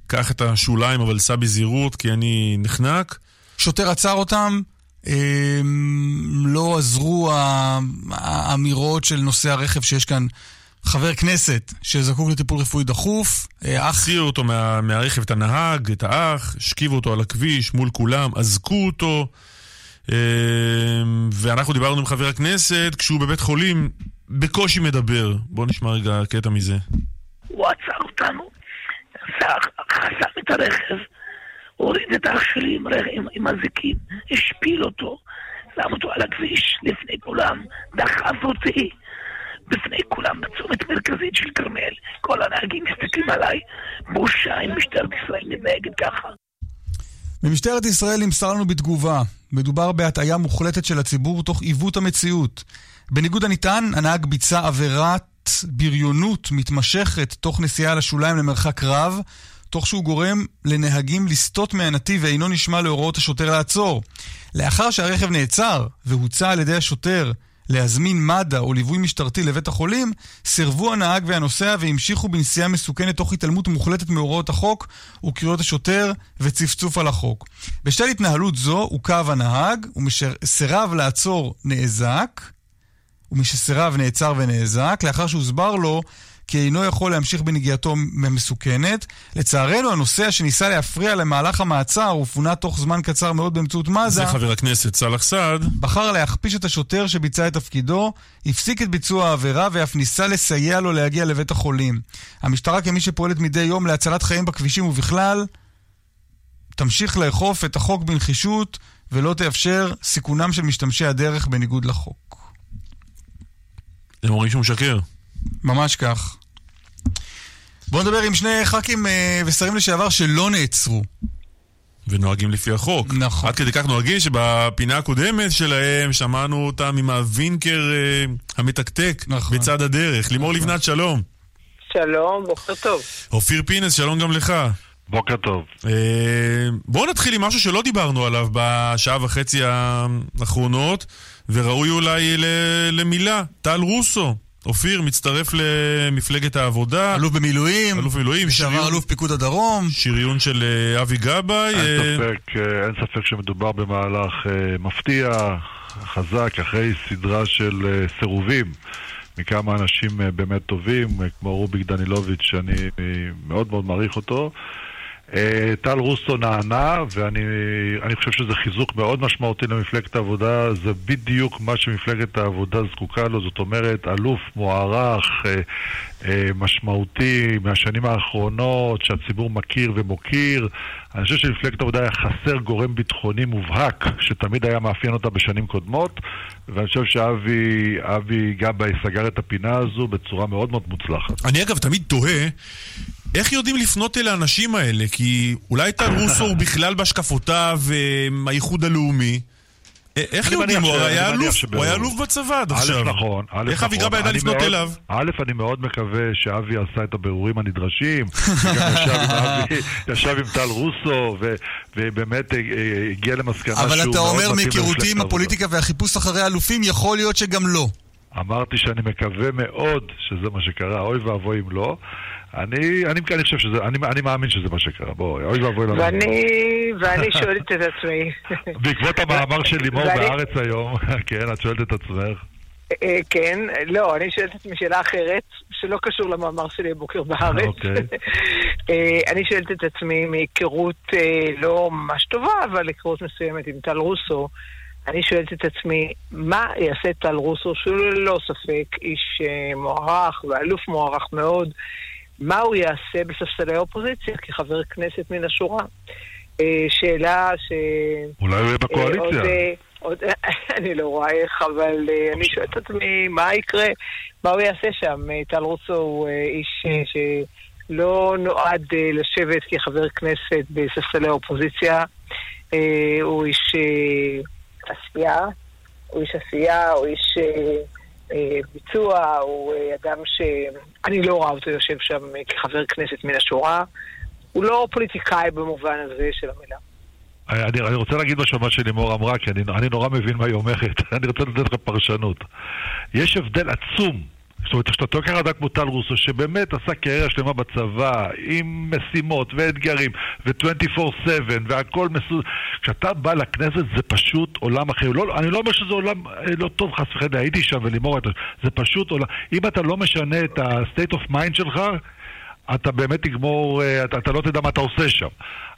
קח את השוליים אבל סע בזהירות כי אני נחנק. שוטר עצר אותם, לא עזרו האמירות של נושא הרכב שיש כאן חבר כנסת שזקוק לטיפול רפואי דחוף. הסיעו אותו מה, מהרכב את הנהג, את האח, השכיבו אותו על הכביש מול כולם, אזקו אותו. ואנחנו דיברנו עם חבר הכנסת כשהוא בבית חולים בקושי מדבר. בואו נשמע רגע קטע מזה. הוא עצר אותנו, חסם את הרכב. הוריד את האח שלי עם, עם, עם הזיקים, השפיל אותו, שם אותו על הכביש לפני כולם, דחף אותי בפני כולם בצומת מרכזית של כרמל. כל הנהגים מסתכלים עליי, בושה אם משטרת ישראל מתנהגת ככה. ממשטרת ישראל נמסר לנו בתגובה, מדובר בהטעיה מוחלטת של הציבור תוך עיוות המציאות. בניגוד הנטען, הנהג ביצע עבירת בריונות מתמשכת תוך נסיעה לשוליים למרחק רב, תוך שהוא גורם לנהגים לסטות מהנתיב ואינו נשמע להוראות השוטר לעצור. לאחר שהרכב נעצר והוצע על ידי השוטר להזמין מד"א או ליווי משטרתי לבית החולים, סירבו הנהג והנוסע והמשיכו בנסיעה מסוכנת תוך התעלמות מוחלטת מהוראות החוק וקריאות השוטר וצפצוף על החוק. בשל התנהלות זו עוכב הנהג, ומשסירב לעצור נאזק, ומשסירב נעצר ונאזק, לאחר שהוסבר לו כי אינו יכול להמשיך בנגיעתו המסוכנת. לצערנו, הנוסע שניסה להפריע למהלך המעצר ופונה תוך זמן קצר מאוד באמצעות מזה, זה חבר הכנסת סאלח סעד. בחר להכפיש את השוטר שביצע את תפקידו, הפסיק את ביצוע העבירה ואף ניסה לסייע לו להגיע לבית החולים. המשטרה כמי שפועלת מדי יום להצלת חיים בכבישים ובכלל, תמשיך לאכוף את החוק בנחישות ולא תאפשר סיכונם של משתמשי הדרך בניגוד לחוק. הם אומרים שהוא משקר. ממש כך. בואו נדבר עם שני ח"כים אה, ושרים לשעבר שלא נעצרו. ונוהגים לפי החוק. נכון. עד כדי כך נוהגים שבפינה הקודמת שלהם שמענו אותם עם הווינקר אה, המתקתק נכון. בצד הדרך. לימור נכון. לבנת, שלום. שלום, בוקר טוב. אופיר פינס, שלום גם לך. בוקר טוב. אה, בואו נתחיל עם משהו שלא דיברנו עליו בשעה וחצי האחרונות, וראוי אולי למילה, טל רוסו. אופיר מצטרף למפלגת העבודה. אלוף במילואים. אלוף במילואים. לשעבר אלוף פיקוד הדרום. שריון של אה, אבי גבאי. אין אה, ספק, אה, אין ספק שמדובר במהלך מפתיע, חזק, אחרי סדרה של סירובים מכמה אנשים באמת טובים, כמו רוביק דנילוביץ', שאני מאוד מאוד מעריך אותו. אה, טל רוסו נענה, ואני אני חושב שזה חיזוק מאוד משמעותי למפלגת העבודה. זה בדיוק מה שמפלגת העבודה זקוקה לו, זאת אומרת, אלוף מוערך, אה, משמעותי מהשנים האחרונות, שהציבור מכיר ומוקיר. אני חושב שלמפלגת העבודה היה חסר גורם ביטחוני מובהק, שתמיד היה מאפיין אותה בשנים קודמות, ואני חושב שאבי אבי גבאי סגר את הפינה הזו בצורה מאוד מאוד מוצלחת. אני אגב תמיד תוהה איך יודעים לפנות אל האנשים האלה? כי אולי טל רוסו הוא בכלל בהשקפותיו אה, מהאיחוד הלאומי. אה, איך? מניח הוא היה אלוף. הוא היה אלוף בצבא עד א', עכשיו. נכון, א', איך נכון. גבאי ידע אני לפנות אליו? א', אני מאוד מקווה שאבי עשה את הבירורים הנדרשים, <laughs> ישב עם טל רוסו, ובאמת אה, אה, הגיע למסקנה שהוא מאוד אבל מתאים אתה אומר מהיכרותי עם. הפוליטיקה והחיפוש אחרי אלופים, יכול להיות שגם לא. אמרתי שאני מקווה מאוד שזה מה שקרה, אוי ואבוי אם לא. אני, אני, אני חושב שזה, אני, אני מאמין שזה מה שקרה, בוא, אוי ואבוי לנו. ואני, ואני שואלת את עצמי, <laughs> בעקבות המאמר של לימור ואני- בהארץ היום, <laughs> כן, את שואלת את עצמך. אה, כן, לא, אני שואלת את עצמי שאלה אחרת, שלא קשור למאמר שלי הבוקר בארץ. <laughs> אוקיי. אה, אני שואלת את עצמי מהיכרות אה, לא ממש טובה, אבל היכרות מסוימת עם טל רוסו, אני שואלת את עצמי, מה יעשה טל רוסו, שהוא ללא ספק איש אה, מוערך ואלוף מוערך מאוד, מה הוא יעשה בספסלי האופוזיציה כחבר כנסת מן השורה? אה, שאלה ש... אולי הוא יהיה בקואליציה. עוד, אה, <laughs> אני לא רואה איך, אבל אה, אני שואלת את עצמי, מה יקרה? מה הוא יעשה שם? אה, טל רוסו הוא אה, איש אה, שלא נועד אה, לשבת כחבר כנסת בספסלי האופוזיציה. אה, הוא איש אה, עשייה, הוא איש עשייה, הוא איש אה, אה, ביצוע, הוא אה, אדם שאני לא רואה אותו יושב שם אה, כחבר כנסת מן השורה. הוא לא פוליטיקאי במובן הזה של המילה. אני, אני רוצה להגיד משהו מה שלימור אמרה, כי אני, אני נורא מבין מה היא אומרת. <laughs> אני רוצה לתת לך פרשנות. יש הבדל עצום. זאת אומרת, כשאתה לוקח אדם כמו טל רוסו, שבאמת עשה קריירה שלמה בצבא, עם משימות ואתגרים, ו-24/7, והכל מסודר, כשאתה בא לכנסת זה פשוט עולם אחר. לא, אני לא אומר שזה עולם אה, לא טוב, חס וחלילה, הייתי שם ולימור הייתה, זה פשוט עולם. אם אתה לא משנה את ה-state of mind שלך, אתה באמת תגמור, אה, אתה, אתה לא תדע מה אתה עושה שם.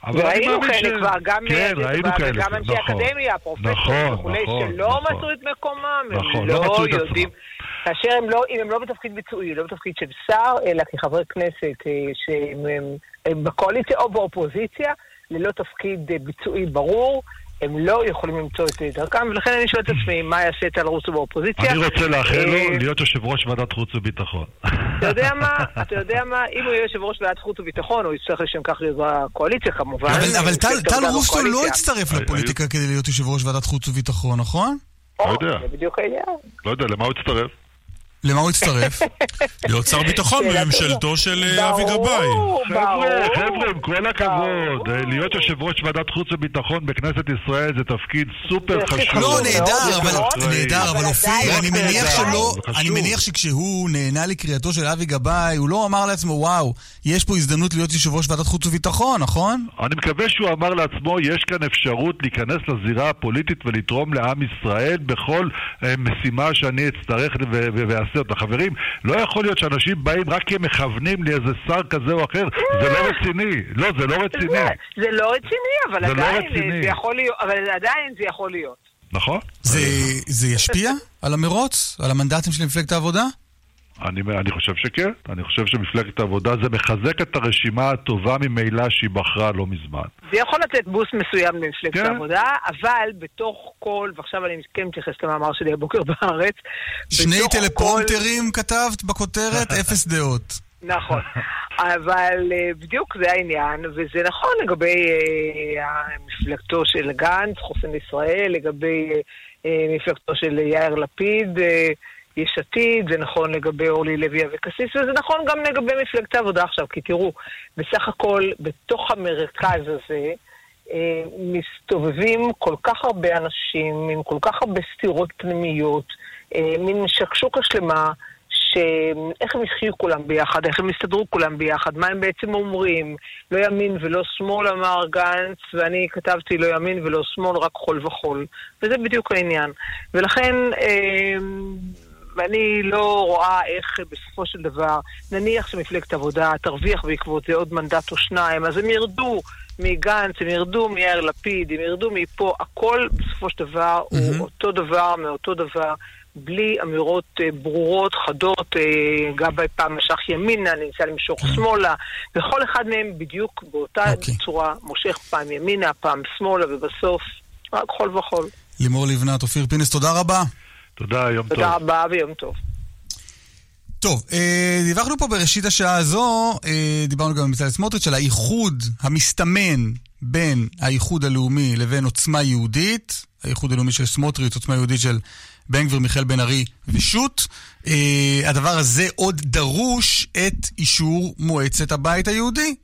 ראינו מאמין כאלה כבר, גם כן, ראינו כאלה, וגם אנשי נכון. אקדמיה, פרופסורים נכון, וכולי, נכון, שלא נכון. מצאו את מקומם, נכון, הם לא לא מצאו את יודעים. כאשר הם לא, אם הם לא בתפקיד ביצועי, לא בתפקיד של שר, אלא כחברי כנסת אה, שהם הם- הם בקואליציה או באופוזיציה, ללא תפקיד אה, ביצועי ברור, הם לא יכולים למצוא את אה, דרכם, ולכן אני שואלת את עצמי, <clears throat> מה יעשה טל רוסו באופוזיציה? אני רוצה לאחל לו אה, להיות יושב ראש ועדת חוץ וביטחון. אתה יודע מה, אתה יודע מה, אם הוא יהיה יושב ראש ועדת חוץ וביטחון, הוא יצטרך לשם כך להיות בקואליציה כמובן. אבל- אבל טל- רוסו לא. הצטרף לפוליטיקה כדי להיות יושב ראש ועדת חוץ וביטחון, נכון? לא יודע, זה בדיוק העניין. לא יודע, למה הוא הצטרף? למה הוא הצטרף? <laughs> להיות שר ביטחון בממשלתו של אה, אבי גבאי. חבר'ה, חבר'ה, עם כל הכבוד, אה, להיות יושב ראש ועדת חוץ וביטחון בכנסת ישראל זה תפקיד סופר חשוב. לא, נהדר, אבל. נהדר, אבל אופיר, אני מניח שלא. אני מניח שכשהוא נהנה לקריאתו של אבי גבאי, הוא לא אמר לעצמו, וואו, יש פה הזדמנות להיות יושב ראש ועדת חוץ וביטחון, נכון? אני מקווה שהוא אמר לעצמו, יש כאן אפשרות להיכנס לזירה הפוליטית ולתרום לעם ישראל בכל אה, משימה שאני אצטרך ואעשה אותה. חברים, לא יכול להיות שאנשים באים רק כי הם מכוונים לאיזה שר כזה או אחר, זה לא רציני. לא, זה לא רציני. זה- זה לא רציני, אבל זה לא עדיין רציני. זה יכול להיות, אבל עדיין זה יכול להיות. נכון? זה זה ישפיע על המרוץ? על המנדטים של מפלגת העבודה? אני, אני חושב שכן. אני חושב שמפלגת העבודה זה מחזק את הרשימה הטובה ממילא שהיא בחרה לא מזמן. זה יכול לתת בוסט מסוים למפלגת כן. העבודה, אבל בתוך כל, ועכשיו אני כן מתייחס למאמר שלי הבוקר <laughs> בארץ, שני בתוך טלפרומטרים כתבת בכותרת, <laughs> אפס דעות. נכון. אבל אה, בדיוק זה העניין, וזה נכון לגבי אה, מפלגתו של גנץ, חוסן לישראל, לגבי אה, אה, מפלגתו של יאיר לפיד, אה, יש עתיד, זה נכון לגבי אורלי לוי אבקסיס, וזה נכון גם לגבי מפלגת העבודה עכשיו, כי תראו, בסך הכל, בתוך המרכז הזה, אה, מסתובבים כל כך הרבה אנשים עם כל כך הרבה סתירות פנימיות, אה, מין שקשוקה שלמה, שאיך הם יחיו כולם ביחד, איך הם יסתדרו כולם ביחד, מה הם בעצם אומרים. לא ימין ולא שמאל, אמר גנץ, ואני כתבתי לא ימין ולא שמאל, רק חול וחול. וזה בדיוק העניין. ולכן... אה, ואני לא רואה איך בסופו של דבר, נניח שמפלגת העבודה תרוויח בעקבות זה עוד מנדט או שניים, אז הם ירדו מגנץ, הם ירדו מיאיר לפיד, הם ירדו מפה, הכל בסופו של דבר mm-hmm. הוא אותו דבר מאותו דבר. בלי אמירות אה, ברורות, חדות, אה, גם פעם משך ימינה, ניסה למשוך כן. שמאלה, וכל אחד מהם בדיוק באותה okay. אוקיי. צורה מושך פעם ימינה, פעם שמאלה, ובסוף רק חול וחול. לימור לבנת, אופיר פינס, תודה רבה. תודה, יום תודה טוב. תודה רבה ויום טוב. טוב, אה, דיווחנו פה בראשית השעה הזו, אה, דיברנו גם עם בצלאל סמוטריץ' על האיחוד המסתמן בין האיחוד הלאומי לבין עוצמה יהודית, האיחוד הלאומי של סמוטריץ', עוצמה יהודית של בן גביר, מיכאל בן ארי ושות'. אה, הדבר הזה עוד דרוש את אישור מועצת הבית היהודי.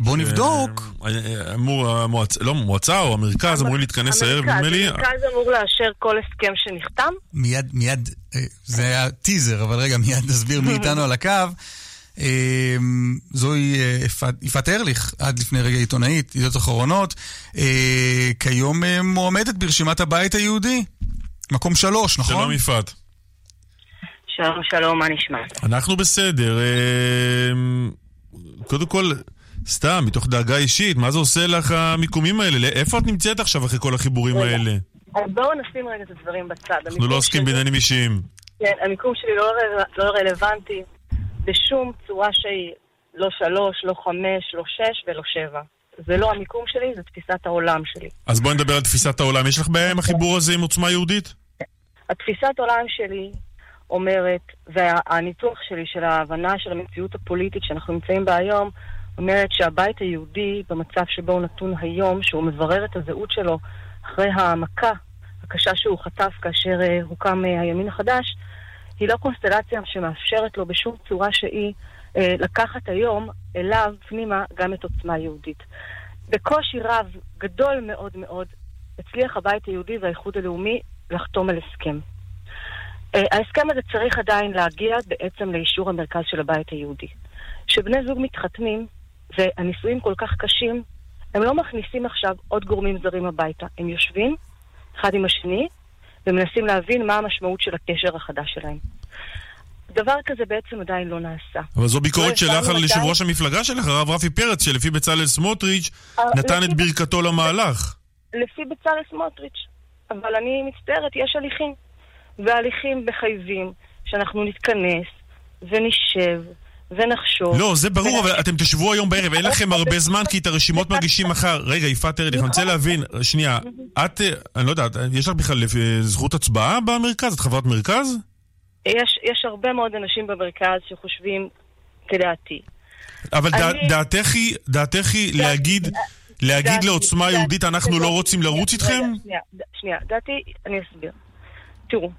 בוא נבדוק. אה, אה, אמור, המועצה, לא, מועצה או המרכז אמורים להתכנס הערב, נדמה לי. המרכז אמור לאשר כל הסכם שנחתם? מיד, מיד, אה, זה היה טיזר, אבל רגע, מיד נסביר מי איתנו על הקו. זוהי יפעת ארליך, עד לפני רגע עיתונאית, ידיעות אחרונות, כיום מועמדת ברשימת הבית היהודי. מקום שלוש, נכון? שלום יפעת. שלום, שלום, מה נשמע? אנחנו בסדר. קודם כל... סתם, מתוך דאגה אישית, מה זה עושה לך המיקומים האלה? איפה את נמצאת עכשיו אחרי כל החיבורים רגע. האלה? אז בואו נשים רגע את הדברים בצד. אנחנו לא עוסקים בעניינים אישיים. כן, המיקום שלי לא, לא רלוונטי בשום צורה שהיא. לא שלוש, לא חמש, לא שש ולא שבע. זה לא המיקום שלי, זה תפיסת העולם שלי. אז בואי נדבר על תפיסת העולם. יש לך בעיה עם החיבור הזה עם עוצמה יהודית? התפיסת עולם שלי אומרת, והניתוח שלי של ההבנה של המציאות הפוליטית שאנחנו נמצאים בה היום, אומרת שהבית היהודי, במצב שבו הוא נתון היום, שהוא מברר את הזהות שלו אחרי המכה הקשה שהוא חטף כאשר uh, הוקם uh, הימין החדש, היא לא קונסטלציה שמאפשרת לו בשום צורה שהיא uh, לקחת היום אליו פנימה גם את עוצמה יהודית. בקושי רב, גדול מאוד מאוד, הצליח הבית היהודי והאיחוד הלאומי לחתום על הסכם. ההסכם הזה צריך עדיין להגיע בעצם לאישור המרכז של הבית היהודי. כשבני זוג מתחתנים, והנישואים כל כך קשים, הם לא מכניסים עכשיו עוד גורמים זרים הביתה. הם יושבים אחד עם השני ומנסים להבין מה המשמעות של הקשר החדש שלהם. דבר כזה בעצם עדיין לא נעשה. אבל זו ביקורת לא שלך על יושב ראש המפלגה שלך, הרב רפי פרץ, שלפי בצלאל סמוטריץ' אה, נתן את ברכתו למהלך. לפי בצלאל סמוטריץ'. אבל אני מצטערת, יש הליכים. וההליכים מחייבים שאנחנו נתכנס ונשב ונחשוב. לא, זה ברור, אבל אתם תשבו היום בערב, אין לכם הרבה <laughs> זמן כי את הרשימות מגישים מחר. רגע, יפעת ארליך, אני רוצה להבין, שנייה, את, אני לא יודעת, יש לך בכלל זכות הצבעה במרכז? את חברת מרכז? יש, יש הרבה מאוד אנשים במרכז שחושבים כדעתי. אבל אני... דעתך היא, דעתך היא להגיד, להגיד לעוצמה יהודית, אנחנו לא רוצים לרוץ איתכם? שנייה, שנייה, דעתי, אני אסביר. תראו,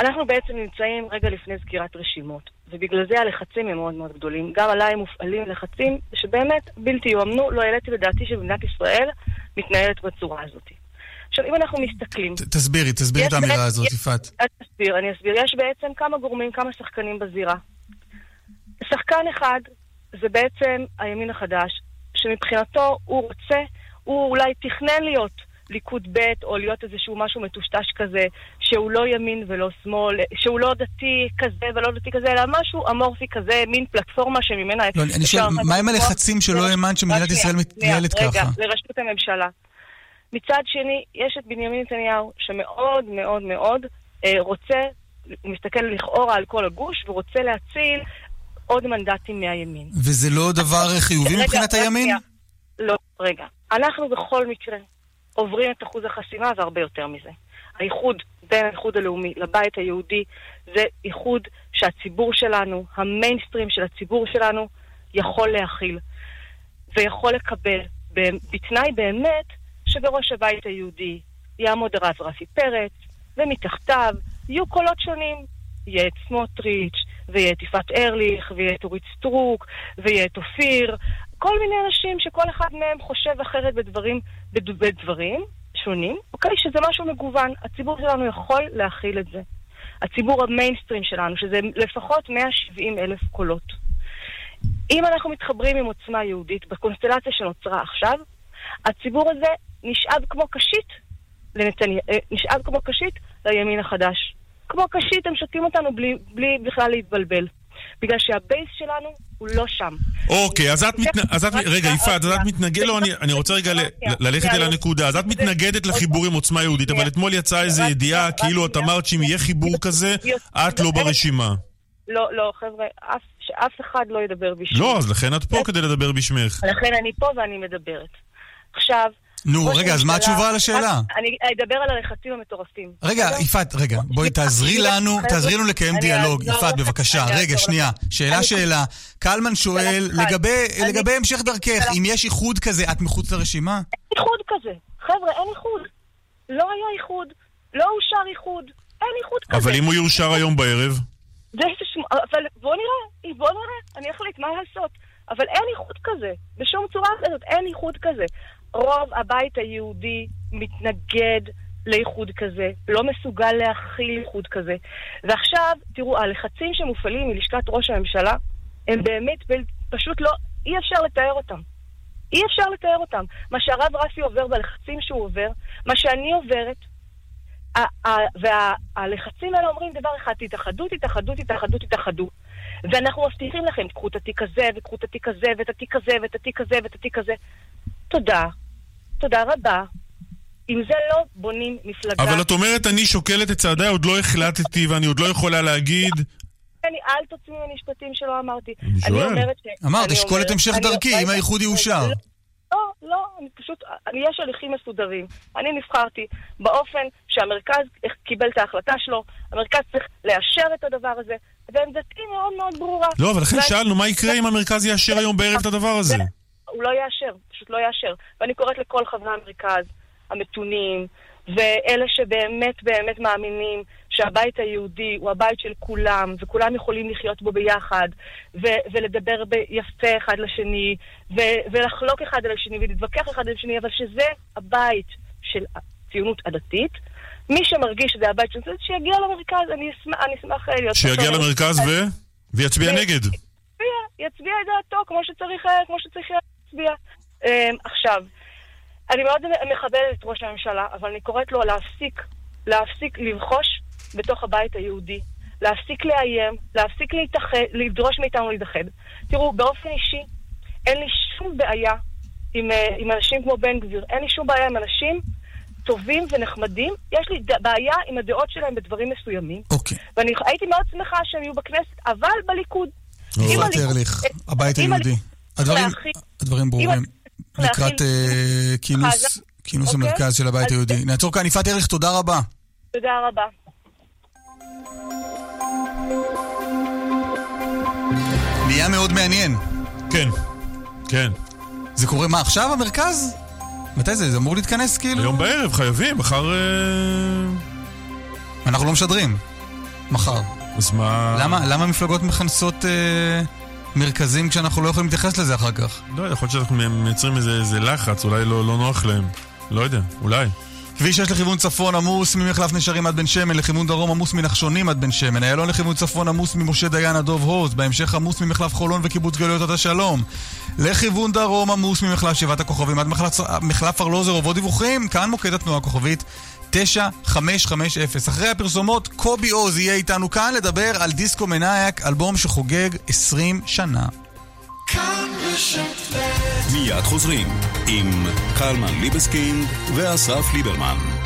אנחנו בעצם נמצאים רגע לפני סגירת רשימות. ובגלל זה הלחצים הם מאוד מאוד גדולים. גם עליי מופעלים לחצים שבאמת בלתי יאמנו, לא העליתי לדעתי שבמדינת ישראל מתנהלת בצורה הזאת. עכשיו, אם אנחנו מסתכלים... תסבירי, תסבירי את האמירה הזאת, יפעת. אני אסביר, אני אסביר. יש בעצם כמה גורמים, כמה שחקנים בזירה. שחקן אחד זה בעצם הימין החדש, שמבחינתו הוא רוצה, הוא אולי תכנן להיות ליכוד ב' או להיות איזשהו משהו מטושטש כזה, שהוא לא ימין ולא שמאל, שהוא לא דתי כזה ולא דתי כזה, אלא משהו אמורפי כזה, מין פלטפורמה שממנה לא, אני שואל, מה עם הלחצים שלא האמנת שמדינת ישראל מתנהלת ככה? רגע, לרשות הממשלה. מצד שני, יש את בנימין נתניהו, שמאוד מאוד מאוד אה, רוצה, הוא מסתכל לכאורה על כל הגוש, ורוצה להציל עוד מנדטים מהימין. וזה לא דבר חיובי מבחינת הימין? לא, רגע. אנחנו בכל מקרה עוברים את אחוז החסימה והרבה יותר מזה. האיחוד בין האיחוד הלאומי לבית היהודי זה איחוד שהציבור שלנו, המיינסטרים של הציבור שלנו, יכול להכיל ויכול לקבל, בתנאי באמת שבראש הבית היהודי יעמוד הרב רפי פרץ, ומתחתיו יהיו קולות שונים. יהיה את סמוטריץ', ויהיה את יפעת ארליך, ויהיה את אורית סטרוק, ויהיה את אופיר, כל מיני אנשים שכל אחד מהם חושב אחרת בדברים, בדברים שונים, אוקיי? שזה משהו מגוון. הציבור שלנו יכול להכיל את זה. הציבור המיינסטרים שלנו, שזה לפחות 170 אלף קולות. אם אנחנו מתחברים עם עוצמה יהודית בקונסטלציה שנוצרה עכשיו, הציבור הזה נשאב כמו קשית לנתניה, אה, נשאב כמו קשית לימין החדש. כמו קשית, הם שותים אותנו בלי, בלי בכלל להתבלבל. בגלל שהבייס שלנו הוא לא שם. אוקיי, אז את מתנגדת, רגע, יפעת, אז את מתנגדת, לא, אני- רוצה רגע ללכת אל הנקודה. אז את מתנגדת לחיבור עם עוצמה יהודית, אבל אתמול יצאה איזו ידיעה, כאילו את אמרת שאם יהיה חיבור כזה, <laughs> את לא ברשימה. לא, לא, חבר'ה, אף, אחד לא ידבר בשמי. לא, אז לכן את פה כדי לדבר בשמך. לכן אני פה ואני מדברת. עכשיו... נו, רגע, אז מה התשובה על השאלה? אני אדבר על הלחצים המטורפים. רגע? יפעת, רגע, בואי תעזרי לנו, תעזרי לנו לקיים דיאלוג. יפעת, בבקשה. רגע, שנייה. לכם. שאלה, אני- שאלה. קלמן שואל. לגבי- המשך דרכך, אם יש איחוד כזה, את מחוץ לרשימה? אין איחוד כזה. חבר'ה, אין איחוד. לא היה איחוד. לא אושר איחוד. אין איחוד כזה. אבל אם הוא יאושר היום בערב, זה אבל בוא נראה, בוא נראה, אני אחליט מה לעשות. אבל אין איחוד כזה, בשום צורה כזאת, אין איחוד כזה. רוב הבית היהודי מתנגד לאיחוד כזה, לא מסוגל להכיל איחוד כזה. ועכשיו, תראו, הלחצים שמופעלים מלשכת ראש הממשלה, הם באמת פשוט לא, אי אפשר לתאר אותם. אי אפשר לתאר אותם. מה שהרב רפי עובר והלחצים שהוא עובר, מה שאני עוברת, והלחצים האלה אומרים דבר אחד, תתאחדו, תתאחדו, תתאחדו, תתאחדו. ואנחנו מבטיחים לכם, קחו את התיק הזה, וקחו את התיק הזה, ואת התיק הזה, ואת התיק הזה, ואת התיק הזה. תודה. תודה רבה. עם זה לא בונים מפלגה. אבל את אומרת, אני שוקלת את צעדיי, עוד לא החלטתי ואני עוד לא יכולה להגיד. אני, אל תוציא משפטים שלא אמרתי. אני שואל. אמרת, אשקול את המשך דרכי, אם האיחוד יאושר. לא, לא, אני פשוט, אני, יש הליכים מסודרים. אני נבחרתי באופן שהמרכז קיבל את ההחלטה שלו, המרכז צריך לאשר את הדבר הזה, ועמדתי מאוד מאוד ברורה. לא, אבל לכן שאלנו, מה יקרה אם המרכז יאשר היום בערב את הדבר הזה? הוא לא יאשר, פשוט לא יאשר. ואני קוראת לכל חברי המרכז, המתונים, ואלה שבאמת באמת מאמינים שהבית היהודי הוא הבית של כולם, וכולם יכולים לחיות בו ביחד, ו- ולדבר יפה אחד לשני, ו- ולחלוק אחד על השני, ולהתווכח אחד על השני, אבל שזה הבית של הציונות הדתית. מי שמרגיש שזה הבית של הציונות, שיגיע למרכז, אני אשמח, אני אשמח אה, להיות... שיגיע. למרכז ו... ויצביע ו- נגד. יצביע, יצביע את דעתו כמו שצריך, אה, כמו שצריך עכשיו, אני מאוד מכבדת את ראש הממשלה, אבל אני קוראת לו להפסיק, להפסיק לבחוש בתוך הבית היהודי. להפסיק לאיים, להפסיק להתאחד, לדרוש מאיתנו להתאחד. תראו, באופן אישי, אין לי שום בעיה עם, אה, עם אנשים כמו בן גביר. אין לי שום בעיה עם אנשים טובים ונחמדים. יש לי בעיה עם הדעות שלהם בדברים מסוימים. אוקיי. ואני הייתי מאוד שמחה שהם יהיו בכנסת, אבל בליכוד. הליכוד- ארליך, הבית אם היהודי. הדברים- הדברים ברורים. לקראת אה, כינוס חזה. כינוס אוקיי? המרכז של הבית היהודי. נעצור כאן. יפעת ארליך, תודה רבה. תודה רבה. נהיה מאוד מעניין. כן, כן. זה קורה מה, עכשיו המרכז? מתי זה? זה אמור להתכנס כאילו? היום בערב, חייבים, מחר... אה, אנחנו לא משדרים. מחר. אז מה... למה, למה מפלגות מכנסות אה, מרכזים כשאנחנו לא יכולים להתייחס לזה אחר כך? לא יכול להיות שאנחנו מייצרים איזה איזה לחץ, אולי לא לא נוח להם. לא יודע, אולי. כביש 6 לכיוון צפון עמוס ממחלף נשרים עד בן שמן, לכיוון דרום עמוס מנחשונים עד בן שמן, איילון לכיוון צפון עמוס ממשה דיין עד דוב הוז, בהמשך עמוס ממחלף חולון וקיבוץ גלויות עד השלום. לכיוון דרום עמוס ממחלף שבעת הכוכבים עד מחלף, מחלף ארלוזר ובו דיווחים, כאן מוקד התנועה הכוכבית 9550. אחרי הפרסומות, קובי עוז יהיה איתנו כאן לדבר על דיסקו מנאייק, אלבום שחוגג 20 שנה. מיד חוזרים עם קלמן ליבסקינד ואסף ליברמן.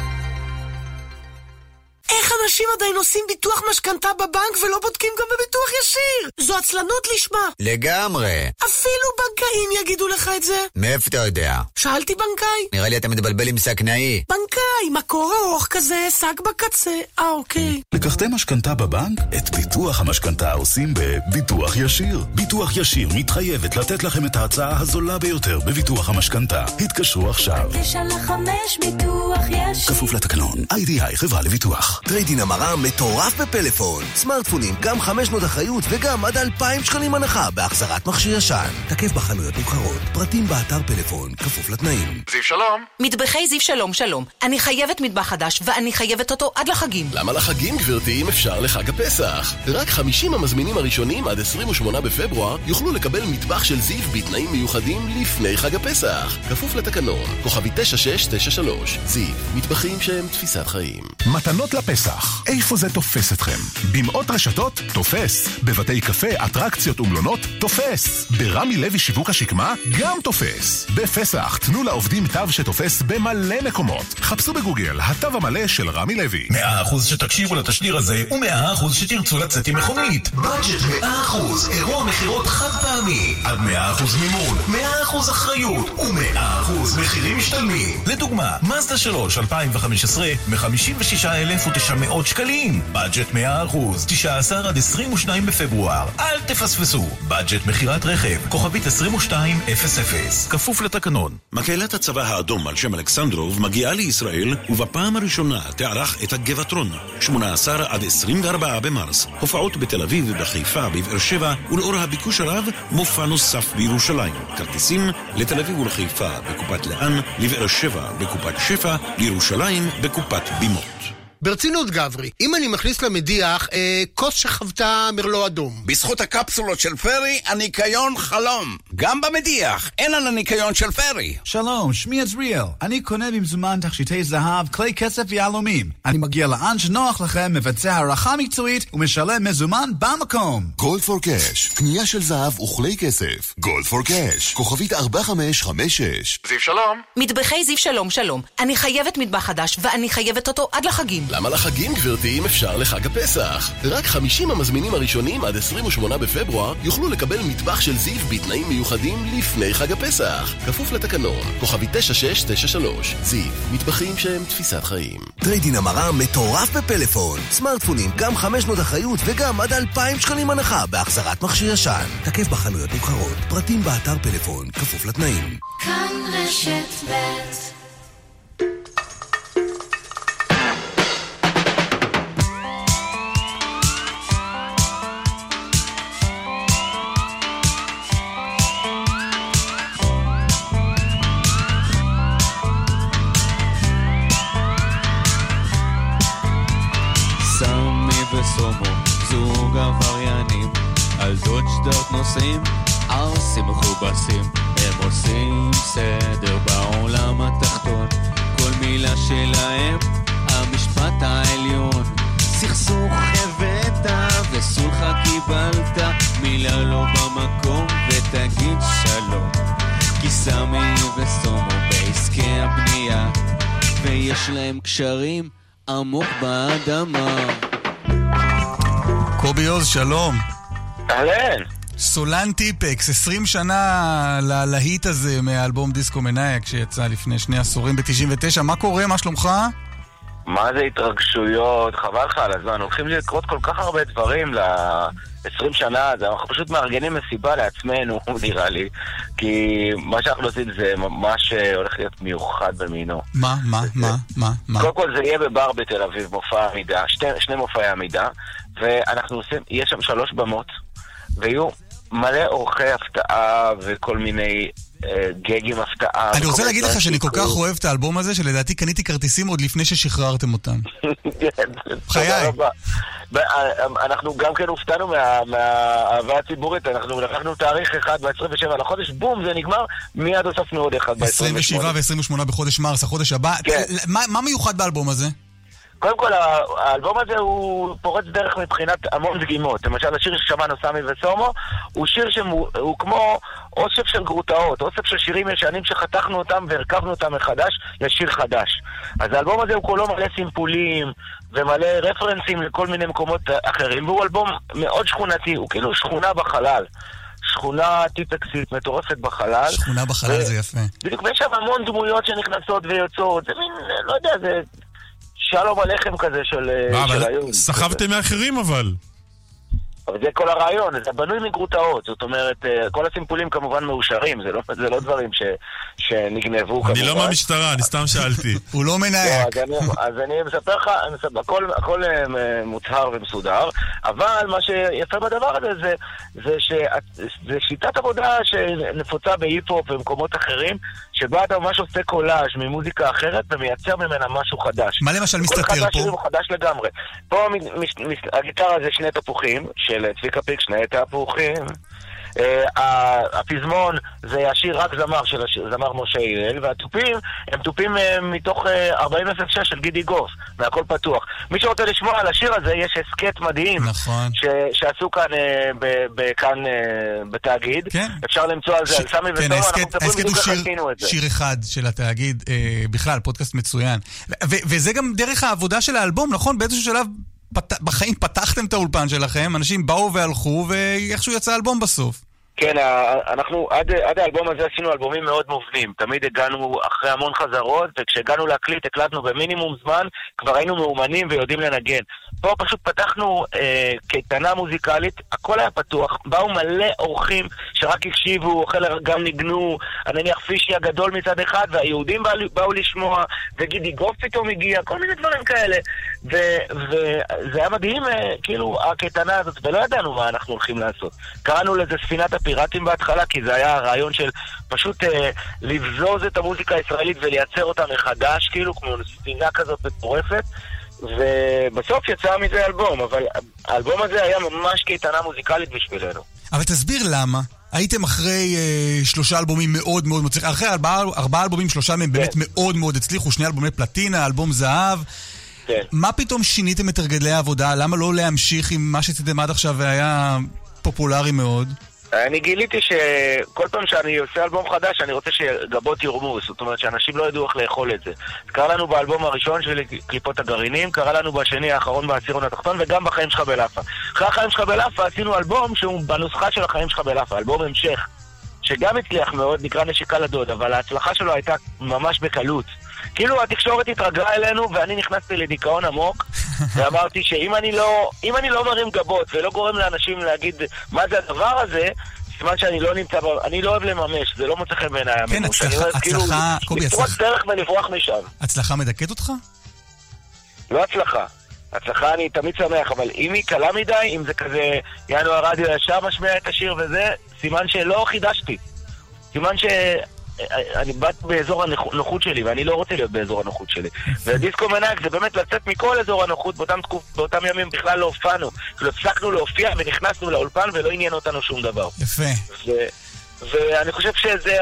איך אנשים עדיין עושים ביטוח משכנתה בבנק ולא בודקים גם בביטוח ישיר? זו עצלנות לשמה. לגמרי. אפילו בנקאים יגידו לך את זה. מאיפה אתה יודע? שאלתי בנקאי. נראה לי אתה מתבלבל עם סכנאי. בנקאי, מקור ארוך כזה, שק בקצה. אה, אוקיי. לקחתם משכנתה בבנק? את ביטוח המשכנתה עושים בביטוח ישיר. ביטוח ישיר מתחייבת לתת לכם את ההצעה הזולה ביותר בביטוח המשכנתה. התקשרו עכשיו. תשע לחמש ביטוח יש כפוף לתקנון. איי-די-איי חברה לביטוח. טרייד אין המרה מטורף בפלאפון. סמארטפונים, גם חמש שנות אחריות וגם עד 2,000 שקלים הנחה בהחזרת מכשיר ישן. תקף בחנויות נבחרות, פרטים באתר פלאפון, כפוף לתנאים. זיו שלום. מטבחי זיו שלום שלום. אני חייב... חייבת מטבח חדש, ואני חייבת אותו עד לחגים. למה לחגים, גברתי, אם אפשר לחג הפסח? רק 50 המזמינים הראשונים עד 28 בפברואר יוכלו לקבל מטבח של זיו בתנאים מיוחדים לפני חג הפסח. כפוף לתקנון, כוכבית 9693. זיו, מטבחים שהם תפיסת חיים. מתנות לפסח, איפה זה תופס אתכם? במאות רשתות? תופס. בבתי קפה, אטרקציות ומלונות? תופס. ברמי לוי שיווק השקמה? גם תופס. בפסח, תנו לעובדים תו שתופס במלא מקומות. חפשו בגוגל, התו המלא של רמי לוי. מאה אחוז שתקשיבו לתשדיר הזה, ומאה אחוז שתרצו לצאת עם מכונית. בדג'ט מאה אחוז, אירוע מכירות חד פעמי. עד מאה אחוז מימון, מאה אחוז אחריות, ומאה אחוז מחירים משתלמים. לדוגמה, מזדה 3, 2015, מ-56,900 שקלים. בדג'ט 100%, 19 עד 22 בפברואר. אל תפספסו. בדג'ט מכירת רכב, כוכבית 2200, כפוף לתקנון. מקהלת הצבא האדום על שם אלכסנדרוב מגיעה לישראל, ובפעם הראשונה תערך את הגבעטרון. 18 עד 24 במרס. הופעות בתל אביב, בחיפה, בבאר שבע, ולאור הביקוש הרב, מופע נוסף בירושלים. כרטיסים לתל אביב ולחיפה בקופת לאן, לבאר שבע בקופת שפע, לירושלים בקופת בימות. ברצינות גברי, אם אני מכניס למדיח אה, כוס שחוותה מרלו אדום. בזכות הקפסולות של פרי, הניקיון חלום. גם במדיח, אין על הניקיון של פרי. שלום, שמי עזריאל. אני קונה במזומן תכשיטי זהב, כלי כסף ויהלומים. אני מגיע לאן שנוח לכם, מבצע הערכה מקצועית ומשלם מזומן במקום. גולד פור קאש, קנייה של זהב וכלי כסף. גולד פור קאש, כוכבית 4556. זיו שלום. מטבחי זיו שלום שלום. אני חייבת מטבח חדש, ואני חייבת אותו עד לחגים. למה לחגים, גברתי, אם אפשר לחג הפסח? רק 50 המזמינים הראשונים עד 28 בפברואר יוכלו לקבל מטבח של זיו בתנאים מיוחדים לפני חג הפסח. כפוף לתקנון, כוכבית 9693. זיו, מטבחים שהם תפיסת חיים. טרייד אין המרה מטורף בפלאפון. סמארטפונים, גם 500 אחריות וגם עד 2,000 שקלים הנחה בהחזרת מכשיר ישן. תקף בחנויות נבחרות, פרטים באתר פלאפון, כפוף לתנאים. כאן רשת ב' דודג'דות נוסעים, ערסים מכובסים, הם עושים סדר בעולם התחתון, כל מילה שלהם, המשפט העליון, סכסוך הבאת וסולחה קיבלת, מילה לא במקום ותגיד שלום, כי סמי וסומו בעסקי הבנייה, ויש להם קשרים עמוק באדמה. קובי עוז, שלום. אהלן. סולן טיפקס, 20 שנה ללהיט הזה מהאלבום דיסקו מנאייק שיצא לפני שני עשורים ב-99. מה קורה? מה שלומך? מה זה התרגשויות? חבל לך על הזמן. הולכים לקרות כל כך הרבה דברים ל-20 שנה, אז אנחנו פשוט מארגנים מסיבה לעצמנו, <laughs> נראה לי. כי מה שאנחנו עושים זה ממש הולך להיות מיוחד במינו. מה? מה? מה? מה? מה? קודם כל זה יהיה בבר בתל אביב, מופע עמידה, שתי, שני מופעי עמידה, ואנחנו עושים, יש שם שלוש במות, ויהיו מלא אורחי הפתעה וכל מיני אה, גגים הפתעה. אני רוצה להגיד לך שאני כל. כך אוהב את האלבום הזה, שלדעתי קניתי כרטיסים עוד לפני ששחררתם אותם. <laughs> כן, חיי. רבה. ו- אנחנו גם כן הופתענו מה- מהאהבה הציבורית, אנחנו לקחנו תאריך אחד ב-27 לחודש, בום, זה נגמר, מיד הוספנו עוד אחד ב-28. 27 ו-28 בחודש מרס, החודש הבא. כן. מה מיוחד באלבום הזה? קודם כל, האלבום הזה הוא פורץ דרך מבחינת המון דגימות. למשל, השיר ששמענו, סמי וסומו, הוא שיר שהוא הוא כמו אוסף של גרוטאות, אוסף של שירים ישנים שחתכנו אותם והרכבנו אותם מחדש לשיר חדש. אז האלבום הזה הוא כולו מלא סימפולים ומלא רפרנסים לכל מיני מקומות אחרים, והוא אלבום מאוד שכונתי, הוא כאילו שכונה בחלל. שכונה טיפקסית מטורפת בחלל. שכונה בחלל זה יפה. בדיוק, ויש שם המון דמויות שנכנסות ויוצאות, זה מין, לא יודע, זה שלום הלחם כזה של, אבל היום. סחבתם מאחרים אבל. אבל זה כל הרעיון, זה בנוי מגרוטאות, זאת אומרת, אה, כל הסימפולים כמובן מאושרים, זה לא, זה לא דברים ש, שנגנבו כמובן. אני לא מהמשטרה, אני סתם שאלתי. <laughs> הוא לא מנהק. לא, אז, אני, אז אני מספר לך, הכל, הכל אה, מוצהר ומסודר, אבל מה שיפה בדבר הזה זה, זה שזה שיטת עבודה שנפוצה בהיפ-הופ ובמקומות אחרים, שבה אתה ממש עושה קולאז' ממוזיקה אחרת ומייצר ממנה משהו חדש. מה למשל מסתתר כל אחד פה? מהשירים הוא חדש לגמרי. פה מ- מש- מש- הגיטרה זה שני תפוחים, של צביקה פיק, שני תפוחים. אה, הפזמון זה השיר רק זמר של השיר, זמר משה הלל, והתופים הם תופים אה, מתוך אה, 4006 של גידי גוף, מהכל פתוח. מי שרוצה לשמוע על השיר הזה, יש הסכת מדהים. נכון. ש- שעשו כאן, אה, ב- ב- כאן אה, בתאגיד. כן. אפשר למצוא על זה, על סמי כן, וסומה, אנחנו הוא בדיוק איך שיר, עשינו את זה. שיר אחד של התאגיד, אה, בכלל, פודקאסט מצוין. ו- ו- וזה גם דרך העבודה של האלבום, נכון? באיזשהו שלב פת... בחיים פתחתם את האולפן שלכם, אנשים באו והלכו, ואיכשהו יצא אלבום בסוף. כן, אנחנו עד, עד האלבום הזה עשינו אלבומים מאוד מובנים. תמיד הגענו אחרי המון חזרות, וכשהגענו להקליט הקלטנו במינימום זמן, כבר היינו מאומנים ויודעים לנגן. פה פשוט פתחנו אה, קייטנה מוזיקלית, הכל היה פתוח, באו מלא אורחים שרק הקשיבו, חלק גם ניגנו, נניח פישי הגדול מצד אחד, והיהודים באו, באו לשמוע, וגידי גוף פתאום הגיע, כל מיני דברים כאלה. ו- וזה היה מדהים, אה, כאילו, הקייטנה הזאת, ולא ידענו מה אנחנו הולכים לעשות. קראנו לזה ספינת הפיראטים בהתחלה, כי זה היה הרעיון של פשוט אה, לבזוז את המוזיקה הישראלית ולייצר אותה מחדש, כאילו, כמו ספינה כזאת מטורפת. ובסוף יצא מזה אלבום, אבל האלבום הזה היה ממש קייטנה מוזיקלית בשבילנו. אבל תסביר למה. הייתם אחרי אה, שלושה אלבומים מאוד מאוד מצליחים, אחרי ארבעה, ארבעה אלבומים, שלושה מהם באמת מאוד מאוד הצליחו, שני אלבומי פלטינה, אלבום זהב. כן. מה פתאום שיניתם את הרגלי העבודה? למה לא להמשיך עם מה שעשיתם עד עכשיו והיה פופולרי מאוד? אני גיליתי שכל פעם שאני עושה אלבום חדש, אני רוצה שגבות יורמו, זאת אומרת שאנשים לא ידעו איך לאכול את זה. קרה לנו באלבום הראשון של קליפות הגרעינים, קרה לנו בשני האחרון בעשירון התחתון, וגם בחיים שלך בלאפה. אחרי החיים שלך בלאפה עשינו אלבום שהוא בנוסחה של החיים שלך בלאפה, אלבום המשך, שגם הצליח מאוד, נקרא נשיקה לדוד, אבל ההצלחה שלו הייתה ממש בקלות. כאילו התקשורת התרגלה אלינו ואני נכנסתי לדיכאון עמוק <laughs> ואמרתי שאם אני לא, אם אני לא מרים גבות ולא גורם לאנשים להגיד מה זה הדבר הזה, סימן שאני לא נמצא. אני לא אוהב לממש, זה לא מוצא חן בעיניי כן. הצלחה- כאילו הצלחה- קובי, לפרוץ הצלחה- דרך ולברוח משם. הצלחה מדכאת אותך? לא הצלחה. הצלחה אני תמיד שמח, אבל אם היא קלה מדי, אם זה כזה, יענו הרדיו ישר משמיע את השיר וזה, סימן שלא חידשתי. סימן ש... אני בת באזור הנוחות שלי, ואני לא רוצה להיות באזור הנוחות שלי. ודיסקו מנהג זה באמת לצאת מכל אזור הנוחות, באותם, תקופ, באותם ימים בכלל לא הופענו. כאילו הפסקנו להופיע ונכנסנו לאולפן ולא עניין אותנו שום דבר. יפה. ו... ואני חושב שזה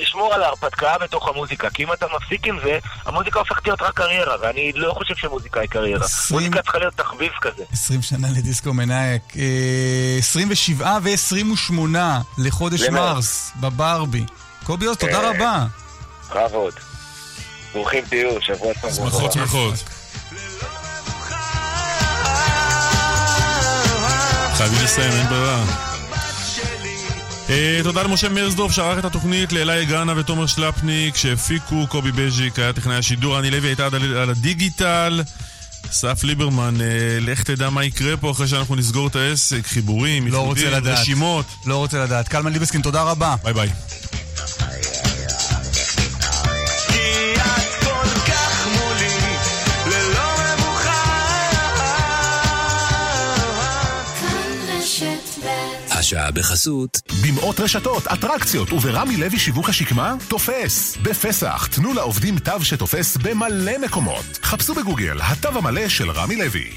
לשמור על ההרפתקה בתוך המוזיקה, כי אם אתה מפסיק עם זה, המוזיקה הופכת להיות רק קריירה, ואני לא חושב שמוזיקה היא קריירה. מוזיקה צריכה להיות תחביב כזה. 20 שנה לדיסקו מנאייק. אה, 27 ו-28 לחודש למרץ. מרס בברבי. קובי עוז, תודה רבה. בכבוד. ברוכים תהיו, שבוע טוב. שמחות שמחות. חייבים לסיים, אין ברירה. אה, תודה למשה מרזדורף שערך את התוכנית, לאלי גאנה ותומר שלפניק שהפיקו, קובי בז'יק היה טכנאי השידור, אני לוי הייתה על על הדיגיטל, אסף ליברמן, אה, לך תדע מה יקרה פה אחרי שאנחנו נסגור את העסק, חיבורים, לא רוצה לדעת. רשימות. לא רוצה לדעת. קלמן ליבסקין, תודה רבה. ביי ביי. השעה בחסות. במאות רשתות, אטרקציות וברמי לוי שיווק השקמה, תופס. בפסח, תנו לעובדים תו שתופס במלא מקומות. חפשו בגוגל, התו המלא של רמי לוי.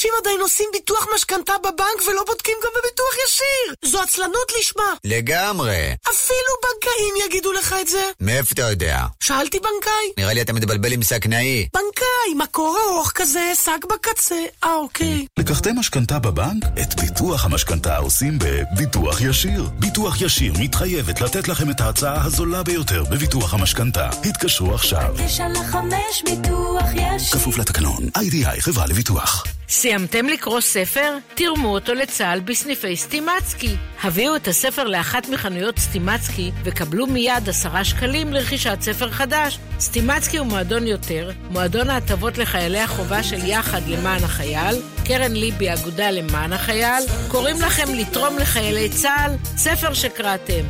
אנשים עדיין עושים ביטוח משכנתה בבנק ולא בודקים גם בביטוח ישיר? זו עצלנות לשמה. לגמרי. אפילו בנקאים יגידו לך את זה. מאיפה אתה יודע? שאלתי בנקאי. נראה לי אתה מתבלבל עם סכנאי. בנקאי, מקור ארוך כזה, שק בקצה. אה, אוקיי. לקחתם משכנתה בבנק? את ביטוח המשכנתה עושים בביטוח ישיר. ביטוח ישיר מתחייבת לתת לכם את ההצעה הזולה ביותר בביטוח המשכנתה. התקשרו עכשיו. תשע לחמש ביטוח יש. כפוף לתקנון. איי-די-איי חברה לביטוח. סיימתם לקרוא ספר? תרמו אותו לצה"ל בסניפי סטימצקי. הביאו את הספר לאחת מחנויות סטימצקי וקבלו מיד עשרה שקלים לרכישת ספר חדש. סטימצקי הוא מועדון יותר, מועדון ההטבות לחיילי החובה של יחד למען החייל, קרן ליבי אגודה למען החייל, קוראים לכם לתרום לחיילי צה"ל, ספר שקראתם.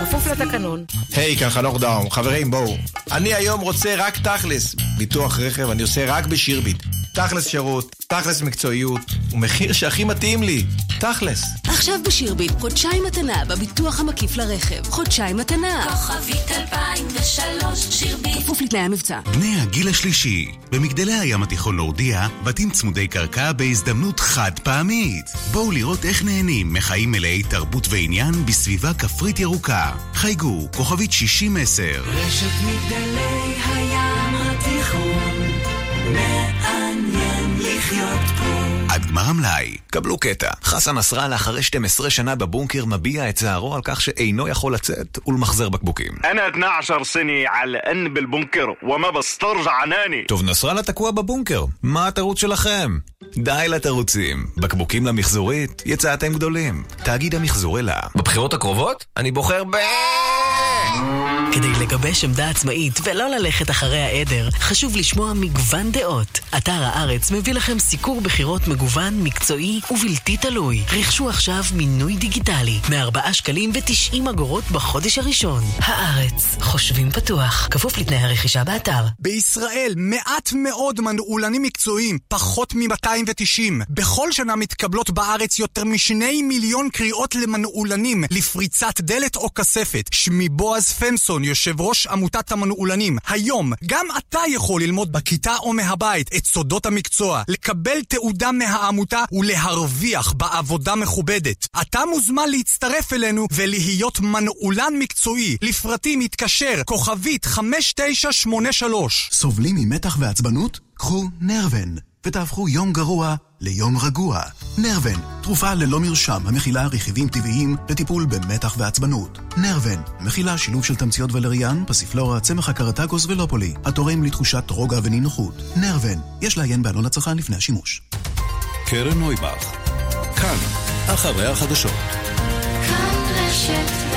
כפוף לתקנון. היי, כאן חנוך דאום. חברים, בואו. אני היום רוצה רק תכלס. ביטוח רכב אני עושה רק בשירביט. תכלס שירות, תכלס מקצועיות, ומחיר שהכי מתאים לי, תכלס. עכשיו בשירביט, חודשיים מתנה בביטוח המקיף לרכב. חודשיים מתנה. כוכבית 2003, שירביט. כפוף לתנאי המבצע. בני הגיל השלישי, במגדלי הים התיכון נורדיה, בתים צמודי קרקע בהזדמנות חד פעמית. בואו לראות איך נהנים מחיים מלאי תרבות ועניין בסביבה כפרית ירוקה. חייגו, כוכבית 6010. רשת מגדלי הים התיכון, פה. עד גמר המלאי. קבלו קטע. חסן נסראללה אחרי 12 שנה בבונקר מביע את צערו על כך שאינו יכול לצאת ולמחזר בקבוקים. أنا 12 سنة على أن بالبنكر وما بسترجع عناني טוב, נסראללה תקוע בבונקר. מה התירוץ שלכם? די לתירוצים. בקבוקים למחזורית, יצאתם גדולים. תאגיד המחזור אלה. בבחירות הקרובות? אני בוחר ב... כדי לגבש עמדה עצמאית ולא ללכת אחרי העדר, חשוב לשמוע מגוון דעות. אתר הארץ מביא לכם סיקור בחירות מגוון, מקצועי ובלתי תלוי. רכשו עכשיו מינוי דיגיטלי, מ-4 שקלים ו-90 אגורות בחודש הראשון. הארץ, חושבים פתוח, כפוף לתנאי הרכישה באתר. בישראל מעט מאוד מנעולנים מקצועיים, פחות מ-290. בכל שנה מתקבלות בארץ יותר משני מיליון קריאות למנעולנים, לפריצת דלת או כספת. שמי בועז פנסון, יושב ראש עמותת המנעולנים. היום, גם אתה יכול ללמוד בכיתה או מהבית את סודות המקצוע, לקבל תעודה מהעמותה ולהרוויח בעבודה מכובדת. אתה מוזמן להצטרף אלינו ולהיות מנעולן מקצועי. לפרטים התקשר, כוכבית 5983. סובלים ממתח ועצבנות? קחו נרוון, ותהפכו יום גרוע ליום רגוע. נרוון, תרופה ללא מרשם המכילה רכיבים טבעיים לטיפול במתח ועצבנות. נרוון, מכילה שילוב של תמציות ולריאן, פסיפלורה, צמח הקרטגוס ולופולי, התורם לתחושת רוגע ונינוחות. נרוון, יש לעיין בעלון הצרכן לפני השימוש. קרן נויבך, כאן, אחרי החדשות. כאן רשת